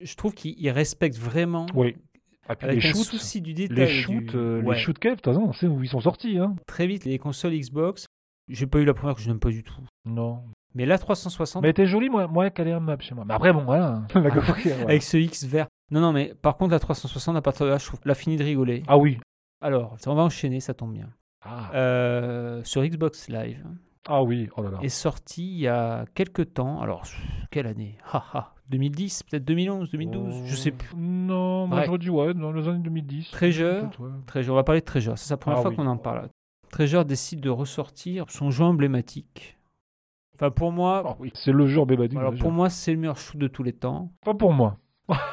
Je trouve qu'ils respectent vraiment. Oui. Puis Avec les un shoots, souci du détail. les shoots, du- euh, Ouais. les shoots Kev, de toute façon, on sait où ils sont sortis. Hein. Très vite, les consoles Xbox. J'ai pas eu la première que je n'aime pas du tout. Non. Mais la 360, Mais t'es joli, moi, moi, qu'elle est un map chez moi. Mais après, bon, voilà. Voilà. avec ce X vert. Non, non, mais par contre, la 360, à partir de là, je trouve la fini de rigoler. Ah oui. Alors, on va enchaîner, ça tombe bien. Ah, Euh, sur Xbox Live Ah oui, oh là là. est sorti il y a quelques temps. Alors, quelle année? Haha, 2010, peut-être 2011, 2012, je sais plus. Oh, Non, moi j'aurais dit ouais, dans les années 2010. Treasure. Ouais. Treasure, on va parler de Treasure, c'est la première Ah fois oui. qu'on en parle. Treasure décide de ressortir son jeu emblématique. Enfin, pour moi, Ah oui, c'est le jeu Bébadou. alors pour moi, c'est le meilleur shoot de tous les temps. Pas pour moi.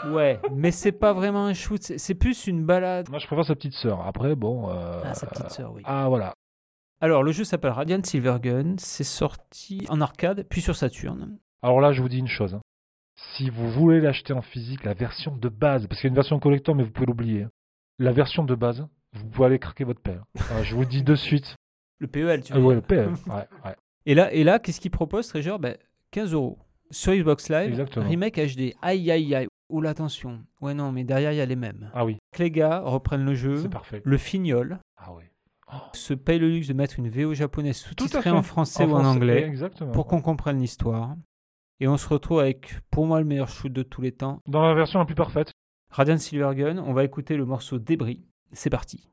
Ouais, mais c'est pas vraiment un shoot, c'est plus une balade. Moi, je préfère sa petite sœur. Après, bon. euh, Ah, sa petite sœur, oui. Ah voilà. Alors, le jeu s'appelle Radiant Silvergun. C'est sorti en arcade, puis sur Saturn. Alors là, je vous dis une chose. hein. Si vous voulez l'acheter en physique, la version de base, parce qu'il y a une version collector, mais vous pouvez l'oublier. hein. La version de base, vous pouvez aller craquer votre père. Voilà, je vous le dis de suite. Le PEL, tu Ah veux ouais, dire. le. Ouais, ouais. Et là, et là qu'est-ce qu'il propose, Treasure ben, 15 euros. Sur Xbox Live, Exactement. remake HD. Aïe, aïe, aïe. Oula, attention. Ouais, non, mais derrière, il y a les mêmes. Ah oui, Que les gars reprennent le jeu, c'est parfait. le fignol, Ah oui. se paye le luxe de mettre une VO japonaise sous-titrée en français ou en anglais Exactement. pour qu'on comprenne l'histoire. Et on se retrouve avec, pour moi, le meilleur shoot de tous les temps. Dans la version la plus parfaite. Radiant Silvergun, on va écouter le morceau Débris. C'est parti.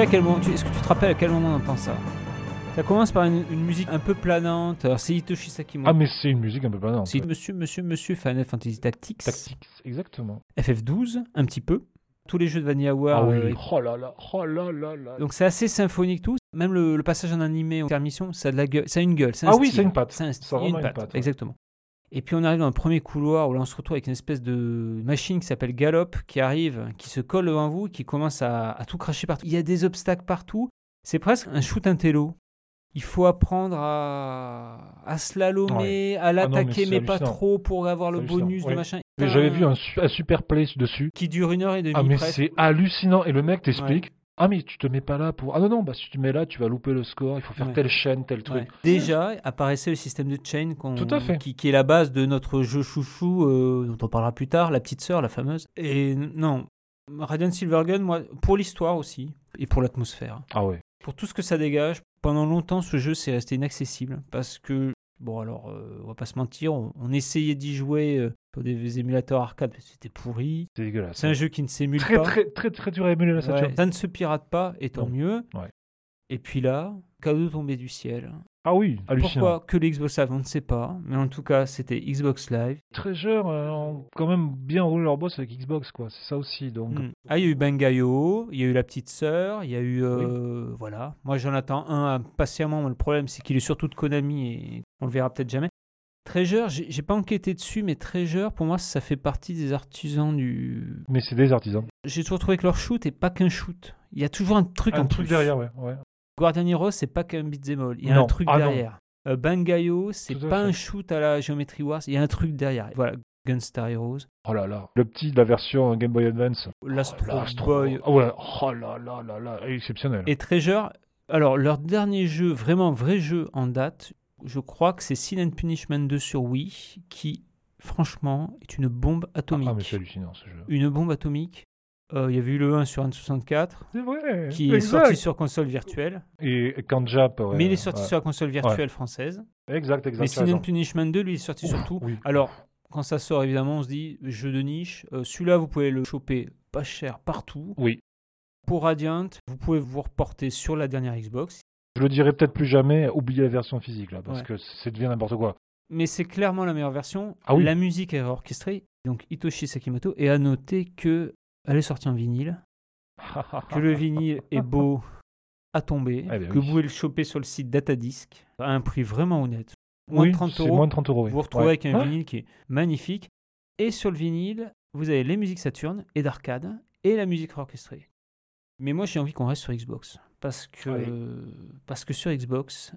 Sais à quel moment. tu- Est-ce que tu te rappelles à quel moment on entend ça? Ça commence par une, une musique un peu planante. Alors, c'est Hitoshi Sakimoto. Ah, mais c'est une musique un peu planante. C'est Monsieur, Monsieur, Monsieur Final Fantasy Tactics. Tactics, exactement. FF12, un petit peu. Tous les jeux de Vanilla War. Ah oui, euh, oh là là, oh là là là. donc c'est assez symphonique tout. Même le, le passage en animé en permission, ça a de la gueule, ça a une gueule. un Ah oui, c'est une patte. C'est un Ça a vraiment une une patte, patte, ouais. exactement. Et puis on arrive dans un premier couloir où là on se retrouve avec une espèce de machine qui s'appelle Gallop qui arrive, qui se colle devant vous, qui commence à, à tout cracher partout. Il y a des obstacles partout. C'est presque un shoot intello. Il faut apprendre à, à slalomer, à l'attaquer, c'est mais, pas trop pour avoir le bonus de oui. machin. Mais J'avais vu un, su- un super play dessus. qui dure une heure et demie Ah, mais c'est hallucinant. Et le mec t'explique Ah, mais tu te mets pas là pour. Ah, non, non, bah si tu te mets là, tu vas louper le score. Il faut faire Ouais. telle chaîne, tel truc. Ouais. Déjà apparaissait le système de chain qu'on- Tout à fait. Qui, qui est la base de notre jeu chouchou, euh, dont on parlera plus tard, la petite sœur, la fameuse. Et non, Radiant Silvergun, moi, pour l'histoire aussi, et pour l'atmosphère, Ah, ouais. pour tout ce que ça dégage, pendant longtemps, ce jeu s'est resté inaccessible, parce que, bon alors, euh, on va pas se mentir, on, on essayait d'y jouer euh, sur des émulateurs arcade, mais c'était pourri. C'est dégueulasse. C'est un jeu qui ne s'émule très, pas. très, très, très dur à émuler la Ouais, ça ne se pirate pas, et tant Non. mieux. Ouais. Et puis là, cadeau tombé du ciel. Ah, oui, hallucinant. Pourquoi que les Xbox Live, on ne sait pas. Mais en tout cas, c'était Xbox Live. Treasure euh, ont quand même bien roulé leur boss avec Xbox, quoi. C'est ça aussi. Donc, Hmm. Ah, il y a eu Bangayo, il y a eu La Petite Sœur, il y a eu. euh, Voilà. Moi, j'en attends un impatiemment. mais Le problème, c'est qu'il est surtout de Konami et on le verra peut-être jamais. Treasure, j'ai j'ai pas enquêté dessus, mais Treasure, pour moi, ça fait partie des artisans du. Mais c'est des artisans. J'ai toujours trouvé que leur shoot est pas qu'un shoot. Il y a toujours un truc un en truc plus. derrière, ouais. ouais. Guardian Heroes, c'est pas qu'un beat'em all. Il y a Non. un truc Ah derrière. Euh, Bangayo, c'est pas un shoot à la Geometry Wars. Il y a un truc derrière. Voilà. Gunstar Heroes. Oh là là. Le petit de la version Game Boy Advance. L'Astro Oh, l'Astro. Boy Ah ouais. Oh là là là là. Exceptionnel. et Treasure. Alors, leur dernier jeu, vraiment vrai jeu en date, je crois que c'est Sin and Punishment 2 sur Wii, qui, franchement, est une bombe atomique. Ah, mais c'est hallucinant ce jeu. une bombe atomique. Euh, Il y avait eu le 1 sur N64, C'est vrai. qui est sorti sur console virtuelle, Et Kanjap, ouais. mais il est sorti ouais. sur la console virtuelle française. Exact, exact. Mais Sin. Punishment 2, lui, il est sorti Ouf, surtout. oui. Alors, quand ça sort, évidemment, on se dit, jeu de niche. Euh, Celui-là, vous pouvez le choper pas cher partout. Oui. Pour Radiant, vous pouvez vous reporter sur la dernière Xbox. Je le dirai peut-être plus jamais, oubliez la version physique là, parce que c'est devient n'importe quoi. Mais c'est clairement la meilleure version. Ah oui. La musique est orchestrée, donc Hitoshi Sakimoto. Et à noter que elle est sortie en vinyle, que le vinyle est beau à tomber, Eh ben que oui. vous pouvez le choper sur le site Datadisc à un prix vraiment honnête. Moins oui, de 30 c'est euros. moins de 30 euros. oui. Vous vous retrouvez Ouais. avec un Ouais. vinyle qui est magnifique. Et sur le vinyle, vous avez les musiques Saturn et d'arcade et la musique orchestrée. Mais moi, j'ai envie qu'on reste sur Xbox. Parce que, Allez. parce que sur Xbox.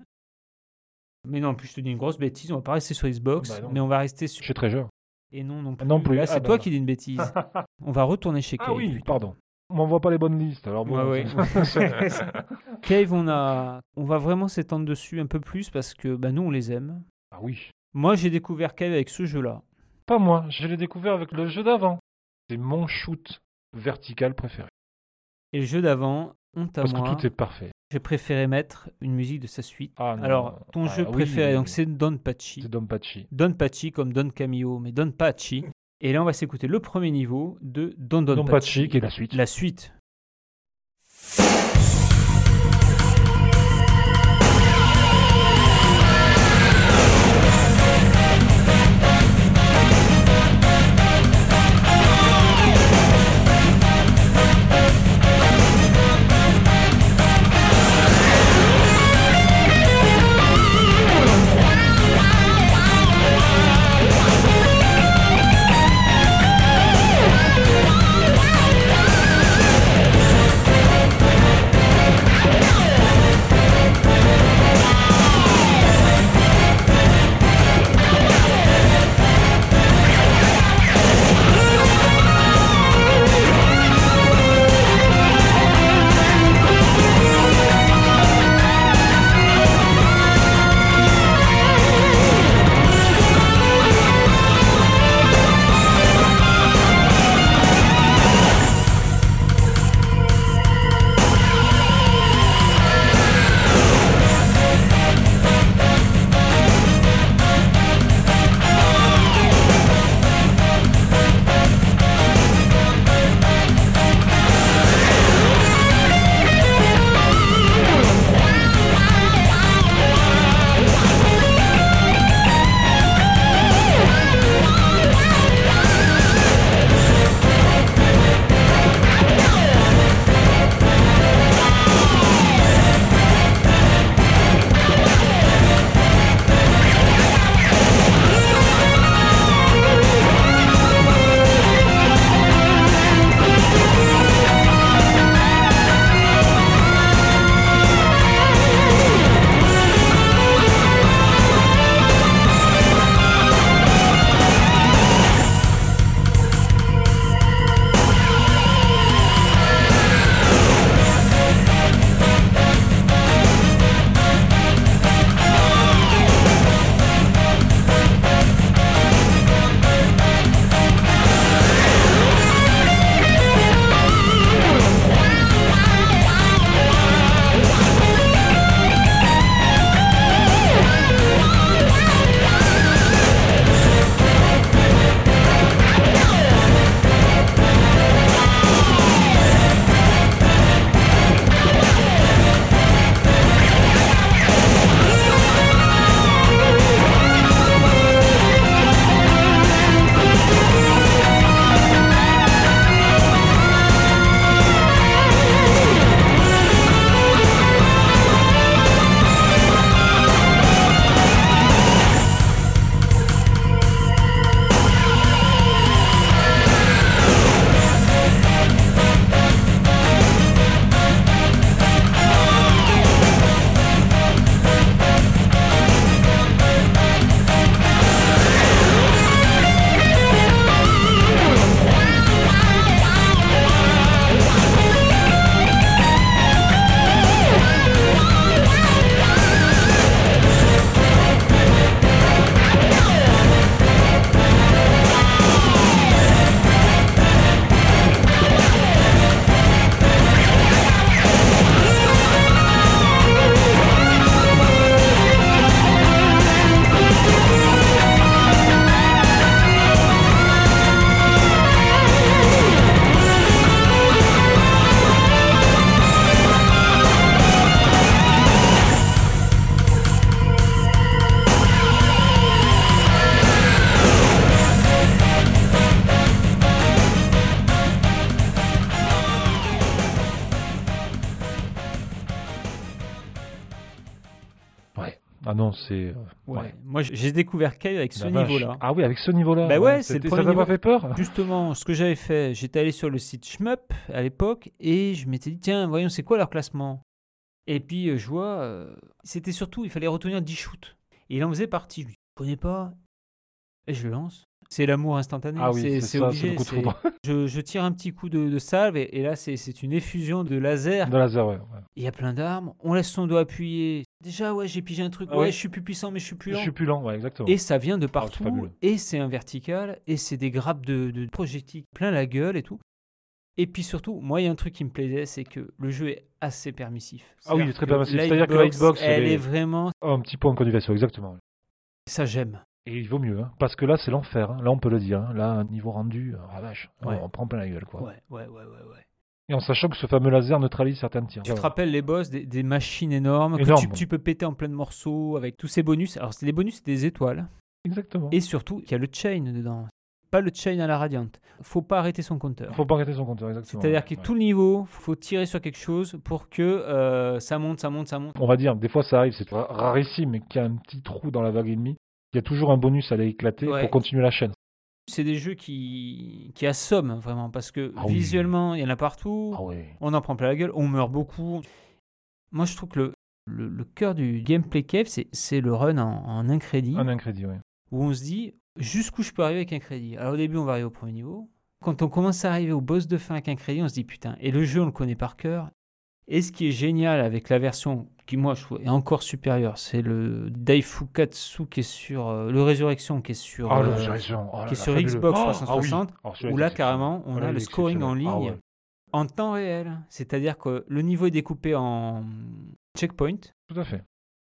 Mais non, en plus, je te dis une grosse bêtise. On va pas rester sur Xbox, Bah mais on va rester sur. Chez Treasure. Et non, non plus. Non plus. Là, Ah c'est bah toi qui dis une bêtise. on va retourner chez Cave. Ah oui, pardon. On m'envoie pas les bonnes listes, alors bon. Ouais, ouais. Cave, on, a... on va vraiment s'étendre dessus un peu plus parce que bah, nous, on les aime. ah oui. Moi, j'ai découvert Cave avec ce jeu-là. Pas moi, je l'ai découvert avec le jeu d'avant. C'est mon shoot vertical préféré. Et le jeu d'avant, honte à Parce moi. que tout est parfait. J'ai préféré mettre une musique de sa suite. Ah, non. Alors, ton Ah, jeu oui, préféré, oui, donc c'est Don Pachi. C'est Dom Pachi. Don Pachi comme Don Camillo, mais Don Pachi. Et là, on va s'écouter le premier niveau de Don Don, Dom Pachi, qui est la suite. La suite. C'est. euh, Ouais. ouais. Moi, j'ai découvert Cave avec ce niveau-là. Ah oui, avec ce niveau-là. Bah ouais, c'est le premier Ça t'a pas fait peur Justement, ce que j'avais fait, j'étais allé sur le site Shmup à l'époque et je m'étais dit, tiens, voyons, c'est quoi leur classement? Et puis, euh, je vois, euh, c'était surtout, il fallait retenir 10 shoots. Et il en faisait partie. Je je connais pas. Et je le lance. C'est l'amour instantané. Ah oui, c'est obligé. coup de. Je, je tire un petit coup de, de salve et, et là, c'est une effusion de laser. De laser, ouais. ouais. Il y a plein d'armes. On laisse son doigt appuyé. Déjà, ouais, j'ai pigé un truc. Ah ouais, ouais. je suis plus puissant, mais je suis plus Je lent. suis plus lent, ouais, exactement. Et ça vient de c'est partout. et c'est un vertical. Et c'est des grappes de, de projectiles plein la gueule et tout. Et puis surtout, moi, il y a un truc qui me plaisait, c'est que le jeu est assez permissif. Ah oui, il est très permissif. C'est-à-dire que la Xbox, elle elle est est- vraiment. Un petit point connu vaisseau, exactement. Ça, j'aime. Et il vaut mieux, hein, parce que là, c'est l'enfer. hein. Là, on peut le dire. hein. Là, niveau rendu, ah vache, Ouais. on prend plein la gueule, quoi. Ouais, ouais, ouais, ouais. ouais. Et en sachant que ce fameux laser neutralise certains tirs. Tu te ouais. rappelles les boss, des, des machines énormes, que tu, tu peux péter en plein de morceaux avec tous ces bonus. Alors, c'est les bonus, c'est des étoiles. Exactement. Et surtout, il y a le chain dedans. Pas le chain à la Radiant. Faut pas arrêter son compteur. Faut pas arrêter son compteur, exactement. C'est-à-dire que ouais. tout le niveau, faut tirer sur quelque chose pour que euh, ça monte, ça monte, ça monte. On va dire, des fois ça arrive, c'est ra- rarissime, mais qu'il y a un petit trou dans la vague ennemie. Il y a toujours un bonus à l'éclater Ouais. pour continuer la chaîne. C'est des jeux qui, qui assomment vraiment parce que Ah oui. visuellement, il y en a partout. Ah. On en prend plein la gueule, on meurt beaucoup. Moi, je trouve que le, le, le cœur du gameplay cave, c'est, le run en, en un crédit Un incrédit, ouais. où on se dit jusqu'où je peux arriver avec un crédit? Alors au début, on va arriver au premier niveau. Quand on commence à arriver au boss de fin avec un crédit, on se dit putain. Et le jeu, on le connaît par cœur. Et ce qui est génial avec la version qui, moi, je trouve est encore supérieure, c'est le Daifukatsu qui est sur. euh, le Résurrection qui est sur. Ah, euh, résurrection. Oh là qui est là, sur fabuleux. Xbox Oh, 360, ah oui. Celui-là, où il là, est carrément, on Ah, a il le est scoring en ligne exceptionnel. Ah ouais. en temps réel. C'est-à-dire que le niveau est découpé en checkpoint, Tout à fait.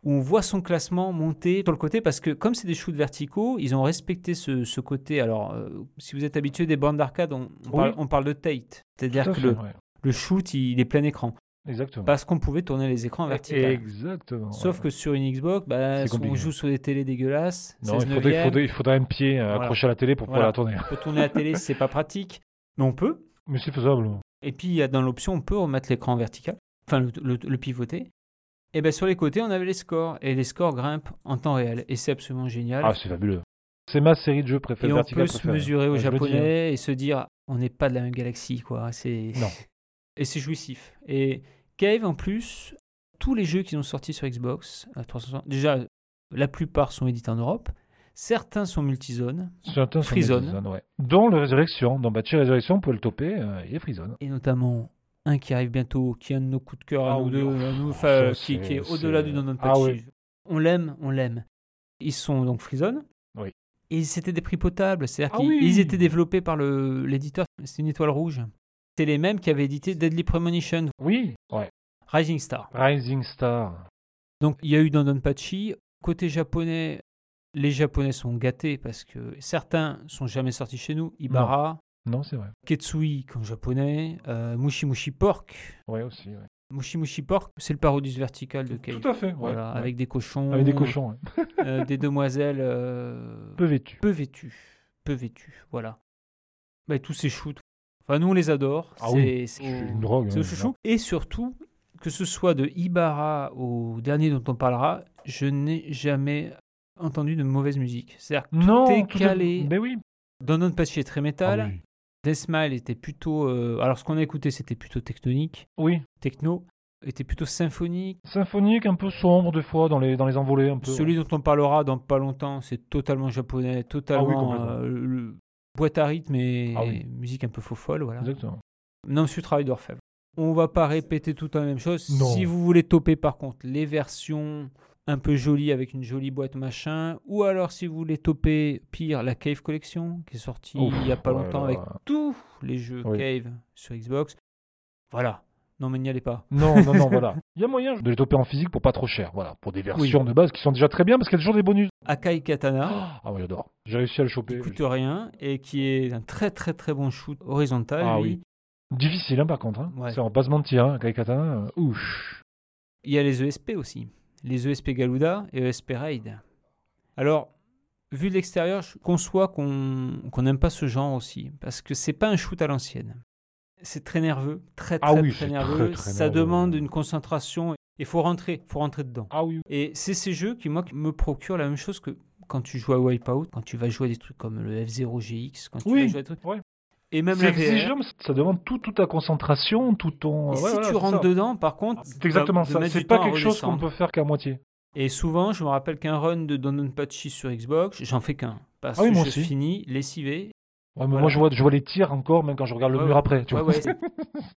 où on voit son classement monter sur le côté, parce que comme c'est des shoots verticaux, ils ont respecté ce, ce côté. Alors, euh, si vous êtes habitué des bandes d'arcade, on, on Oui. parle, on parle de Tate. C'est-à-dire à que fait, le, ouais. le shoot, il est plein écran. Exactement. Parce qu'on pouvait tourner les écrans en vertical. Exactement. Sauf que sur une Xbox, bah, on joue sur des télés dégueulasses. Non, 16 il faudrait, il, neuvième. faudrait, il faudrait un pied euh, Voilà. accroché à la télé pour pouvoir la tourner. On peut tourner la télé, c'est pas pratique, mais on peut. Mais c'est faisable. Et puis, il y a dans l'option, on peut remettre l'écran vertical, enfin le, le- le pivoter. Et bien sur les côtés, on avait les scores. Et les scores grimpent en temps réel. Et c'est absolument génial. Ah, c'est fabuleux. C'est ma série de jeux préférée. et on peut se préférée. mesurer aux Ouais, dis, hein. japonais et se dire, on n'est pas de la même galaxie, quoi. C'est... Non. Et c'est jouissif. Et Cave, en plus, tous les jeux qui ont sorti sur Xbox 360, déjà, la plupart sont édités en Europe. Certains sont multizones. Certains sont Freezone. des designs, ouais. Dont le Résurrection. Dans Batchy Résurrection, on peut le toper. euh, il est Freezone. Et notamment un qui arrive bientôt, qui est un de nos coups de cœur à Ah nous oui, deux, oh, enfin, qui, qui est au-delà du non Ah oui. On l'aime, on l'aime. Ils sont donc Freezone. Oui. Et c'était des prix potables, c'est-à-dire Ah qu'ils oui. étaient développés par le- l'éditeur, c'est une étoile rouge. C'est les mêmes qui avaient édité Deadly Premonition, Oui. Ouais. Rising Star. Rising Star. Donc il y a eu Don Pachi. Côté japonais, les japonais sont gâtés parce que certains sont jamais sortis chez nous. Ibara, Non, c'est vrai. Ketsui comme japonais, euh, Mushi Mushi Pork. Ouais, aussi. ouais. Mushi Mushi Pork, c'est le parodus vertical de Cave. Tout à fait. ouais, Voilà, ouais. avec des cochons, Avec des cochons. ouais. euh, des demoiselles euh, Peu vêtus. peu vêtues, peu vêtues, voilà. Bah, tous ces shoots, enfin nous on les adore, Ah c'est oui, une drogue. c'est hein, chouchou. Et surtout, que ce soit de Ibarra au dernier dont on parlera, je n'ai jamais entendu de mauvaise musique. C'est-à-dire que tout Non, est tout calé. Ben oui. Don Pachi est très métal. Ah oui. Deathmile était plutôt. euh, alors, ce qu'on a écouté, c'était plutôt tectonique. Oui. Techno était plutôt symphonique. Symphonique, un peu sombre des fois dans les dans les envolées un peu. Celui dont on parlera dans pas longtemps, c'est totalement japonais, totalement euh, le- boîte à rythme et Ah oui. musique un peu faux folle. Voilà. Exactement. Non, monsieur travail d'orfèvre. On va pas répéter tout la même chose. Non. Si vous voulez toper par contre les versions un peu jolies avec une jolie boîte machin, ou alors si vous voulez toper pire la Cave Collection qui est sortie Ouf, il y a pas ouais, longtemps avec tous les jeux Oui. Cave sur Xbox. Voilà. Non mais n'y allez pas. Non, non, non, voilà. Il y a moyen de les toper en physique pour pas trop cher. Voilà. Pour des versions de base qui sont déjà très bien parce qu'il y a toujours des bonus. Akai Katana. Ah oui, j'adore. J'ai réussi à le qui choper. coûte rien et qui est un très très très bon shoot horizontal. Ah lui. Difficile, hein, par contre. Hein. Ouais. Ça, on va pas se mentir. Hein. Kaikatana, euh, ouch. Il y a les ESP aussi. Les ESP Galuda et ESP Raid. Alors, vu de l'extérieur, je conçois qu'on qu'on n'aime pas ce genre aussi. Parce que c'est pas un shoot à l'ancienne. C'est très nerveux, très très Ah oui, très nerveux. très, très Ça nerveux. demande une concentration Il faut rentrer, faut rentrer dedans. Ah oui. Et c'est ces jeux qui, moi, me procurent la même chose que quand tu joues à Wipeout, quand tu vas jouer à des trucs comme le F0GX, quand tu Oui, vas jouer à des trucs... ouais. Et même la VR. ça demande tout, toute ta concentration, tout ton. Et ouais, si voilà, tu rentres ça. dedans, par contre, C'est exactement de ça. mettre C'est pas quelque chose qu'on peut faire qu'à moitié. Et souvent, je me rappelle qu'un run de Don Patchy sur Xbox, j'en fais qu'un. Parce Ah oui, que je aussi. finis lessivé. Ouais, mais Voilà. moi, je vois, je vois les tirs encore, même quand je regarde le Ouais, mur après. Tu Ouais, vois. ouais.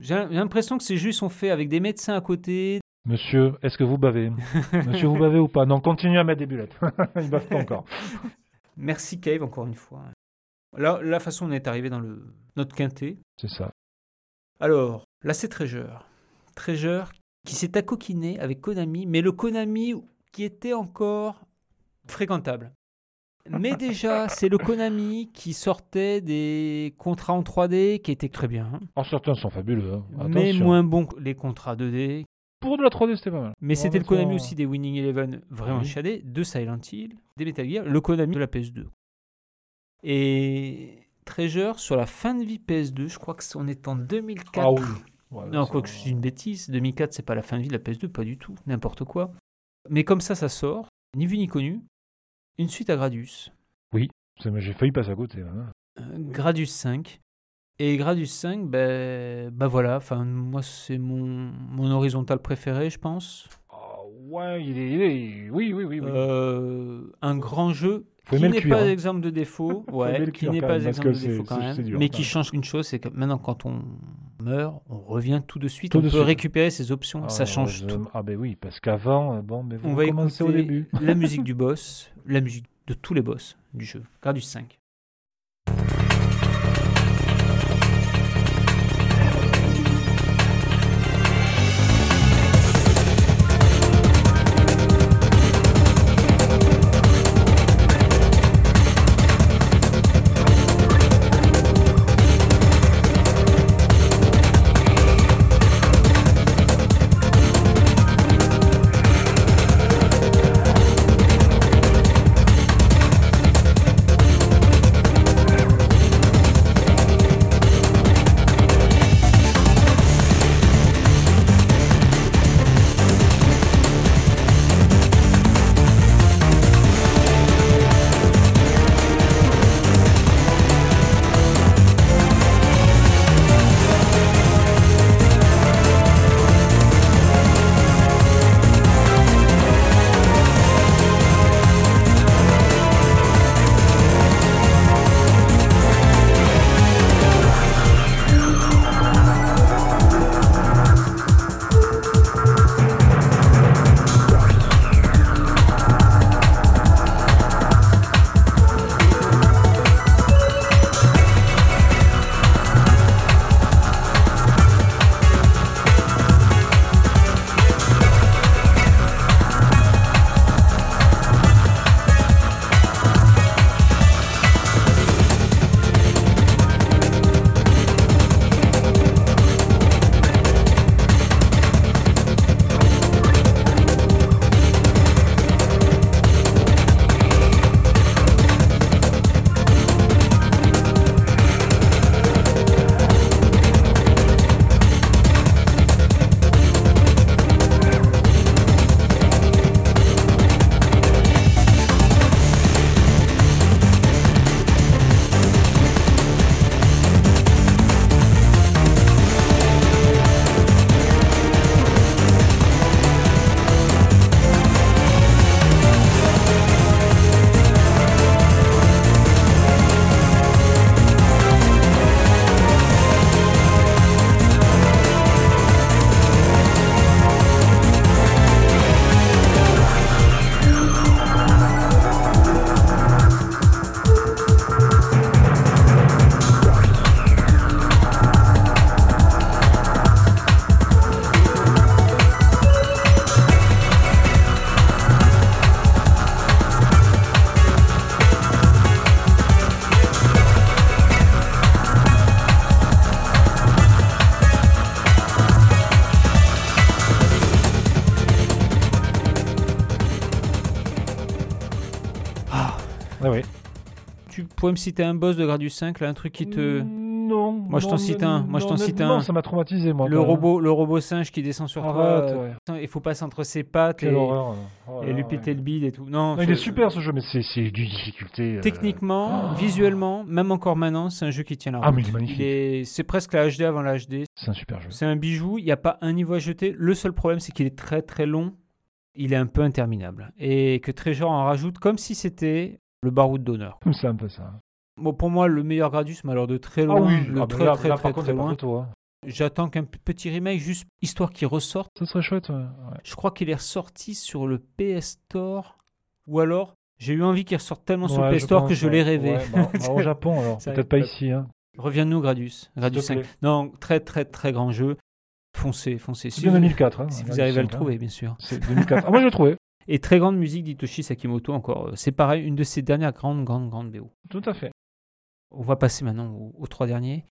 J'ai l'impression que ces jeux sont faits avec des médecins à côté. Monsieur, est-ce que vous bavez? Monsieur, vous bavez ou pas? Non, continuez à mettre des bullettes. Il bave pas encore. Merci Cave, encore une fois. Là, la façon dont on est arrivé dans le, notre quintet. C'est ça. Alors, là, c'est Treasure. Treasure qui s'est accoquiné avec Konami, mais le Konami qui était encore fréquentable. Mais déjà, c'est le Konami qui sortait des contrats en 3D qui étaient très bien. Alors, certains sont fabuleux. hein. mais moins bons que les contrats 2D. Pour de la 3D, c'était pas mal. Mais c'était le Konami aussi des Winning Eleven vraiment Oui. chiadés, de Silent Hill, des Metal Gear, le Konami de la PS2. Et Treasure, sur la fin de vie PS2, je crois que on est en 2004. Ah oui. Ouais, Non, quoi que je dis une bêtise, 2004, c'est pas la fin de vie de la PS2, pas du tout, n'importe quoi. Mais comme ça, ça sort, ni vu ni connu, une suite à Gradius. c'est- J'ai failli passer à côté. hein. Euh, Gradius 5. Et Gradius 5, ben bah voilà, enfin, moi, c'est mon, mon horizontal préféré, je pense. Ah ouais, il est, il est- Oui, oui, oui. oui. Euh, un grand jeu Faut qui n'est pas hein. exemple de défaut, ouais, qui n'est pas exemple de défaut quand même, dur, mais qui change une chose, c'est que maintenant quand on meurt, on revient tout de suite, Tout on de peut suite. récupérer ses options, Ah, ça change tout. Ah ben oui, parce qu'avant, euh, bon, mais vous On va au début. la musique du boss, la musique de tous les boss du jeu, Gradius 5. Pourrais me citer un boss de Gradius 5, là, un truc qui te... Mm, non. Moi, je t'en cite un. Moi, je t'en cite un. ça m'a traumatisé, moi. le, robot, le robot singe qui descend sur Arrête, toi. ouais. euh, Il faut passer entre ses pattes Quelle et, horreur. Oh et lui péter le bide et tout. Non, Non, il est super ce jeu, mais c'est d'une difficulté. euh, Techniquement, Oh. visuellement, même encore maintenant, c'est un jeu qui tient la route. Ah, mais il est magnifique. est- C'est presque la HD avant la HD. C'est un super jeu. C'est un bijou, il n'y a pas un niveau à jeter. Le seul problème, c'est qu'il est très très long. Il est un peu interminable. Et que Trésor en rajoute comme si c'était le baroud d'honneur. C'est un peu ça. Bon, pour moi, le meilleur Gradius, mais alors de très Ah loin. oui, le ah, très, là, très, là, très, contre, très loin. Hein. J'attends qu'un petit remake, juste histoire qu'il ressorte. Ça serait chouette. ouais. Ouais. Je crois qu'il est ressorti sur le PS Store. Ou alors, j'ai eu envie qu'il ressorte tellement sur le PS Store pense, que je l'ai rêvé. Bah, bah, au Japon, alors. Peut-être pas ici. Hein. Reviens-nous, S'il te 5. plaît. Non, très très très grand jeu. Foncez, foncez. Si bien vous, 2004. Hein, si vous arrivez à le 5, hein. trouver, bien sûr. C'est 2004. Ah, moi, je l'ai trouvé. Et très grande musique d'Hitoshi Sakimoto encore. euh, C'est pareil, une de ses dernières grandes, grandes, grandes BO. Tout à fait. On va passer maintenant aux, aux trois derniers.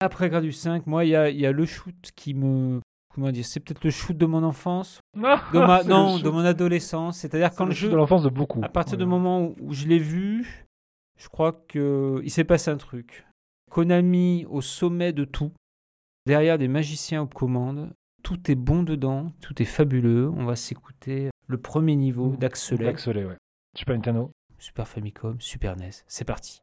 Après Gradius 5, moi, il y a, il y a le shoot qui me... Comment dire C'est peut-être le shoot de mon enfance. De ma, Ah, non, de mon adolescence. C'est-à-dire c'est quand le shoot jeu... de l'enfance de beaucoup. À partir du moment où, où je l'ai vu, je crois que il s'est passé un truc. Konami au sommet de tout, derrière des magiciens aux commandes, tout est bon dedans, tout est fabuleux. On va s'écouter le premier niveau d'Axelet, Axelé, ouais. Super Nintendo. Super Famicom, Super NES. C'est parti.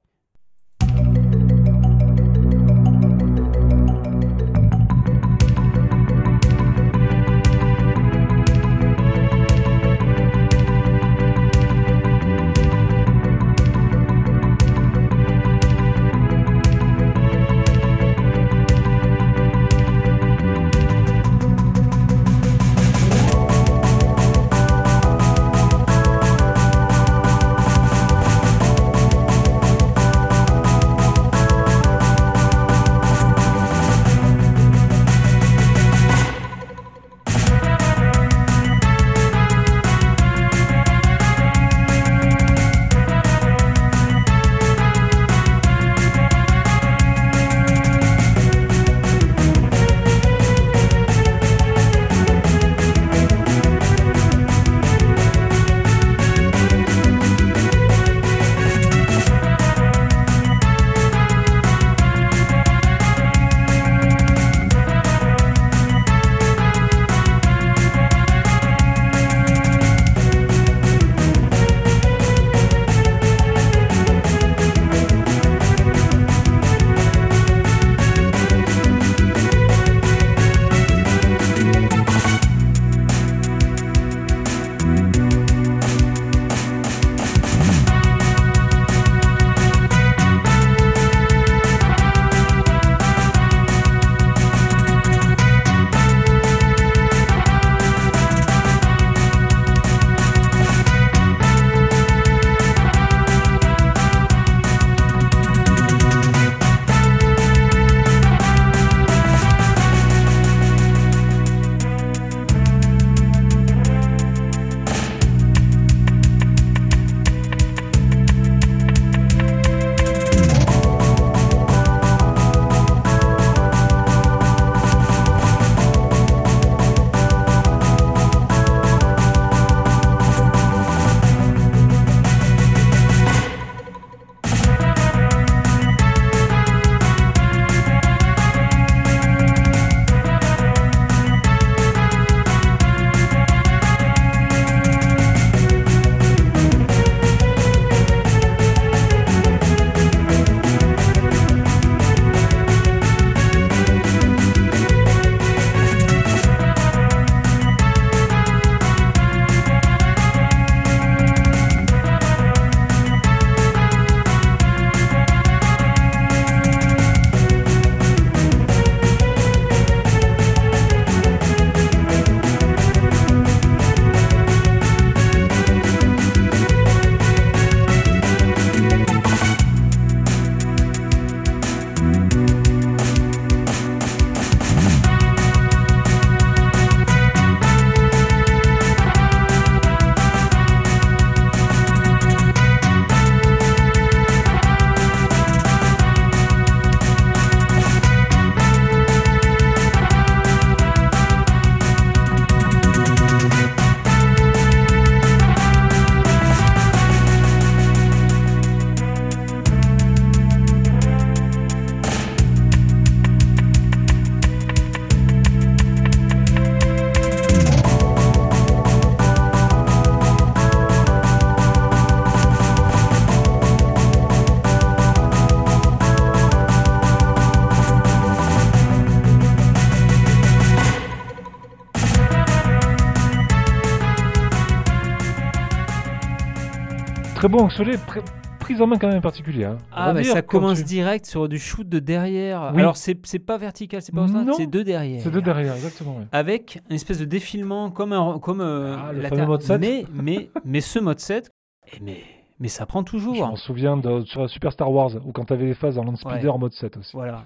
Très bon pr- prise en main quand même particulière. hein. Ah, dire, ça commence tu- direct sur du shoot de derrière. Oui. Alors, c'est pas vertical, c'est pas horizontal, c'est de derrière. C'est de derrière, exactement. Avec une espèce de défilement comme, un, comme euh, Ah, le la Terre. mode 7. Mais, mais, mais ce mode 7, eh, mais, mais ça prend Je toujours. m'en souviens de, sur Super Star Wars, où quand t'avais les phases en Land Speeder Ouais. en mode 7 aussi. Voilà.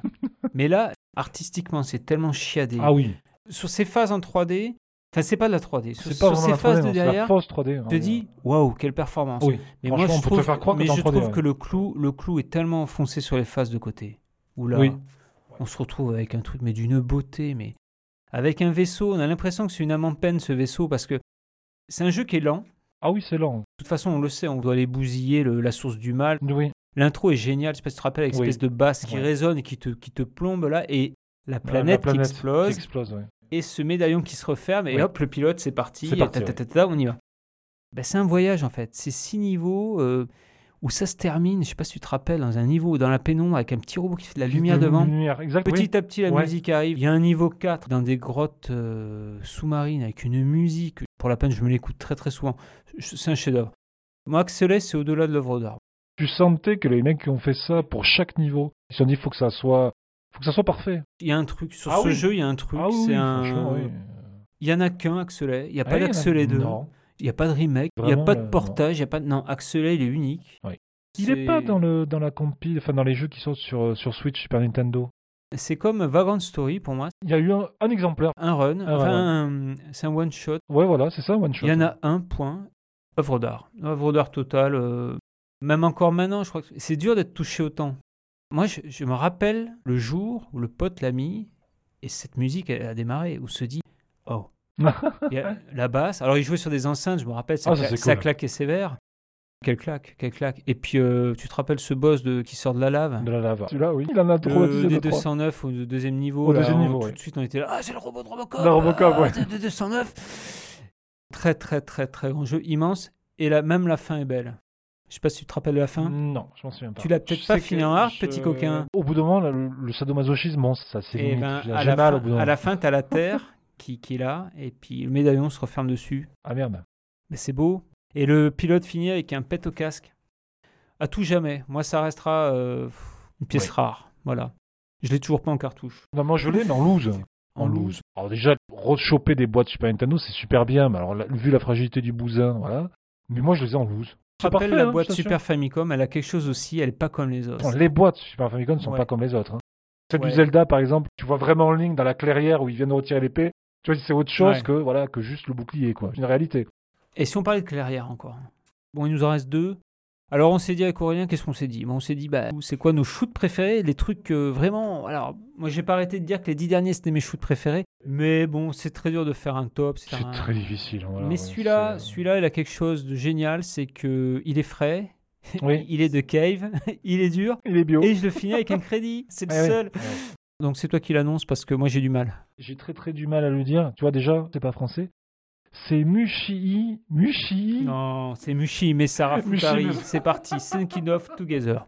mais là, artistiquement, c'est tellement chiadé. Ah oui, Sur ces phases en 3D, enfin, c'est pas de la 3D. Sur, pas sur ces la 3D, phases de non, la derrière, fausse 3D. tu te dis, waouh, quelle performance. Oui, Mais moi, je trouve, faire croire que mais je 3D, trouve ouais. que le clou, le clou est tellement enfoncé sur les faces de côté. Où là, Oui. on se retrouve avec un truc, mais d'une beauté, mais avec un vaisseau, on a l'impression que c'est une âme en peine ce vaisseau parce que c'est un jeu qui est lent. De Ah oui, c'est lent. toute façon, on le sait, on doit aller bousiller le- la source du mal. Oui, L'intro est géniale, je sais pas si tu te rappelles, avec Oui. espèce de basse qui Ouais. résonne et qui te, qui te plombe là, et la la planète, planète qui explose, qui explose, ouais. Et ce médaillon qui se referme, et Oui. hop, le pilote, c'est parti, parti, ta, ta, ta, ta, on y va. Ben, c'est un voyage en fait, c'est six niveaux euh, où ça se termine, je sais pas si tu te rappelles, dans un niveau dans la pénombre avec un petit robot qui fait de la lumière De devant. Lumière, exact, oui. Petit à petit, la Ouais. musique arrive. Il y a un niveau 4 dans des grottes euh, sous-marines avec une musique. Pour la peine, je me l'écoute très très souvent. C'est un chef-d'œuvre. Moi, Axelet, c'est au-delà de l'œuvre d'art. Tu sentais que les mecs qui ont fait ça pour chaque niveau, ils se sont dit faut que ça soit, faut que ça soit parfait. Il y a un truc sur Ah ce oui. jeu, il y a un truc. ah oui, c'est un. oui. Il y en a qu'un Axelet. Il n'y a pas d'Axelet 2. Non. Il n'y a pas de remake. Il n'y a pas de le- portage. Il y a pas de... Non, Axelet, il est unique. Oui. Il est C'est- pas dans le dans la compile, enfin dans les jeux qui sortent sur euh, sur Switch, Super Nintendo. C'est comme Vagrant Story pour moi. Il y a eu un, un exemplaire. Un run. Ah, enfin, ouais, ouais. un- c'est un one-shot. Ouais, voilà, c'est ça, one shot. Il y en a un point, œuvre d'art. œuvre d'art totale. euh, même encore maintenant, je crois que c'est dur d'être touché autant. Moi, je, je me rappelle le jour où le pote l'a mis et cette musique elle a démarré, où se dit Oh. Il y a la basse. Alors, il jouait sur des enceintes, je me rappelle, ça, Ah, ça, cla- c'est ça cool. claquait sévère. Quelle claque, quelle claque. Et puis, euh, tu te rappelles ce boss de, qui sort de la lave? De la lave. Celui-là, oui. Il en a de- traumatisé des deux, trois. 209 au deuxième niveau. Au là, deuxième on- niveau, tout ouais. de suite, on était là. Ah, c'est le robot de Robocop. Le Robocop, ah, ouais. de 209. Très, très, très, très grand jeu, immense. Et là, même la fin est belle. Je sais pas si tu te rappelles de la fin. Non, je m'en souviens pas. Tu l'as peut-être pas fini en hard, je- petit coquin. Au bout d'un moment, le, le sadomasochisme, bon, ça c'est limite. ben, J'ai à, la mal fin, au bout d'un à la fin, tu as la terre qui, qui est là, et puis le médaillon se referme dessus. Ah merde. Mais c'est beau. Et le pilote finit avec un pet au casque. À tout jamais. Moi, ça restera euh, une pièce Ouais. rare. Voilà. Je l'ai toujours pas en cartouche. Non, moi je l'ai, mais en loose. En loose. Alors déjà, rechoper des boîtes Super Nintendo, c'est super bien. Mais alors, la- vu la fragilité du bousin, voilà. Mais moi, je les ai en loose. Je C'est rappelle parfait, la hein, boîte. Super Famicom, elle a quelque chose aussi, elle est pas comme les autres. Bon, les boîtes Super Famicom ne sont Ouais. pas comme les autres. hein. Celle Ouais. du Zelda, par exemple, tu vois vraiment en ligne dans la clairière où ils viennent de retirer l'épée. Tu vois, c'est autre chose Ouais. que voilà que juste le bouclier, quoi. C'est une réalité. Et si on parlait de clairière encore? Bon, il nous en reste deux. Alors on s'est dit avec Aurélien, qu'est-ce qu'on s'est dit? Bon, On s'est dit, bah, c'est quoi nos shoots préférés? Les trucs euh, vraiment... Alors, moi j'ai pas arrêté de dire que les dix derniers c'était mes shoots préférés. Mais bon, c'est très dur de faire un top. C'est un- très difficile. voilà, mais celui-là, c'est- celui-là, il a quelque chose de génial, c'est que il est frais, Oui. il est de cave, il est dur, Il est bio. et je le finis avec un crédit. C'est le Ah seul. Donc c'est toi qui l'annonce parce que moi j'ai du mal. J'ai très très du mal à le dire. Tu vois déjà, c'est pas français. C'est Mushii. Mushii. Non, c'est Mushi, mais Sarah Mushi, Futari. C'est parti, Thinking of Together.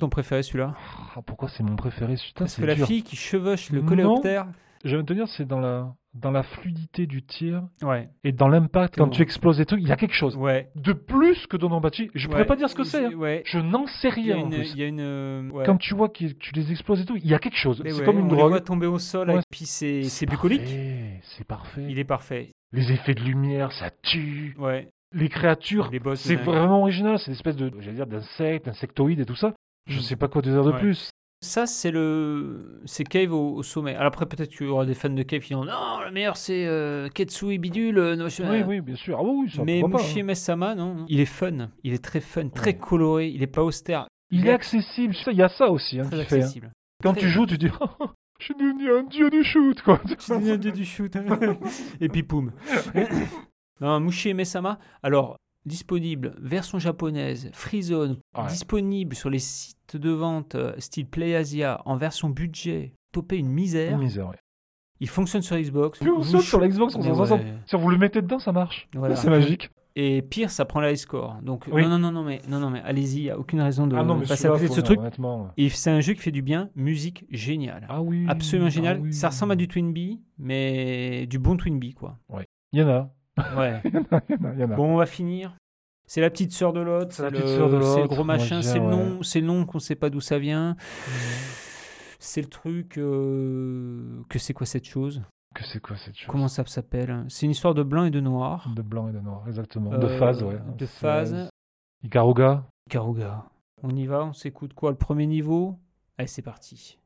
C'est ton préféré celui-là Ah, pourquoi c'est mon préféré Putain, Parce c'est que la fille qui chevauche le Non. coléoptère. Je vais te dire, c'est dans la, dans la fluidité du tir Ouais. et dans l'impact quand Bon. tu exploses des trucs. Il y a quelque chose. Ouais. De plus que Donambachi, je pourrais Ouais. pas dire ce que c'est. hein. Ouais. Je n'en sais rien en une. plus. y a une, euh. Quand tu vois que tu les exploses et tout, il y a quelque chose. C'est comme une on drogue. voit tomber au sol, et puis c'est c'est bucolique. C'est parfait. Il est parfait. Les effets de lumière, ça tue. Ouais. Les créatures, c'est vraiment original. C'est une espèce de, j'allais dire, d'insectes, insectoïdes et tout ça. Je Mm. sais pas quoi te dire de Ouais. plus. Ça, c'est le. C'est Cave au, au sommet. Alors après, peut-être qu'il y aura des fans de Cave qui diront Non, le meilleur, c'est euh, Ketsu et Bidule. euh, non, je- Oui, oui, bien sûr. Ah oui, ça, Mais hein. Mushi Mesama, non. Il est fun. Il est très fun, très Ouais. coloré. Il est pas austère. Il est accessible. Il y a ça aussi hein, Très fait, hein. accessible. Quand Très- tu joues, tu dis Je suis devenu un dieu du shoot, quoi. Tu deviens dieu du shoot. Et puis poum. non, Mushi Mesama. Alors, disponible, version japonaise, Free Zone, Ouais. disponible sur les sites de vente euh, style PlayAsia en version budget, topé une misère. Une misère, ouais. Il fonctionne sur Xbox. Puis on saute sur la Xbox 360. ouais. Si vous le mettez dedans, ça marche. Voilà. C'est magique. Et pire, ça prend la score. Donc Oui. non, non, non, mais non, non, mais allez-y. Il y a aucune raison de ah non, passer à côté de ce truc. Et c'est un jeu qui fait du bien, musique géniale. Ah oui. Absolument ah génial. oui. Ça ressemble à du Twinbee, mais du bon Twinbee, quoi. Il y en a. Ouais. Il y en a. Il y en a. bon, on va finir. C'est la petite sœur de l'autre. C'est la le- de gros machin. C'est le nom. C'est nom qu'on sait pas d'où ça vient. C'est le truc. euh, Que c'est quoi cette chose? Que c'est quoi cette chose? Comment ça s'appelle? C'est une histoire de blanc et de noir. De blanc et de noir, exactement. de Euh, phase, ouais. De phase. Ikaruga. Karuga. On y va, on s'écoute quoi? Le premier niveau? Allez, c'est parti.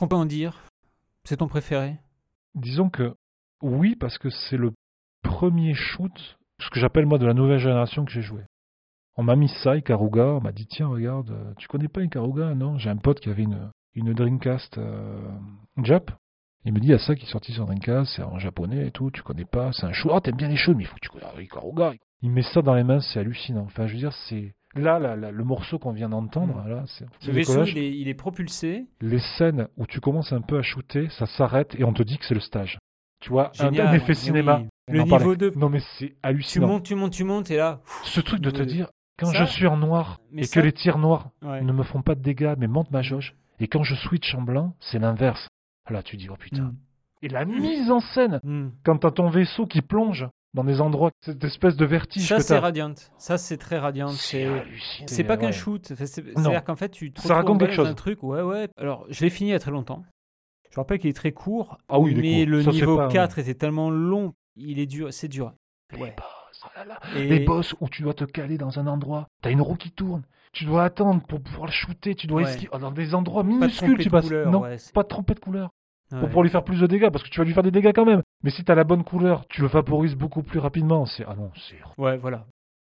Qu'on peut en dire? C'est ton préféré? Disons que oui, parce que c'est le premier shoot, ce que j'appelle moi de la nouvelle génération que j'ai joué. On m'a mis ça, Ikaruga, on m'a dit tiens regarde, euh, tu connais pas Ikaruga Non, j'ai un pote qui avait une, une Dreamcast euh, Jap. Il me dit il y a ça qui est sorti sur Dreamcast, c'est en japonais et tout, tu connais pas, c'est un shoot. Oh t'aimes bien les shoots, mais il faut que tu connaisses Ikaruga. Il met ça dans les mains, c'est hallucinant. Enfin je veux dire, c'est là, là, là, le morceau qu'on vient d'entendre, là, c'est Le vaisseau, il est, il est propulsé. les scènes où tu commences un peu à shooter, ça s'arrête et on te dit que c'est le stage. Tu vois, Génial, un effet cinéma. oui. Le en parlait. niveau 2, Non mais c'est tu hallucinant. montes, tu montes, tu montes, et là, Ce truc de te dire, quand Ça- je suis en noir et ça- que les tirs noirs ouais. ne me font pas de dégâts mais montent ma jauge, et quand je switch en blanc, c'est l'inverse. Là tu dis, oh putain. Mm. Et la mise en scène, Mm. quand t'as ton vaisseau qui plonge dans des endroits, cette espèce de vertige Ça, c'est. Radiant. Ça, c'est très Radiant. C'est c'est pas qu'un Ouais. shoot. C'est-à-dire qu'en fait, tu te Ça raconte quelque chose. un truc. Ouais, ouais. Alors, je l'ai fini il y a très longtemps. Je rappelle qu'il est très court, Ah oui, mais le Ça, niveau pas- 4 était tellement long. Il est dur, c'est dur. Les Ouais. boss, oh là là. Et- Les boss où tu dois te caler dans un endroit, t'as une roue qui tourne, tu dois attendre pour pouvoir le shooter, tu dois esquiver dans des endroits Pas de minuscules, tromper tu de passes. couleur, non, pas de tromper de couleur. Ouais. Pour pouvoir lui faire plus de dégâts, parce que tu vas lui faire des dégâts quand même. Mais si t'as la bonne couleur, tu le vaporises beaucoup plus rapidement. C'est ah non, c'est Ouais, voilà.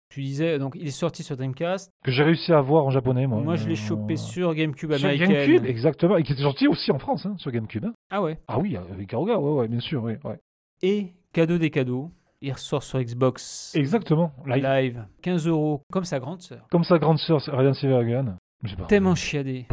Tu disais, donc il est sorti sur Dreamcast. que j'ai réussi à voir en japonais moi. Moi, je l'ai Euh, chopé sur GameCube sur américaine. GameCube, exactement, et qui était sorti aussi en France, hein, sur GameCube. hein. Ah ouais. Ah oui, avec Karuga, ouais, ouais, bien sûr, oui, ouais. Et cadeau des cadeaux, il ressort sur Xbox Exactement. Il- Live, 15 euros, comme sa grande sœur. Comme sa grande sœur, Radiant Silvergun. Je sais pas. Tellement chiadé.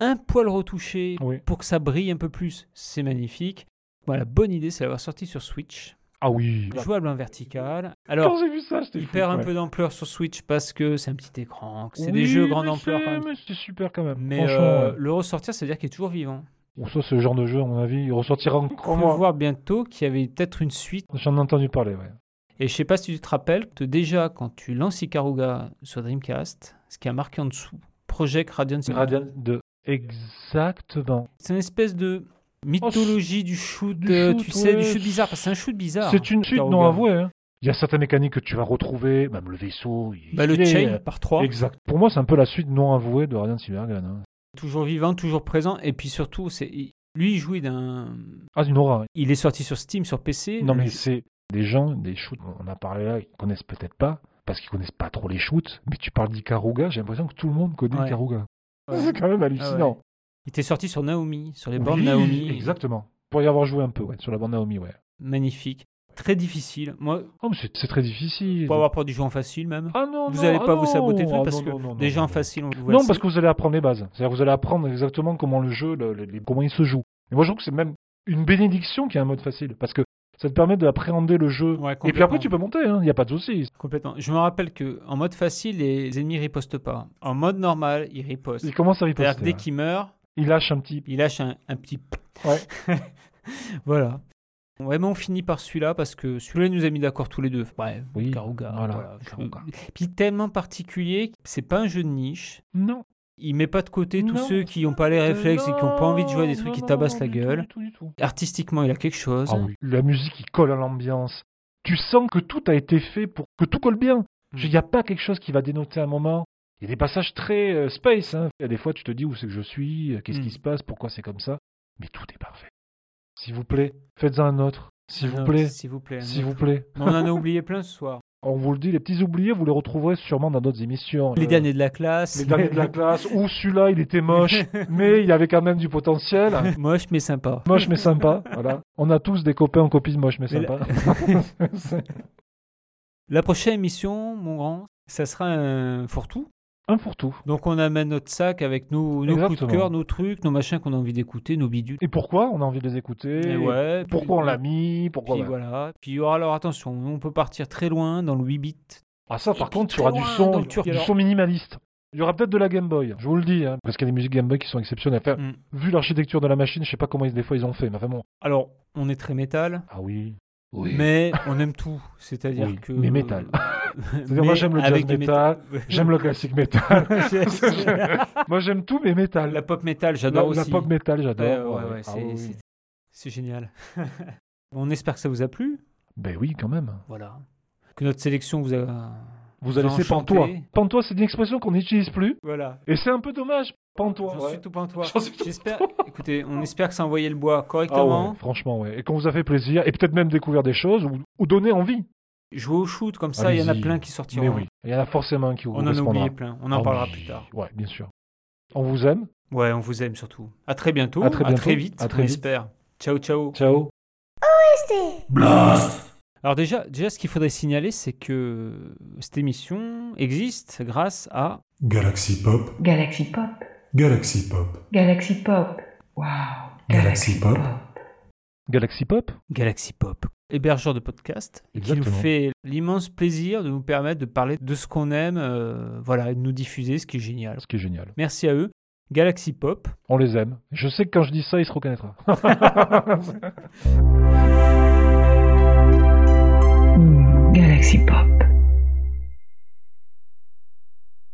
Un poil retouché Oui. pour que ça brille un peu plus, c'est magnifique. Voilà, bonne idée, c'est l'avoir sorti sur Switch. Ah oui. Jouable en vertical. Alors, Quand vu ça, il fou, perd un peu d'ampleur sur Switch parce que c'est un petit écran, que c'est Oui, des jeux grande ampleur c'est- quand même. Mais c'est super quand même. Mais euh, ouais. le ressortir, ça veut dire qu'il est toujours vivant. Bon, ça, c'est le genre de jeu, à mon avis, il ressortira On encore peut moins. voir bientôt qu'il y avait peut-être une suite. J'en ai entendu parler, ouais. Et je sais pas si tu te rappelles que déjà, quand tu lances Ikaruga sur Dreamcast, ce qui a marqué en dessous, Project Radiant Radiant de. Exactement. C'est une espèce de mythologie du shoot, du euh, shoot, tu sais, du shoot bizarre, parce que c'est un shoot bizarre. C'est une suite Ikaruga. non avouée. Hein. Il y a certaines mécaniques que tu vas retrouver, même le vaisseau. il- Bah, le est, chain euh, par 3, Exact. Pour moi, c'est un peu la suite non avouée de Radiant Silvergun. Hein. toujours vivant, toujours présent, et puis surtout, c'est lui, il jouait d'un. Ah, une aura. Il est sorti sur Steam, sur PC. Non, mais c'est des gens, des shoots, on a parlé là, ils connaissent peut-être pas, parce qu'ils connaissent pas trop les shoots, mais tu parles d'Ikaruga, j'ai l'impression que tout le monde connaît Ouais. Ikaruga. Ouais. C'est quand même Ah hallucinant. ouais. Il était sorti sur Naomi, sur les Oui, Naomi. Exactement. Pour y avoir joué un peu, ouais, sur la bande Naomi, ouais. Magnifique. Très difficile. Moi, Oh, mais c'est c'est très difficile. pour avoir peur du jeu en facile même. Ah non, vous non, n'allez ah pas vous saboter le ah parce non, que non, non, déjà non, en facile, on vous Non, parce que vous allez apprendre les bases. C'est-à-dire que vous allez apprendre exactement comment le jeu, le- le- comment il se joue. Et moi, je trouve que c'est même une bénédiction qu'il y a un mode facile, parce que ça te permet d'appréhender le jeu. Ouais, Et puis après, tu peux monter, il n'y a pas de souci. Complètement. Je me rappelle que en mode facile, les ennemis ripostent pas. En mode normal, ils ripostent. Il commence à riposter. dès ouais. qu'il meurt, Il lâche un petit. il lâche un, un petit. Ouais. voilà. Ouais, mais on finit par celui-là parce que celui-là il nous a mis d'accord tous les deux. Ouais, Oui, Karuga. voilà, voilà. Karuga. Puis tellement particulier, c'est pas un jeu de niche. Non. Il met pas de côté tous Non. ceux qui n'ont pas les réflexes et qui n'ont pas envie de jouer à des Non, trucs qui tabassent non, la du tout, gueule. du tout, du tout. Artistiquement, il a quelque chose. Ah oui. La musique, il colle à l'ambiance. Tu sens que tout a été fait pour que tout colle bien. Mm. Il n'y a pas quelque chose qui va dénoter un moment. Il y a des passages très euh, space. hein. Il y a des fois, tu te dis où c'est que je suis, euh, qu'est-ce Mm. qui se passe, pourquoi c'est comme ça. Mais tout est parfait. S'il vous plaît, faites-en un autre. S'il vous plaît, S'il vous plaît. s'il vous plaît. On en a oublié plein ce soir. On vous le dit, les petits oubliés, vous les retrouverez sûrement dans d'autres émissions. Les Euh, derniers de la classe. les derniers de la classe. Ou celui-là, il était moche, mais il avait quand même du potentiel. Moche mais sympa. Moche mais sympa. Voilà. On a tous des copains en copie moche mais Mais la- sympa. La prochaine émission, mon grand, ça sera un fourre-tout. Un pour tout. Donc on amène notre sac avec nos, nos coups de cœur, nos trucs, nos machins qu'on a envie d'écouter, nos bidules. Et pourquoi on a envie de les écouter Et ouais, Pourquoi on l'a mis Pourquoi Puis ouais. voilà. Puis il y aura alors attention, on peut partir très loin dans le 8 bits. Ah ça, par contre, il y aura du son, du Alors- son minimaliste. Il y aura peut-être de la Game Boy, je vous le dis, hein, parce qu'il y a des musiques Game Boy qui sont exceptionnelles. Enfin, Mm. Vu l'architecture de la machine, je sais pas comment ils, des fois ils ont fait, mais vraiment. Alors, on est très métal, Ah oui. Mais on aime tout. C'est-à-dire Oui, que. mais métal. C'est-à-dire moi, j'aime le jazz métal, J'aime le classique métal. Moi j'aime tout, mais métal. La pop métal, La, j'adore la aussi. pop métal, j'adore. ouais, ouais, Ah oui. c'est génial. on espère que ça vous a plu. Ben oui, quand même. Voilà. Que notre sélection vous a. Vous a Vous laissé pantois. Pantois, c'est une expression qu'on n'utilise plus. Voilà. Et c'est un peu dommage. Pantois. J'en ouais. suis tout pantois. J'en suis tout J'espère. Écoutez, on espère que ça a envoyé le bois Ah correctement. ouais, franchement, ouais. Et qu'on vous a fait plaisir. Et peut-être même découvert des choses ou, ou donner envie. Jouer au shoot comme ça, il y en a plein qui sortiront. Mais oui. Il y en a forcément qui vous On en a oublié plein. On en Ah parlera oui. plus tard. Ouais, bien sûr. On vous aime. Ouais, on vous aime surtout. À très bientôt. À très bientôt. vite. À très on vite. espère. Ciao, ciao. Ciao. Alors déjà, déjà, ce qu'il faudrait signaler, c'est que cette émission existe grâce à Galaxy Pop, Galaxy Pop. Galaxy Pop, Galaxy Pop. Wow. Galaxy Pop. Galaxy Pop? Galaxy Pop, hébergeur de podcast, qui nous fait l'immense plaisir de nous permettre de parler de ce qu'on aime, euh, voilà, et de nous diffuser, ce qui est génial. Ce qui est génial. Merci à eux. Galaxy Pop. On les aime. Je sais que quand je dis ça, il se reconnaîtra. Galaxy Pop.